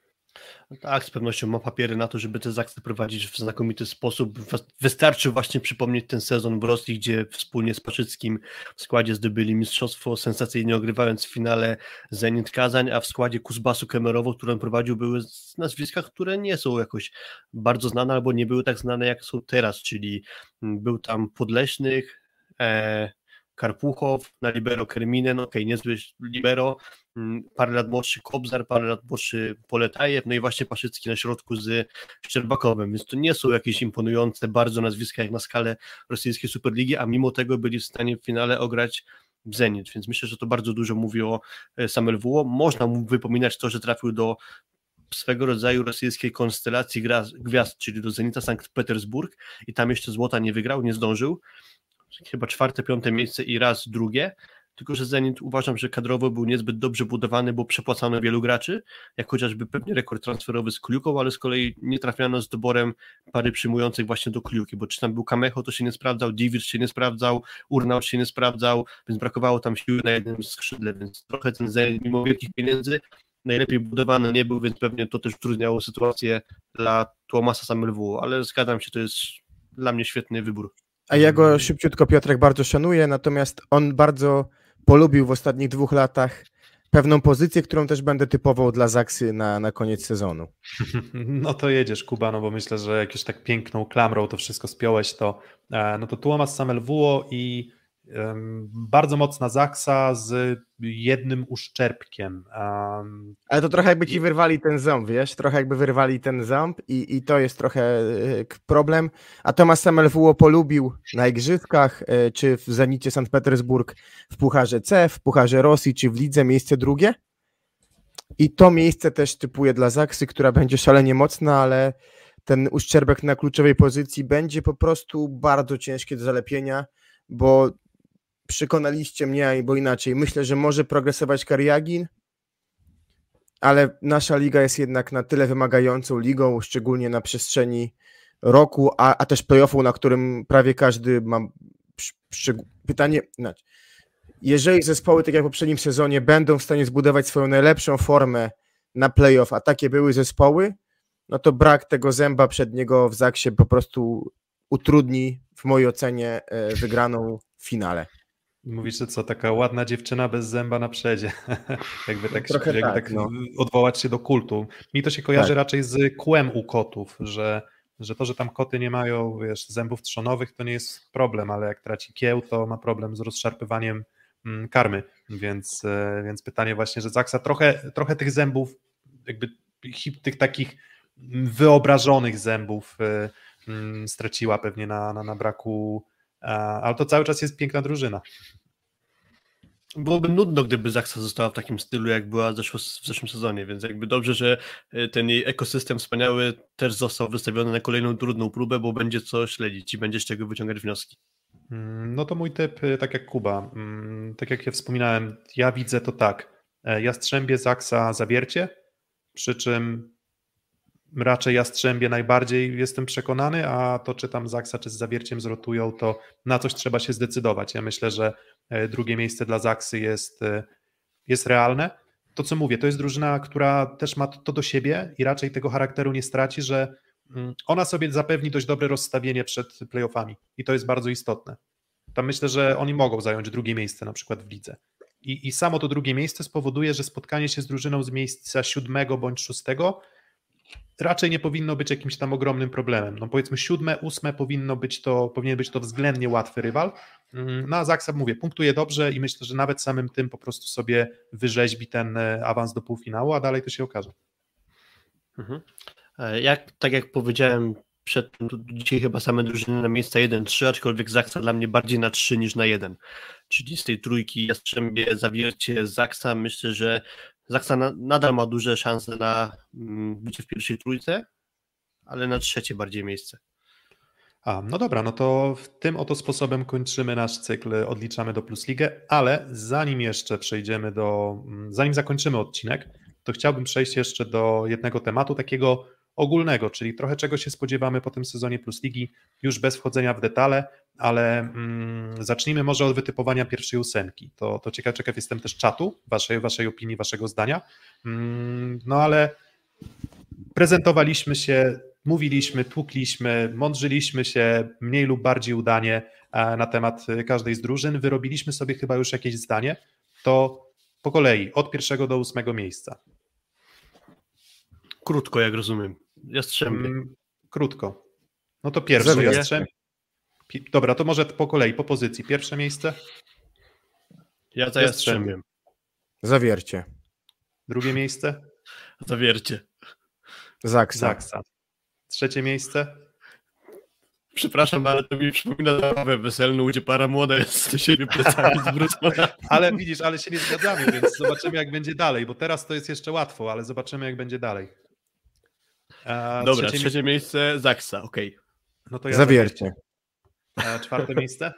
Tak, z pewnością ma papiery na to, żeby te zakcje prowadzić w znakomity sposób. Wystarczy właśnie przypomnieć ten sezon w Rosji, gdzie wspólnie z Paszyckim w składzie zdobyli mistrzostwo, sensacyjnie ogrywając w finale Zenit Kazań, a w składzie Kuzbasu Kemerowo, który on prowadził, były nazwiska, które nie są jakoś bardzo znane albo nie były tak znane, jak są teraz, czyli był tam Podleśnych, e, Karpuchow, na libero Kerminen, ok, niezły libero, mm, parę lat młodszy Kobzar, parę lat młodszy Poletajew, no i właśnie Paszycki na środku z Szczerbakowem, więc to nie są jakieś imponujące bardzo nazwiska jak na skalę rosyjskiej Superligi, a mimo tego byli w stanie w finale ograć Zenit, więc myślę, że to bardzo dużo mówi o e, Samelwuo. Można mu wypominać to, że trafił do swego rodzaju rosyjskiej konstelacji gwiazd, czyli do Zenita Sankt Petersburg i tam jeszcze złota nie wygrał, nie zdążył, chyba czwarte, piąte miejsce i raz drugie, tylko że Zenit uważam, że kadrowo był niezbyt dobrze budowany, bo przepłacano wielu graczy, jak chociażby pewnie rekord transferowy z Kliuką, ale z kolei nie trafiano z doborem pary przyjmujących właśnie do Kliuki, bo czy tam był Kamecho, to się nie sprawdzał, Divic się nie sprawdzał, Urnał się nie sprawdzał, więc brakowało tam siły na jednym skrzydle, więc trochę ten Zenit mimo wielkich pieniędzy najlepiej budowany nie był, więc pewnie to też utrudniało sytuację dla Tłomasa Samelwu, ale zgadzam się, to jest dla mnie świetny wybór. A ja go szybciutko, Piotrek, bardzo szanuję, natomiast on bardzo polubił w ostatnich dwóch latach pewną pozycję, którą też będę typował dla Zaksy na, na koniec sezonu. No to jedziesz, Kuba, no bo myślę, że jak już tak piękną klamrą to wszystko spiąłeś, to e, no to Tuomas Samelwuo i bardzo mocna zaksa z jednym uszczerbkiem. Ale to trochę jakby ci wyrwali ten ząb, wiesz? Trochę jakby wyrwali ten ząb i, i to jest trochę e, problem. A Tomasz Samelwuo polubił na igrzyskach, e, czy w Zenicie Sankt Petersburg w Pucharze C, w Pucharze Rosji, czy w Lidze miejsce drugie. I to miejsce też typuje dla Zaksy, która będzie szalenie mocna, ale ten uszczerbek na kluczowej pozycji będzie po prostu bardzo ciężkie do zalepienia, bo przekonaliście mnie, bo inaczej. Myślę, że może progresować Kariagin, ale nasza liga jest jednak na tyle wymagającą ligą, szczególnie na przestrzeni roku, a, a też playoffu, na którym prawie każdy ma pytanie. Znaczy, jeżeli zespoły, tak jak w poprzednim sezonie, będą w stanie zbudować swoją najlepszą formę na playoff, a takie były zespoły, no to brak tego zęba przedniego w Zaksie po prostu utrudni, w mojej ocenie, e, wygraną w finale. Mówisz, że co, taka ładna dziewczyna bez zęba na przedzie. jakby tak, Trochę jakby tak, tak no. odwołać się do kultu. Mi to się kojarzy Tak. raczej z kłem u kotów, że, że to, że tam koty nie mają wiesz, zębów trzonowych, to nie jest problem, ale jak traci kieł, to ma problem z rozszarpywaniem mm, karmy. Więc, e, więc pytanie właśnie, że Zaksa trochę, trochę tych zębów, jakby tych takich wyobrażonych zębów e, mm, straciła pewnie na, na, na braku, ale to cały czas jest piękna drużyna. Byłoby nudno, gdyby Zaksa została w takim stylu, jak była w zeszłym sezonie, więc jakby dobrze, że e, ten jej ekosystem wspaniały też został wystawiony na kolejną trudną próbę, bo będzie co śledzić i będzie z czego wyciągać wnioski. Mm, No to mój typ, y, tak jak Kuba, mm, tak jak ja wspominałem, ja widzę to tak. e, Jastrzębie, Zaksa, Zawiercie, przy czym raczej Jastrzębie najbardziej jestem przekonany, a to czy tam Zaksa czy z Zawierciem zrotują, to na coś trzeba się zdecydować. Ja myślę, że e, drugie miejsce dla Zaksy jest, e, jest realne. To co mówię, to jest drużyna, która też ma to do siebie i raczej tego charakteru nie straci, że mm, ona sobie zapewni dość dobre rozstawienie przed playoffami i to jest bardzo istotne. Tam myślę, że oni mogą zająć drugie miejsce na przykład w lidze. I, I samo to drugie miejsce spowoduje, że spotkanie się z drużyną z miejsca siódmego bądź szóstego raczej nie powinno być jakimś tam ogromnym problemem. No powiedzmy siódme, ósme powinno być to, powinien być to względnie łatwy rywal. Mm, No a Zaksa, mówię, punktuje dobrze i myślę, że nawet samym tym po prostu sobie wyrzeźbi ten e, awans do półfinału, a dalej to się okaże. Mhm. E, Jak, tak jak powiedziałem przed dzisiaj chyba same drużyny na miejsca 1-3, aczkolwiek Zaksa dla mnie bardziej na 3 niż na 1. Czyli z tej trójki Jastrzębie, Zawiercie, Zaksa, myślę, że Zaksa na, nadal ma duże szanse na mm, bycie w pierwszej trójce, ale na trzecie bardziej miejsce. A, no dobra, no to tym oto sposobem kończymy nasz cykl Odliczamy do Plus Ligę, ale zanim jeszcze przejdziemy do, mm, zanim zakończymy odcinek, to chciałbym przejść jeszcze do jednego tematu takiego ogólnego, czyli trochę czego się spodziewamy po tym sezonie Plus Ligi, już bez wchodzenia w detale, ale mm, zacznijmy może od wytypowania pierwszej ósemki. To, to ciekaw, ciekaw jestem też czatu, waszej, waszej opinii, waszego zdania. Mm, no ale prezentowaliśmy się, mówiliśmy, tłukliśmy, mądrzyliśmy się mniej lub bardziej udanie e, na temat każdej z drużyn, wyrobiliśmy sobie chyba już jakieś zdanie, to po kolei, od pierwszego do ósmego miejsca. Krótko, jak rozumiem. Jastrzębie. Mm, Krótko. No to pierwszy Zawiercie. Dobra, to może po kolei, po pozycji. Pierwsze miejsce, Ja za Jastrzębie. Jastrzębiem. Zawiercie. drugie miejsce, Zawiercie. Zaksa. Zaksa. Trzecie miejsce, Przepraszam, ale to mi przypomina zabawę weselną, gdzie para młoda jest do siebie plecami zwrócona. ale widzisz, ale się nie zgadzamy, więc zobaczymy jak będzie dalej, bo teraz to jest jeszcze łatwo, ale zobaczymy jak będzie dalej. E, Dobra, trzecie trzecie, mie- miejsce Zaksa, okej. no to ja Zawiercie. E, czwarte miejsce,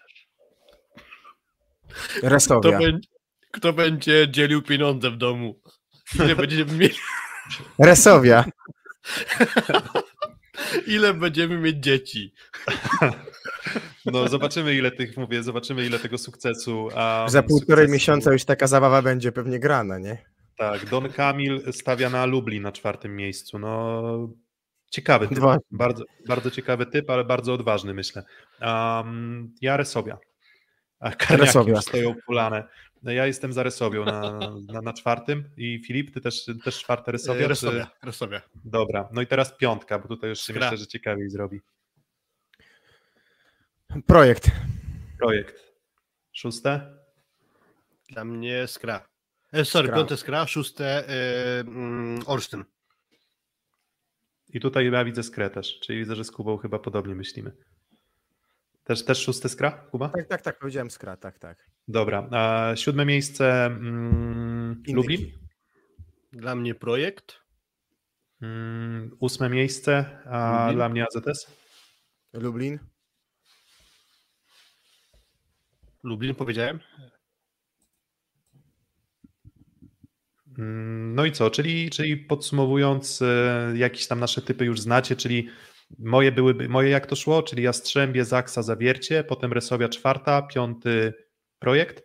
Kto, Resowia. będzie, kto będzie dzielił pieniądze w domu? Ile będziemy mieli, Resowia. ile będziemy mieć dzieci? no zobaczymy ile tych, mówię, zobaczymy ile tego sukcesu. A, Za półtorej sukcesu- miesiąca już taka zabawa będzie pewnie grana, nie? Tak, Don Kamil stawia na Lublin na czwartym miejscu. No, ciekawy typ. Dwa. Bardzo, bardzo ciekawy typ, ale bardzo odważny, myślę. Um, ja Resowia. A Karniaki Resowia. stoją polane. Ja jestem za Resowią na, na, na czwartym i Filip, ty też, też czwarte Resowia? E, czy- Resowia, Resowia. Dobra, no i teraz piątka, bo tutaj już się Skra. myślę, że ciekawiej zrobi. Projekt. Projekt. Szóste? Dla mnie Skra. E, sorry, Skra. piąte Skra, szóste e, mm, Olsztyn. I tutaj ja widzę skrę też, czyli widzę, że z Kubą chyba podobnie myślimy. Też, też szóste skra, Kuba? Tak, tak, tak, powiedziałem skra, tak, tak. Dobra, a siódme miejsce mm. Lublin, Dla mnie Projekt. mm, ósme miejsce, a Lublin. dla mnie AZS. Lublin. Lublin powiedziałem. Mm, No i co, czyli, czyli podsumowując, e, jakieś tam nasze typy już znacie, czyli moje byłyby, moje jak to szło, czyli Jastrzębie, Zaksa, Zawiercie, potem Resowia czwarta, piąty Projekt,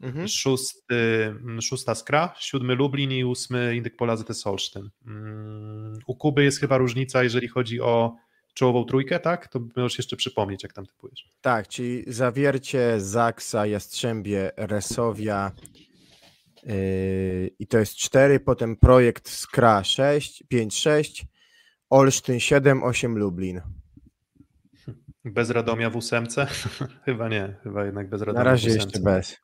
Mhm. szósty, mm, szósta Skra, siódmy Lublin i ósmy Indyk Pola ZS Olsztyn. Mm, U Kuby jest chyba różnica, jeżeli chodzi o czołową trójkę, tak? To możesz jeszcze przypomnieć, jak tam typujesz. Tak, czyli Zawiercie, Zaksa, Jastrzębie, Resowia i to jest 4, potem projekt Skra 6, 5, 6, Olsztyn 7, 8 Lublin. Bez Radomia w ósemce? chyba nie, chyba jednak bez Na Radomia razie w jeszcze bez.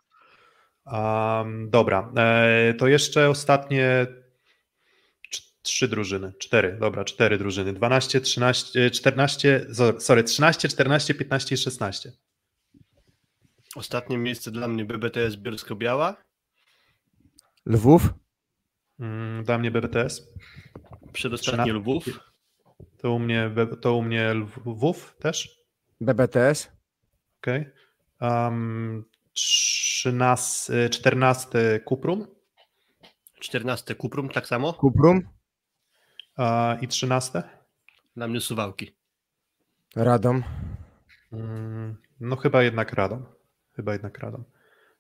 Um, dobra, e, to jeszcze ostatnie trzy drużyny, cztery, dobra, cztery drużyny, 12, 13, 14, zo- sorry, 13, 14, 15 i 16. Ostatnie miejsce dla mnie BBTS Bielsko-Biała. Lwów, Mm, Dla mnie BBTS, Przedostatnie Trzyna- Lwów. to u mnie, to u mnie Lwów też, BBTS, okej. Um, 13, 14 Kuprum 14 Kuprum, tak samo. Kuprum, a, i 13 Dla mnie Suwałki. Radom, Mm, No chyba jednak Radom. Chyba jednak Radom.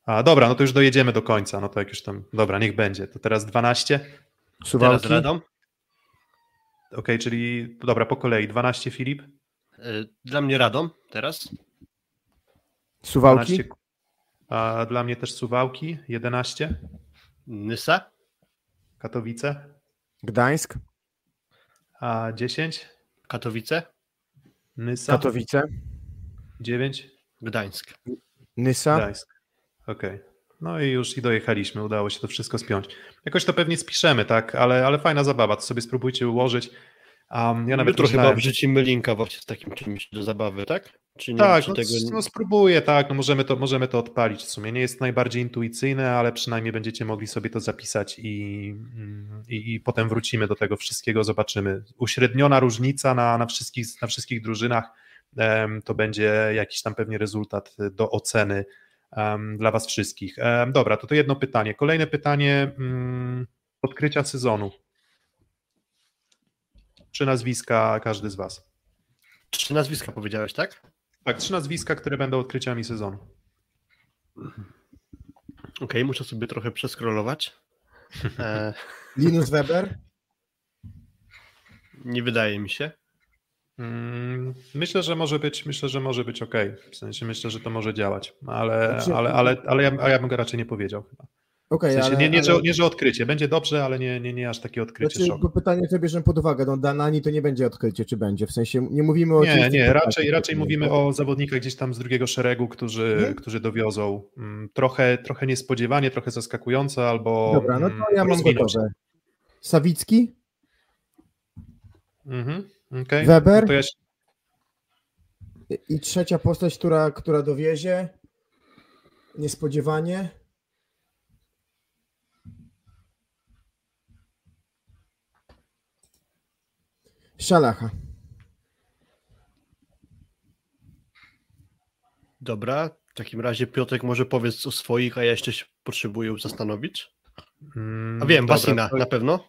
A dobra, no to już dojedziemy do końca. No to jak już tam. Dobra, niech będzie. To teraz 12. Teraz Suwałki, Radom. Okej, czyli dobra, po kolei. 12 Filip. E, Dla mnie Radom teraz. Suwałki, 12, a dla mnie też Suwałki. 11. Nysa. Katowice. Gdańsk, A 10. Katowice. Nysa. Katowice, 9. Gdańsk. Nysa, Gdańsk. Okej. No i już i dojechaliśmy, udało się to wszystko spiąć. Jakoś to pewnie spiszemy, tak, ale, ale fajna zabawa, to sobie spróbujcie ułożyć. Um, ja nawet Jutro chyba myślałem- wrzucimy linka właśnie z takim czymś do zabawy, tak? Czy nie? Tak, czy no, tego... no spróbuję, tak, no możemy to, możemy to odpalić w sumie. Nie jest najbardziej intuicyjne, ale przynajmniej będziecie mogli sobie to zapisać i, mm, i, i potem wrócimy do tego wszystkiego, zobaczymy. Uśredniona różnica na, na, wszystkich, na wszystkich drużynach em, to będzie jakiś tam pewnie rezultat do oceny dla Was wszystkich. Dobra, to to jedno pytanie. Kolejne pytanie mm, odkrycia sezonu. Trzy nazwiska każdy z Was. Trzy nazwiska powiedziałeś, tak? Tak, trzy nazwiska, które będą odkryciami sezonu. Okej, muszę sobie trochę przeskrolować. E, Linus Weber? nie wydaje mi się. Mm, Myślę, że może być, myślę, że może być ok. W sensie myślę, że to może działać, ale, Znaczy- ale, ale, ale ja, ja bym go raczej nie powiedział chyba. W Okej, sensie ale, nie, nie, ale... że, nie, że odkrycie. Będzie dobrze, ale nie, nie, nie aż takie odkrycie Znaczy, bo pytanie sobie bierzemy pod uwagę, no Danani to nie będzie odkrycie, czy będzie, w sensie nie mówimy o... Nie, nie, co- raczej, raczej mówimy o zawodnikach gdzieś tam z drugiego szeregu, którzy, Mhm. którzy dowiozą mm, trochę, trochę niespodziewanie, trochę zaskakująco, albo Dobra, no mm, to ja mam gotowe. Sawicki? Mhm, Weber? No to ja się, I trzecia postać, która, która dowiezie niespodziewanie. Szalacha. Dobra, w takim razie Piotrek może powiedz o swoich, a ja jeszcze się potrzebuję zastanowić. mm, A wiem, dobra, Basina to- na pewno.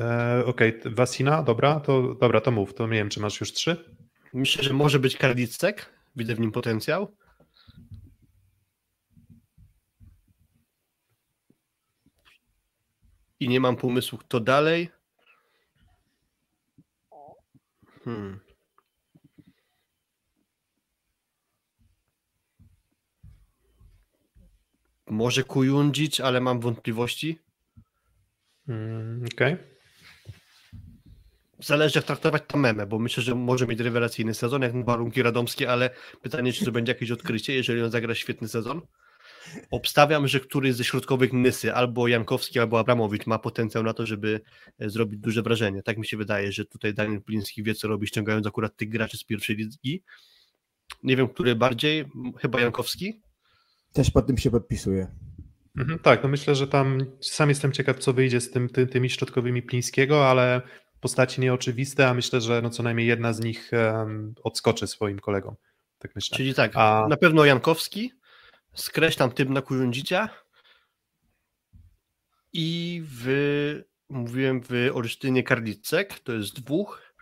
E, Okej, t- Wasina, dobra, to dobra, to mów, to nie wiem, czy masz już trzy? Myślę, że może być Kardicek. Widzę w nim potencjał. I nie mam pomysłu, kto dalej. Hmm. Może Kujundzic, ale mam wątpliwości. Mm, Okej. Zależy jak traktować to memę, bo myślę, że może mieć rewelacyjny sezon, jak na warunki radomskie, ale pytanie, czy to będzie jakieś odkrycie, jeżeli on zagra świetny sezon. Obstawiam, że któryś ze środkowych Nysy, albo Jankowski, albo Abramowicz ma potencjał na to, żeby e, zrobić duże wrażenie. Tak mi się wydaje, że tutaj Daniel Pliński wie, co robi, ściągając akurat tych graczy z pierwszej ligi. Nie wiem, który bardziej, chyba Jankowski. Też pod tym się podpisuje. Mhm, tak, no myślę, że tam sam jestem ciekaw, co wyjdzie z tym, ty, tymi środkowymi Plińskiego, ale postaci nieoczywiste, a myślę, że no co najmniej jedna z nich em, odskoczy swoim kolegom. Tak myślę. Czyli tak, A- na pewno Jankowski, skreślam tym na Kujundzicia i w, mówiłem w Olsztynie Karlicek, to jest dwóch,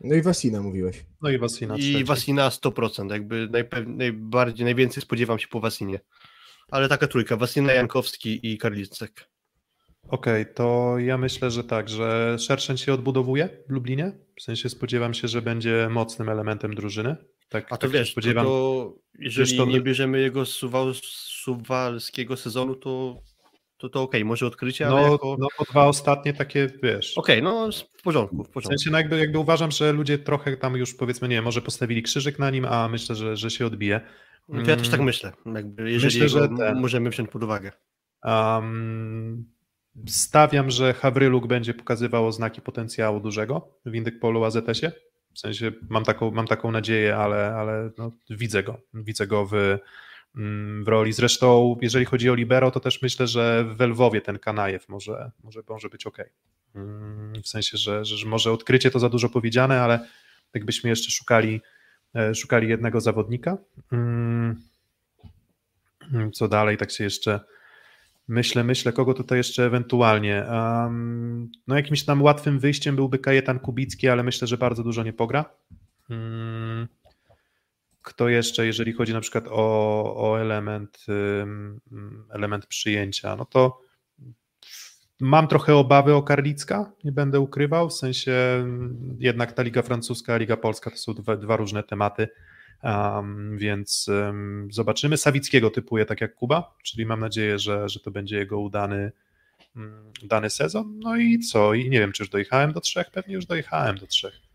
No i Wasina mówiłeś. No i Wasina I. Wasina 100%, jakby najpew... najbardziej, najwięcej spodziewam się po Wasinie. Ale taka trójka, Wasina, Jankowski i Karlicek. Okej, to ja myślę, że tak, że Szerszeń się odbudowuje w Lublinie. W sensie spodziewam się, że będzie mocnym elementem drużyny. Tak, A to tak wiesz, spodziewam. to jeżeli Wiesz, to- nie bierzemy jego suwał, suwalskiego sezonu, to to, to okej, może odkrycie, ale No, jako... Okej, no dwa ostatnie takie, wiesz. no w porządku, w W porządku. sensie no jakby, jakby uważam, że ludzie trochę tam już powiedzmy, nie wiem, może postawili krzyżyk na nim, a myślę, że, że się odbije. To ja też tak Mm, myślę, jakby jeżeli myślę, że ten- możemy wziąć pod uwagę. Um, stawiam, że Hawryluk będzie pokazywał oznaki potencjału dużego w Indykpolu AZS-ie. W sensie mam taką, mam taką nadzieję, ale, ale no, widzę go. Widzę go w, mm, w roli. Zresztą, jeżeli chodzi o Libero, to też myślę, że w Lwowie ten Kanajew może, może, może być ok. W sensie, że, że, że może odkrycie to za dużo powiedziane, ale jakbyśmy jeszcze szukali, e, szukali jednego zawodnika. Mm, Co dalej, tak się jeszcze Myślę, myślę, kogo tutaj jeszcze ewentualnie. Um, no jakimś tam łatwym wyjściem byłby Kajetan Kubicki, ale myślę, że bardzo dużo nie pogra. Um, kto jeszcze, jeżeli chodzi na przykład o, o element, um, element przyjęcia, no to mam trochę obawy o Karlicka, nie będę ukrywał, w sensie jednak ta Liga Francuska, Liga Polska to są dwa, dwa różne tematy. Um, więc um, zobaczymy. Sawickiego typuję tak jak Kuba, czyli mam nadzieję, że, że to będzie jego udany, um, sezon. No i co? I nie wiem, czy już dojechałem do trzech, pewnie już dojechałem do trzech.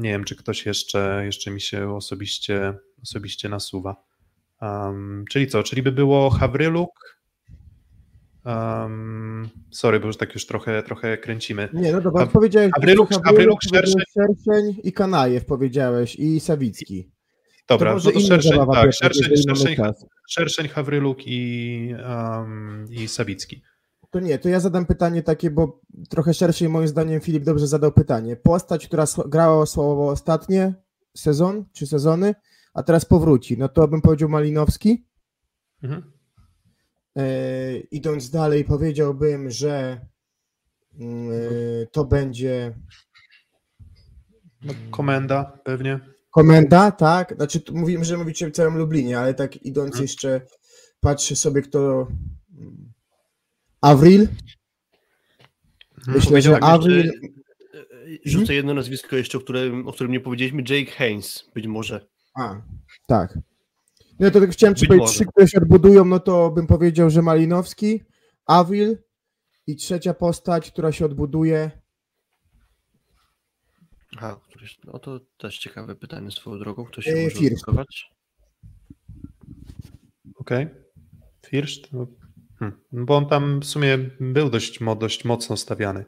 Nie wiem, czy ktoś jeszcze, jeszcze mi się osobiście, osobiście nasuwa. czyli co? Czyli by było Hawryluk. Sorry, bo już tak już trochę, trochę kręcimy. Nie, no dobra, A- powiedziałeś Hawryluk, powiedziałeś Szerszeń. Szerszeń i Kanajew powiedziałeś i Sawicki. Dobra, może no to szerszeń, tak, szerszeń, szerszeń. Szerszeń, Hawryluk i, um, i Sawicki. To nie, to ja zadam pytanie takie, bo trochę szerszej moim zdaniem Filip dobrze zadał pytanie. Postać, która grała słowo ostatnie, sezon czy sezony, a teraz powróci. No to bym powiedział Malinowski. Mhm. E, idąc dalej, powiedziałbym, że mm, e, to będzie komenda pewnie. komenda, tak? Znaczy, mówimy, że mówicie w całym Lublinie, ale tak idąc Mhm. jeszcze, patrzę sobie, kto. mm, Avril. Myślę, że Avril. e, Rzucę jedno nazwisko jeszcze, o którym, o którym nie powiedzieliśmy. Jake Haynes, być może. A, tak. No to tak chciałem ci powiedzieć, trzy, które się odbudują, no to bym powiedział, że Malinowski, Avril i trzecia postać, która się odbuduje. Aha, któryś, no to też ciekawe pytanie swoją drogą. Ktoś E, się może First. odblokować? Okej. First? No, hmm. Bo on tam w sumie był dość, dość mocno stawiany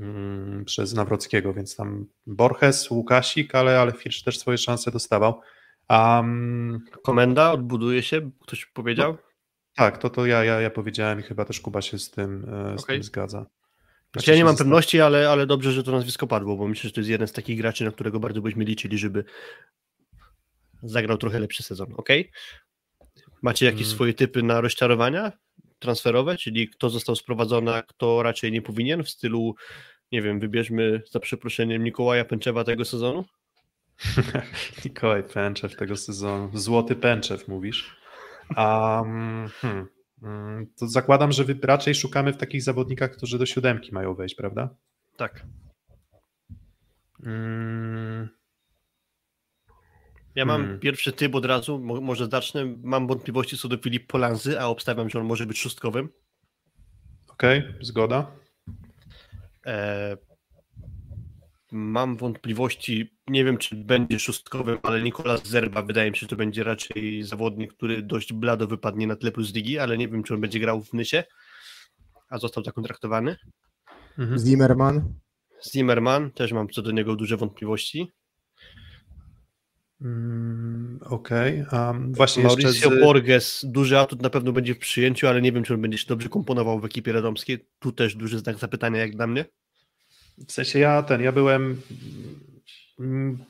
mm, przez Nawrockiego, więc tam Borges, Łukasik, ale, ale First też swoje szanse dostawał. Um, Komenda odbuduje się, ktoś powiedział? tak, to, to ja, ja, ja powiedziałem i chyba też Kuba się z tym, e, z Okej. tym zgadza. Znaczy ja nie mam pewności, ale, ale dobrze, że to nazwisko padło, bo myślę, że to jest jeden z takich graczy, na którego bardzo byśmy liczyli, żeby zagrał trochę lepszy sezon, ok? Macie jakieś Mm. swoje typy na rozczarowania transferowe, czyli kto został sprowadzony, a kto raczej nie powinien, w stylu, nie wiem, wybierzmy za przeproszeniem Mikołaja Pęczewa tego sezonu? Mikołaj Pęczew tego sezonu. Złoty Pęczew mówisz. Um, hmm, mm, to zakładam, że wy raczej szukamy w takich zawodnikach, którzy do siódemki mają wejść, prawda? Tak. Mm, Ja mam Hmm. pierwszy typ od razu, mo- może zacznę. Mam wątpliwości co do Filip Polanzy, a obstawiam, że on może być szóstkowym. Okej, zgoda. E, mam wątpliwości, nie wiem czy będzie szóstkowym, ale Nikolas Zerba wydaje mi się, że to będzie raczej zawodnik, który dość blado wypadnie na tle plus ligi, ale nie wiem czy on będzie grał w Nysie, a został zakontraktowany. Mhm. Zimmerman. Zimmerman, też mam co do niego duże wątpliwości. Mm, Okej. Um, właśnie jeszcze Mauricio z... Borges, duży atut na pewno będzie w przyjęciu, ale nie wiem czy on będzie się dobrze komponował w ekipie radomskiej. Tu też duży znak zapytania jak dla mnie. W sensie ja ten, ja byłem...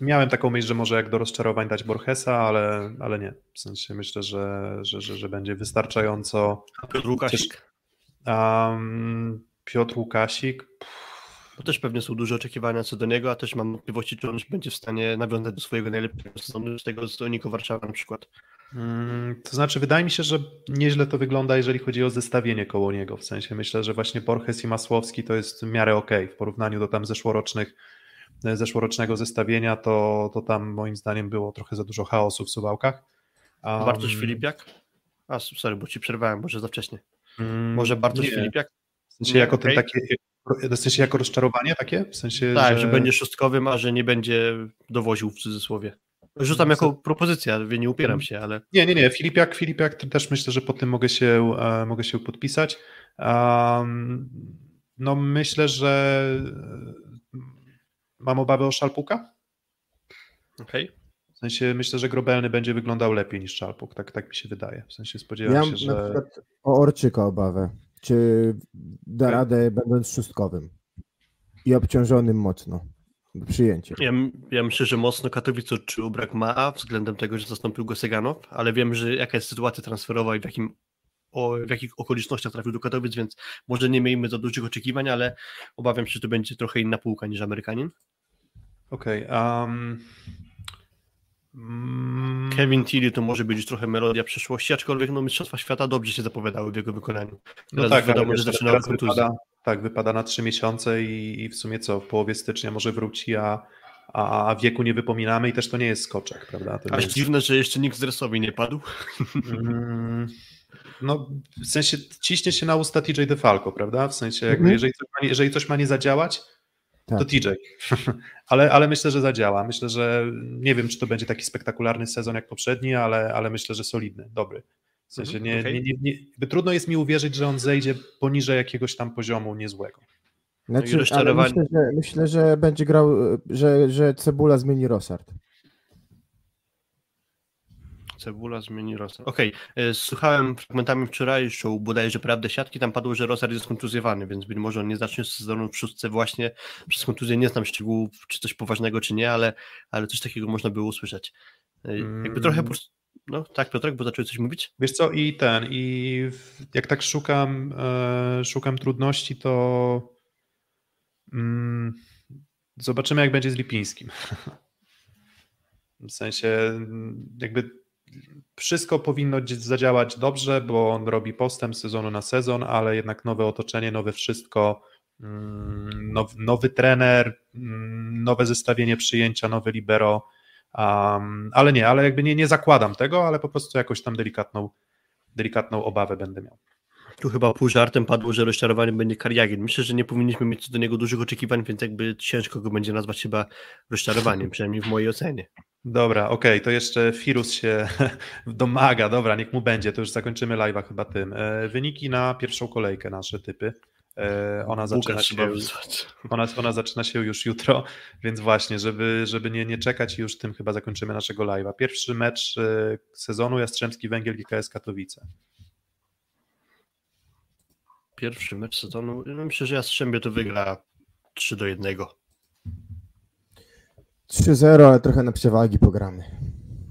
Miałem taką myśl, że może jak do rozczarowań dać Borgesa, ale, ale nie. W sensie myślę, że, że, że, że będzie wystarczająco... A Piotr Łukasik. Um, Piotr Łukasik. To też pewnie są duże oczekiwania co do niego, a też mam wątpliwości, czy on już będzie w stanie nawiązać do swojego najlepszego sezonu, z tego z Niko Warszawa na przykład. Mm, To znaczy, wydaje mi się, że nieźle to wygląda, jeżeli chodzi o zestawienie koło niego. W sensie myślę, że właśnie Borges i Masłowski to jest w miarę ok. W porównaniu do tam zeszłorocznych, zeszłorocznego zestawienia, to, to tam moim zdaniem było trochę za dużo chaosu w suwałkach. Um, Bartosz Filipiak? A, sorry, bo ci przerwałem, może za wcześnie. mm, Może Bartosz nie. Filipiak? W sensie Nie, jako ten okej. Sensie jako rozczarowanie takie? W sensie, Tak, że... będzie szóstkowym, a że nie będzie dowoził w cudzysłowie. Rzucam jako propozycja, nie upieram się, ale Nie, nie, nie. Filipiak, Filipiak też myślę, że pod tym mogę się, e, mogę się podpisać. Um, no myślę, że e, mam obawy o Szalpuka. okej. W sensie myślę, że Grobelny będzie wyglądał lepiej niż Szalpuk. Tak, tak mi się wydaje. W sensie spodziewam Ja się, że... na przykład o Orczyka obawę. Czy da radę będąc szóstkowym i obciążonym mocno? Przyjęcie. Ja, ja myślę, że mocno Katowice odczuł brak Maa względem tego, że zastąpił go Seganow, ale wiem, że jaka jest sytuacja transferowa i w, jakim, o, w jakich okolicznościach trafił do Katowic, więc może nie miejmy za dużych oczekiwań, ale obawiam się, że to będzie trochę inna półka niż Amerykanin. Okej. um, mm, Kevin Tilly to może być trochę melodia przeszłości, aczkolwiek no, Mistrzostwa Świata dobrze się zapowiadały w jego wykonaniu. No tak, wiadomo, że zaczyna teraz wypada, tak, wypada na trzy miesiące i, i w sumie co, w połowie stycznia może wróci, a, a, a wieku nie wypominamy i też to nie jest skoczek, prawda? To Aż jest... dziwne, że jeszcze nikt z Dresowi nie padł. Mm, No, w sensie ciśnie się na usta TJ DeFalco, prawda? W sensie, jakby, Mhm. jeżeli, coś ma, jeżeli coś ma nie zadziałać, to Tak. TJ. ale, ale myślę, że zadziała. Myślę, że nie wiem, czy to będzie taki spektakularny sezon jak poprzedni, ale, ale myślę, że solidny, dobry. W sensie, Mhm, nie, okej. nie, nie, nie, trudno jest mi uwierzyć, że on zejdzie poniżej jakiegoś tam poziomu niezłego. Znaczy, ale rozczarowanie. myślę, że, myślę, że będzie grał, że, że Cebula zmieni Rosart. Cebula zmieni Rosar. Okej, okay. słuchałem fragmentami wczorajszą bodajże Prawdę Siatki, tam padło, że Rosar jest kontuzjowany, więc być może on nie zacznie sezonu w szóstce właśnie przez kontuzję, nie znam szczegółów, czy coś poważnego, czy nie, ale, ale coś takiego można było usłyszeć. Hmm. Jakby trochę, mm. no tak Piotrek, bo zacząłeś coś mówić? Wiesz co, i ten, i jak tak szukam, e, szukam trudności, to mm, zobaczymy jak będzie z Lipińskim. W sensie jakby wszystko powinno zadziałać dobrze, bo on robi postęp sezonu na sezon, ale jednak nowe otoczenie, nowe wszystko, mm, nowy, nowy trener, mm, nowe zestawienie przyjęcia, nowe libero, um, ale nie, ale jakby nie, nie zakładam tego, ale po prostu jakoś tam delikatną, delikatną obawę będę miał. Tu chyba pół żartem padło, że rozczarowaniem będzie Kariagin. Myślę, że nie powinniśmy mieć co do niego dużych oczekiwań, więc jakby ciężko go będzie nazwać chyba rozczarowaniem, przynajmniej w mojej ocenie. Dobra, okej, okay, to jeszcze Firus się domaga, dobra, niech mu będzie, to już zakończymy live'a chyba tym. E, wyniki na pierwszą kolejkę, nasze typy. E, ona zaczyna, się, ona, ona zaczyna się już jutro, więc właśnie, żeby, żeby nie, nie czekać już tym chyba zakończymy naszego live'a. Pierwszy mecz e, sezonu Jastrzębski Węgiel GKS Katowice. Pierwszy mecz sezonu, no myślę, że Jastrzębie to wygra 3 do 1. 3-0, ale trochę na przewagi pogramy.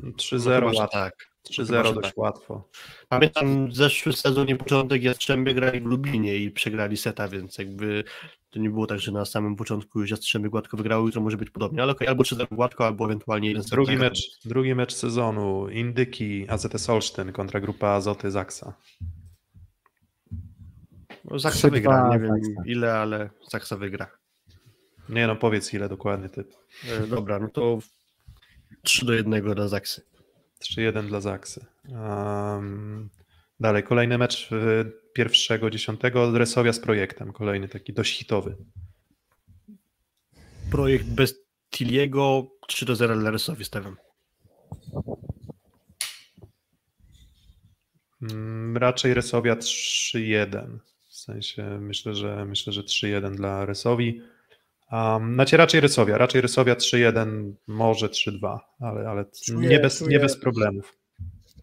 3-0 no łatwo. tak. 3-0 dość tak. łatwo. Pamiętam zeszły sezon, początek Jastrzębie grali w Lublinie i przegrali seta, więc jakby to nie było tak, że na samym początku już Jastrzębie gładko wygrały, jutro może być podobnie, ale okay, albo 3-0 gładko, albo ewentualnie jeden drugi mecz, drugi mecz sezonu, Indyki, AZS Olsztyn kontra grupa Azoty Zaksa. Zaksa wygra, nie wiem ile, ale Zaksa wygra. Nie no, powiedz ile dokładnie ty. E, dobra, no to 3 do 1 dla Zaksy. 3-1 dla Zaksy. Um, dalej, kolejny mecz pierwszego, dziesiątego Resowia z projektem. Kolejny taki dość hitowy. Projekt bez Tiliego 3 do 0 dla Resowi stawiam. Um, raczej Resowia 3-1. W sensie myślę, że myślę, że 3-1 dla Resowi. Um, znaczy raczej Rysowia, raczej Rysowia 3-1, może 3-2, ale, ale czuję, nie, bez, czuję, nie bez problemów.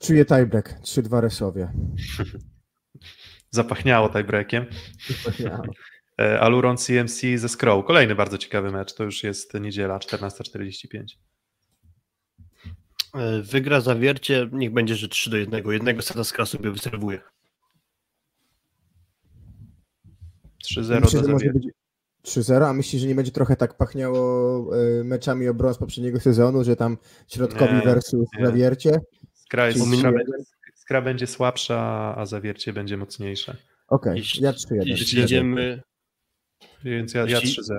Czuję tiebreak, 3-2 Rysowia. Zapachniało tiebreakiem. Zapachniało. E, Aluron CMC ze Scroll. Kolejny bardzo ciekawy mecz, to już jest niedziela 14.45. E, wygra zawiercie, niech będzie, że 3 do 1. Jednego seta Skra sobie wyserwuje. 3-0 do zawiercia. 3-0, a myślisz, że nie będzie trochę tak pachniało y, meczami o brąz poprzedniego sezonu, że tam środkowi nie, versus nie. zawiercie? Skra, jest, skra, będzie, skra, będzie, słabsza, a zawiercie będzie mocniejsze. Okej, okay, ja 3-1. Jeśli jedziemy... Więc ja, ja 3-0.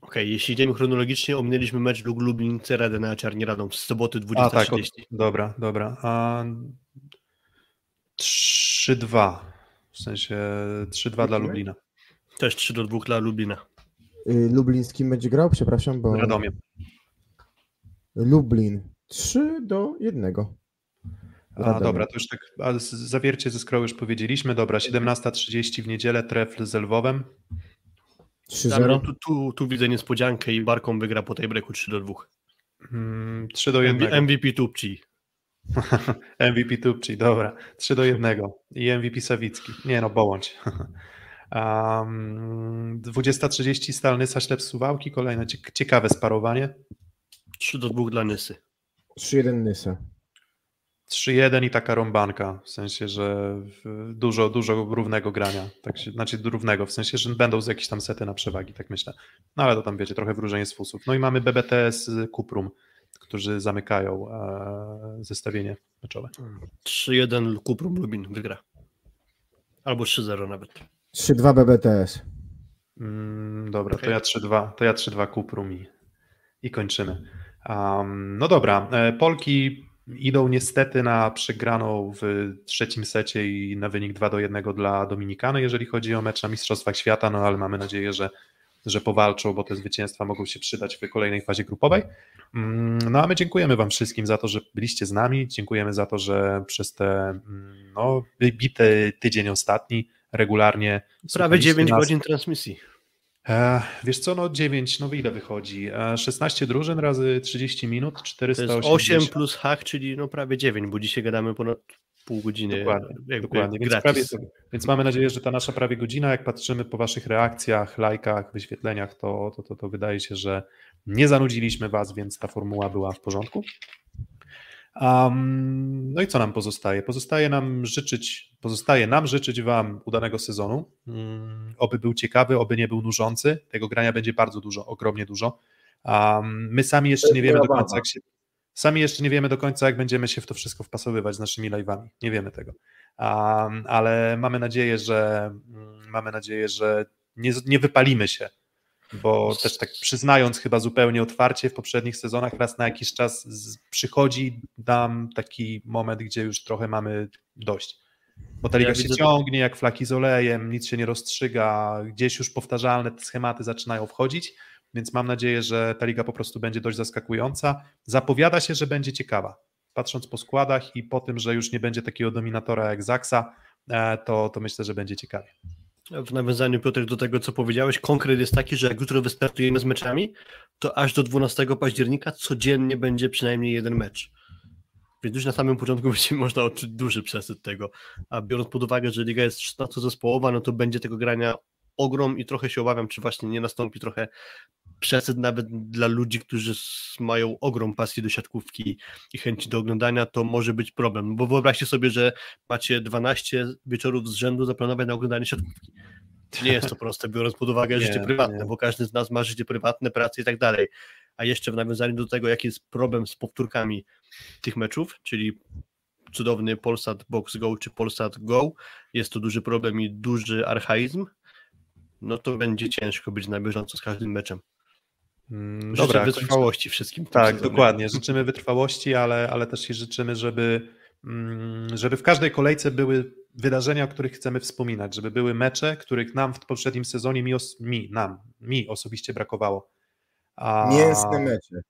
Okej, okay, jeśli idziemy chronologicznie, ominęliśmy mecz Lublin Ceredy na Czarni Radą z soboty 20.30. A tak, dobra, dobra. A 3-2, w sensie 3-2 dla Lublina. Też 3 do 2 dla Lublina. Y, Lublin z kim będzie grał? Przepraszam, bo... Radomie. Lublin. 3 do 1. A dobra, to już tak, a zawiercie ze Skrą już powiedzieliśmy. Dobra, 17.30 w niedzielę trefl z Lwowem. 3-0. Tu, tu, tu, widzę niespodziankę i Barką wygra po tej breaku 3 do 2. Hmm, 3 do 1. MVP Tupci. MVP Tupci, dobra. 3 do 1. I MVP Sawicki. Nie no, bołądź. Um, 20.30 Stal Nysa Ślep Suwałki, kolejne ciekawe sparowanie. 3 do 2 dla Nysy. 3-1 Nysa. 3-1 i taka rąbanka, w sensie, że dużo, dużo równego grania, tak się, znaczy równego, w sensie, że będą z jakieś tam sety na przewagi, tak myślę. No ale to tam wiecie, trochę wróżenie z fusów. No i mamy BBT z Kuprum, którzy zamykają e, zestawienie meczowe. 3-1 Kuprum Lubin wygra. Albo 3-0 nawet. 3-2 BBTS. Mm, dobra, okay. to ja 3-2, to ja 3-2 Kuprum i, i kończymy. Um, no dobra, e, Polki idą niestety na przegraną w trzecim secie i na wynik 2 do 1 dla Dominikany, jeżeli chodzi o mecz na Mistrzostwach Świata, no ale mamy nadzieję, że, że powalczą, bo te zwycięstwa mogą się przydać w kolejnej fazie grupowej. Mm, no a my dziękujemy Wam wszystkim za to, że byliście z nami, dziękujemy za to, że przez te mm, no, bity tydzień ostatni regularnie. Prawie 9 nas. godzin transmisji. E, wiesz co, no 9, no ile wychodzi? E, 16 drużyn razy 30 minut, To 480. jest 8 plus hak, czyli no prawie 9, bo dzisiaj gadamy ponad pół godziny. Dokładnie, jakby dokładnie. Więc, prawie, więc mamy nadzieję, że ta nasza prawie godzina, jak patrzymy po waszych reakcjach, lajkach, wyświetleniach, to, to, to, to wydaje się, że nie zanudziliśmy was, więc ta formuła była w porządku. Um, no i co nam pozostaje? Pozostaje nam życzyć, pozostaje nam życzyć wam udanego sezonu. Um, oby był ciekawy, oby nie był nużący. Tego grania będzie bardzo dużo, ogromnie dużo. Um, my sami jeszcze nie wiemy do końca, jak się, sami jeszcze nie wiemy do końca, jak będziemy się w to wszystko wpasowywać z naszymi live'ami. Nie wiemy tego. Um, ale mamy nadzieję, że mm, mamy nadzieję, że nie, nie wypalimy się, bo też tak przyznając chyba zupełnie otwarcie w poprzednich sezonach raz na jakiś czas z, przychodzi nam taki moment, gdzie już trochę mamy dość. Bo ta Ja liga się widzę- ciągnie jak flaki z olejem, nic się nie rozstrzyga, gdzieś już powtarzalne te schematy zaczynają wchodzić, więc mam nadzieję, że ta liga po prostu będzie dość zaskakująca. Zapowiada się, że będzie ciekawa. Patrząc po składach i po tym, że już nie będzie takiego dominatora jak Zaksa, e, to, to myślę, że będzie ciekawie. W nawiązaniu, Piotr, do tego, co powiedziałeś, konkret jest taki, że jak jutro wystartujemy z meczami, to aż do 12 października codziennie będzie przynajmniej jeden mecz. Więc już na samym początku będzie można odczuć duży przesyt tego. A biorąc pod uwagę, że liga jest 13-zespołowa, no to będzie tego grania ogrom i trochę się obawiam, czy właśnie nie nastąpi trochę przesyt nawet dla ludzi, którzy mają ogrom pasji do siatkówki i chęci do oglądania, to może być problem. Bo wyobraźcie sobie, że macie 12 wieczorów z rzędu zaplanować na oglądanie siatkówki. Nie jest to proste, biorąc pod uwagę Nie, życie prywatne, nie. bo każdy z nas ma życie prywatne, pracę i tak dalej. A jeszcze w nawiązaniu do tego, jaki jest problem z powtórkami tych meczów, czyli cudowny Polsat Box Go czy Polsat Go, jest to duży problem i duży archaizm, no to będzie ciężko być na bieżąco z każdym meczem. Mm, Życzę Dobra, wytrwałości wszystkim. Tak, dokładnie. Życzymy wytrwałości, ale, ale też i życzymy, żeby, mm, żeby w każdej kolejce były wydarzenia, o których chcemy wspominać, żeby były mecze, których nam w poprzednim sezonie, mi, os- mi nam, mi osobiście brakowało. A Mięsne mecze.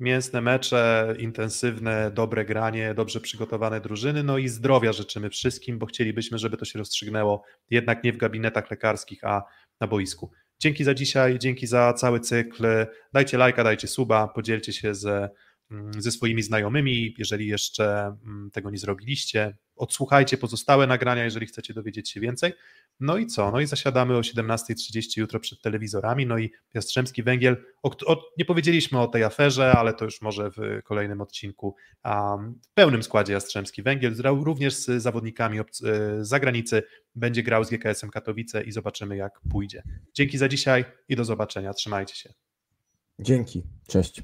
Mięsne mecze, intensywne, dobre granie, dobrze przygotowane drużyny, no i zdrowia życzymy wszystkim, bo chcielibyśmy, żeby to się rozstrzygnęło jednak nie w gabinetach lekarskich, a na boisku. Dzięki za dzisiaj, dzięki za cały cykl. Dajcie lajka, dajcie suba, podzielcie się mm, ze swoimi znajomymi, jeżeli jeszcze mm, tego nie zrobiliście. Odsłuchajcie pozostałe nagrania, jeżeli chcecie dowiedzieć się więcej. No i co? No i zasiadamy o 17.30 jutro przed telewizorami. No i Jastrzębski Węgiel. O, o, nie powiedzieliśmy o tej aferze, ale to już może w kolejnym odcinku. Um, w pełnym składzie Jastrzębski Węgiel, również z zawodnikami obc- e, z zagranicy. Będzie grał z GKS-em Katowice i zobaczymy, jak pójdzie. Dzięki za dzisiaj i do zobaczenia. Trzymajcie się. Dzięki. Cześć.